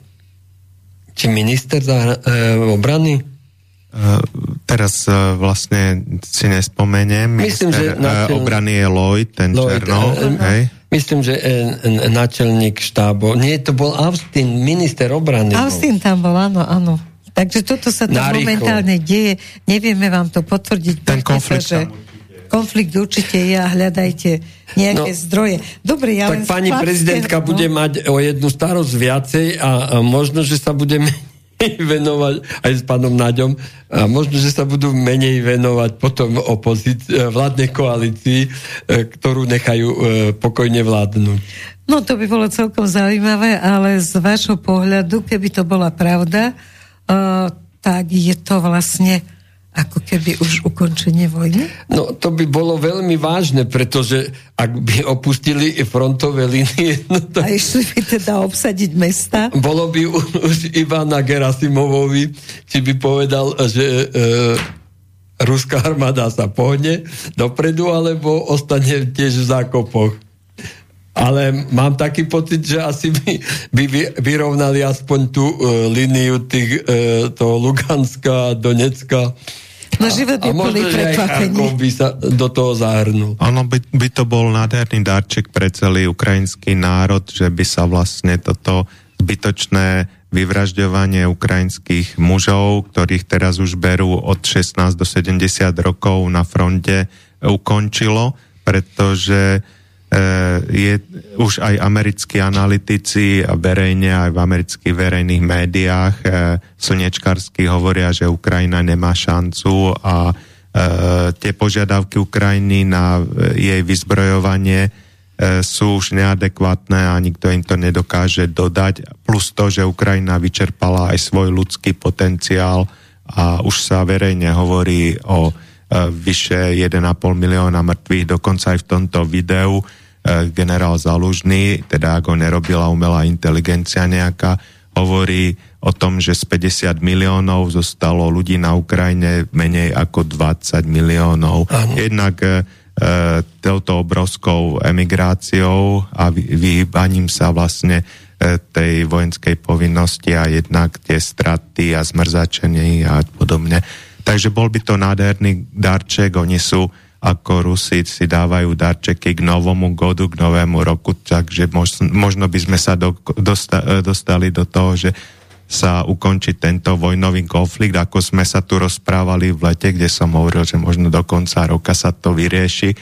či minister za, e, obrany? Uh, teraz uh, vlastne si nespomeniem. Myslím, Minister, že načelník... obrany je Lloyd, ten Lloyd, Černo. Uh, hej? Myslím, že uh, náčelník štábo. Nie, to bol Austin, minister obrany. Austin bol. tam bol, áno, áno. Takže toto sa tam momentálne deje. Nevieme vám to potvrdiť. Ten konflikt sa, že konflikt určite je a hľadajte nejaké no, zdroje. Dobre, ja tak pani prezidentka no. bude mať o jednu starosť viacej a, a možno, že sa budeme venovať aj s pánom Naďom a možno, že sa budú menej venovať potom opozícii, e, vládnej koalícii, e, ktorú nechajú e, pokojne vládnuť. No to by bolo celkom zaujímavé, ale z vášho pohľadu, keby to bola pravda, tak je to vlastne ako keby už ukončenie vojny? No to by bolo veľmi vážne, pretože ak by opustili frontové línie... No to... A išli by teda obsadiť mesta? Bolo by už iba na Gerasimovovi, či by povedal, že e, ruská armáda sa pohne dopredu, alebo ostane tiež v zákopoch. Ale mám taký pocit, že asi by, by vyrovnali aspoň tú uh, líniu tých, uh, toho Luganska, Donecka. No život je plný prekvapení. by sa do toho zahrnul. Ono by, by to bol nádherný darček pre celý ukrajinský národ, že by sa vlastne toto zbytočné vyvražďovanie ukrajinských mužov, ktorých teraz už berú od 16 do 70 rokov na fronte, ukončilo, pretože je už aj americkí analytici a verejne aj v amerických verejných médiách eh, slnečkarsky hovoria, že Ukrajina nemá šancu a eh, tie požiadavky Ukrajiny na jej vyzbrojovanie sú už neadekvátne a nikto im to nedokáže dodať. Plus to, že Ukrajina vyčerpala aj svoj ľudský potenciál a už sa verejne hovorí o vyše 1,5 milióna mŕtvych, dokonca aj v tomto videu E, generál Zalužný, teda ako nerobila umelá inteligencia nejaká, hovorí o tom, že z 50 miliónov zostalo ľudí na Ukrajine menej ako 20 miliónov. Ano. Jednak e, e, touto obrovskou emigráciou a vyhýbaním sa vlastne e, tej vojenskej povinnosti a jednak tie straty a zmrzačenie a podobne. Takže bol by to nádherný darček, oni sú ako Rusi si dávajú darčeky k novomu godu, k novému roku, takže možno, by sme sa do, dosta, dostali do toho, že sa ukončí tento vojnový konflikt, ako sme sa tu rozprávali v lete, kde som hovoril, že možno do konca roka sa to vyrieši. E,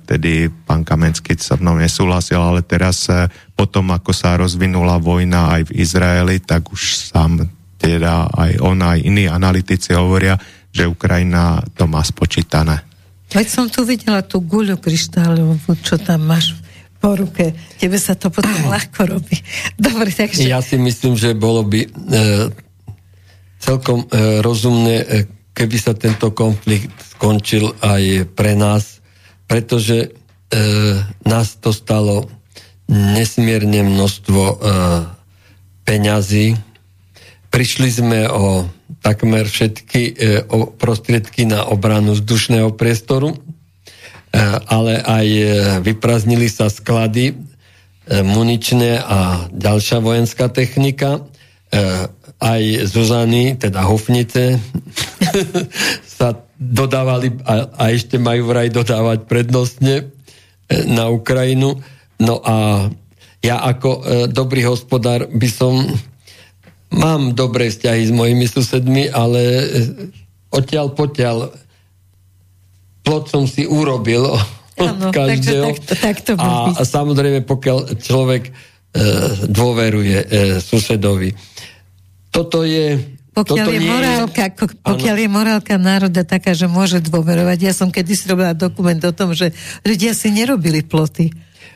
vtedy pán Kamenský sa mnou nesúhlasil, ale teraz e, potom, ako sa rozvinula vojna aj v Izraeli, tak už sám teda aj on, aj iní analytici hovoria, že Ukrajina to má spočítané. Veď som tu videla tú guľu kryštáľovú, čo tam máš po ruke. Tebe sa to potom ľahko robí. Dobre, takže... Ja si myslím, že bolo by e, celkom e, rozumné, e, keby sa tento konflikt skončil aj pre nás, pretože e, nás to stalo nesmierne množstvo e, peňazí. Prišli sme o takmer všetky e, prostriedky na obranu vzdušného priestoru, e, ale aj e, vypraznili sa sklady muničné a ďalšia vojenská technika. Aj Zuzany, teda Hofnice, sa dodávali a, a ešte majú vraj dodávať prednostne na Ukrajinu. No a ja ako dobrý hospodár by som Mám dobré vzťahy s mojimi susedmi, ale eh, odtiaľ potiaľ plot som si urobil ano, každého. Tak, tak to a, a samozrejme, pokiaľ človek e, dôveruje e, susedovi. Toto je pokiaľ, je morálka, je... pokiaľ je morálka národa taká, že môže dôverovať. Ja som kedysi robila dokument o tom, že ľudia si nerobili ploty.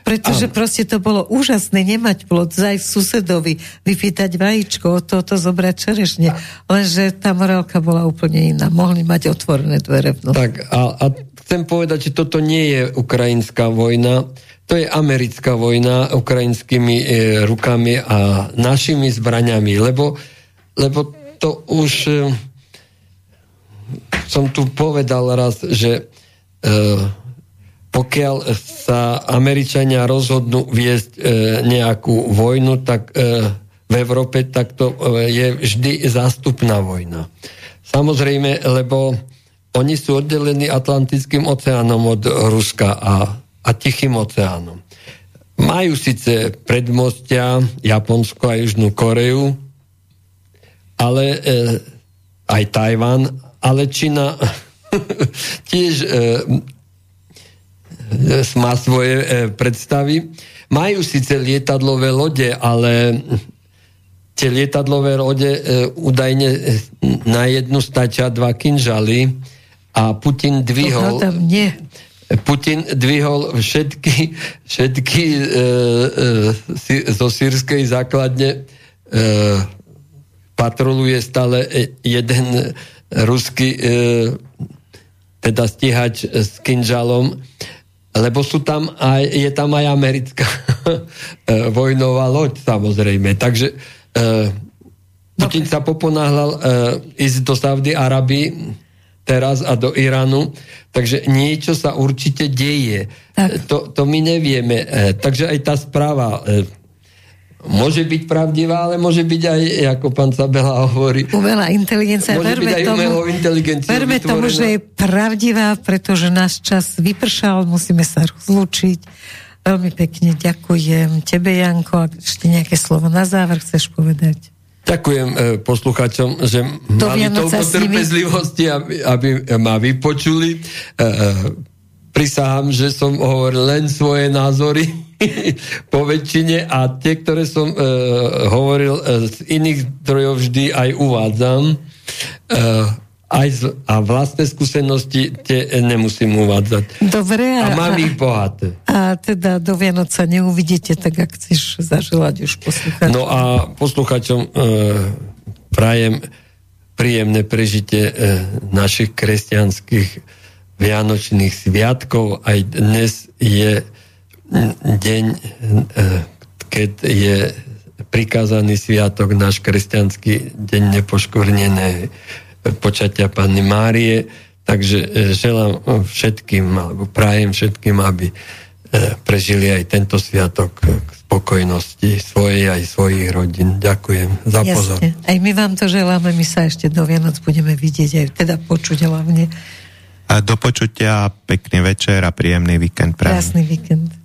Pretože ano. proste to bolo úžasné nemať plot, zajsť susedovi, vypýtať vajíčko, od toto zobrať čerešne. Lenže tá morálka bola úplne iná. Mohli mať otvorené dvere v Tak a, a chcem povedať, že toto nie je ukrajinská vojna, to je americká vojna ukrajinskými e, rukami a našimi zbraňami, lebo, lebo to už e, som tu povedal raz, že e, pokiaľ sa Američania rozhodnú viesť e, nejakú vojnu, tak v Európe tak to je vždy zástupná vojna. Samozrejme, lebo oni sú oddelení Atlantickým oceánom od Ruska a, a Tichým oceánom. Majú síce predmostia Japonsko a Južnú Koreu, ale e, aj Tajvan, ale Čína tiež e, má svoje e, predstavy. Majú síce lietadlové lode, ale tie lietadlové lode e, údajne e, na jednu stačia dva kinžaly a Putin dvihol... Putin dvihol všetky, všetky e, e, zo sírskej základne e, patroluje stále e, jeden ruský e, teda stíhač s kinžalom, lebo sú tam aj, je tam aj americká e, vojnová loď samozrejme. Takže Putin sa poponáhľal ísť do Saudy Arabii teraz a do Iránu, takže niečo sa určite deje. Tak. To, to my nevieme. takže aj tá správa môže byť pravdivá, ale môže byť aj, ako pán Sabela hovorí... Umelá inteligencia. Môže verme byť aj tomu, verme tomu, že je pravdivá, pretože náš čas vypršal, musíme sa rozlúčiť. Veľmi pekne ďakujem tebe, Janko. A ešte nejaké slovo na záver chceš povedať? Ďakujem e, posluchačom, že to mali toľko trpezlivosti, aby, aby ma vypočuli. E, e, prisahám, že som hovoril len svoje názory po väčšine a tie, ktoré som e, hovoril e, z iných zdrojov vždy aj uvádzam. E, aj z, a vlastné skúsenosti tie nemusím uvádzať. Dobre. A, a mám ich bohaté. A teda do Vianoca neuvidíte, tak ak chceš zaželať už poslucháčom. No a poslucháčom e, prajem príjemné prežitie e, našich kresťanských Vianočných sviatkov. Aj dnes je deň, e, keď je prikázaný sviatok, náš kresťanský deň nepoškvrnené počatia Panny Márie. Takže želám všetkým, alebo prajem všetkým, aby prežili aj tento sviatok k spokojnosti svojej aj svojich rodín. Ďakujem za pozor. Aj my vám to želáme, my sa ešte do Vianoc budeme vidieť, aj teda počuť hlavne. A do počutia, pekný večer a príjemný víkend. Krásny víkend.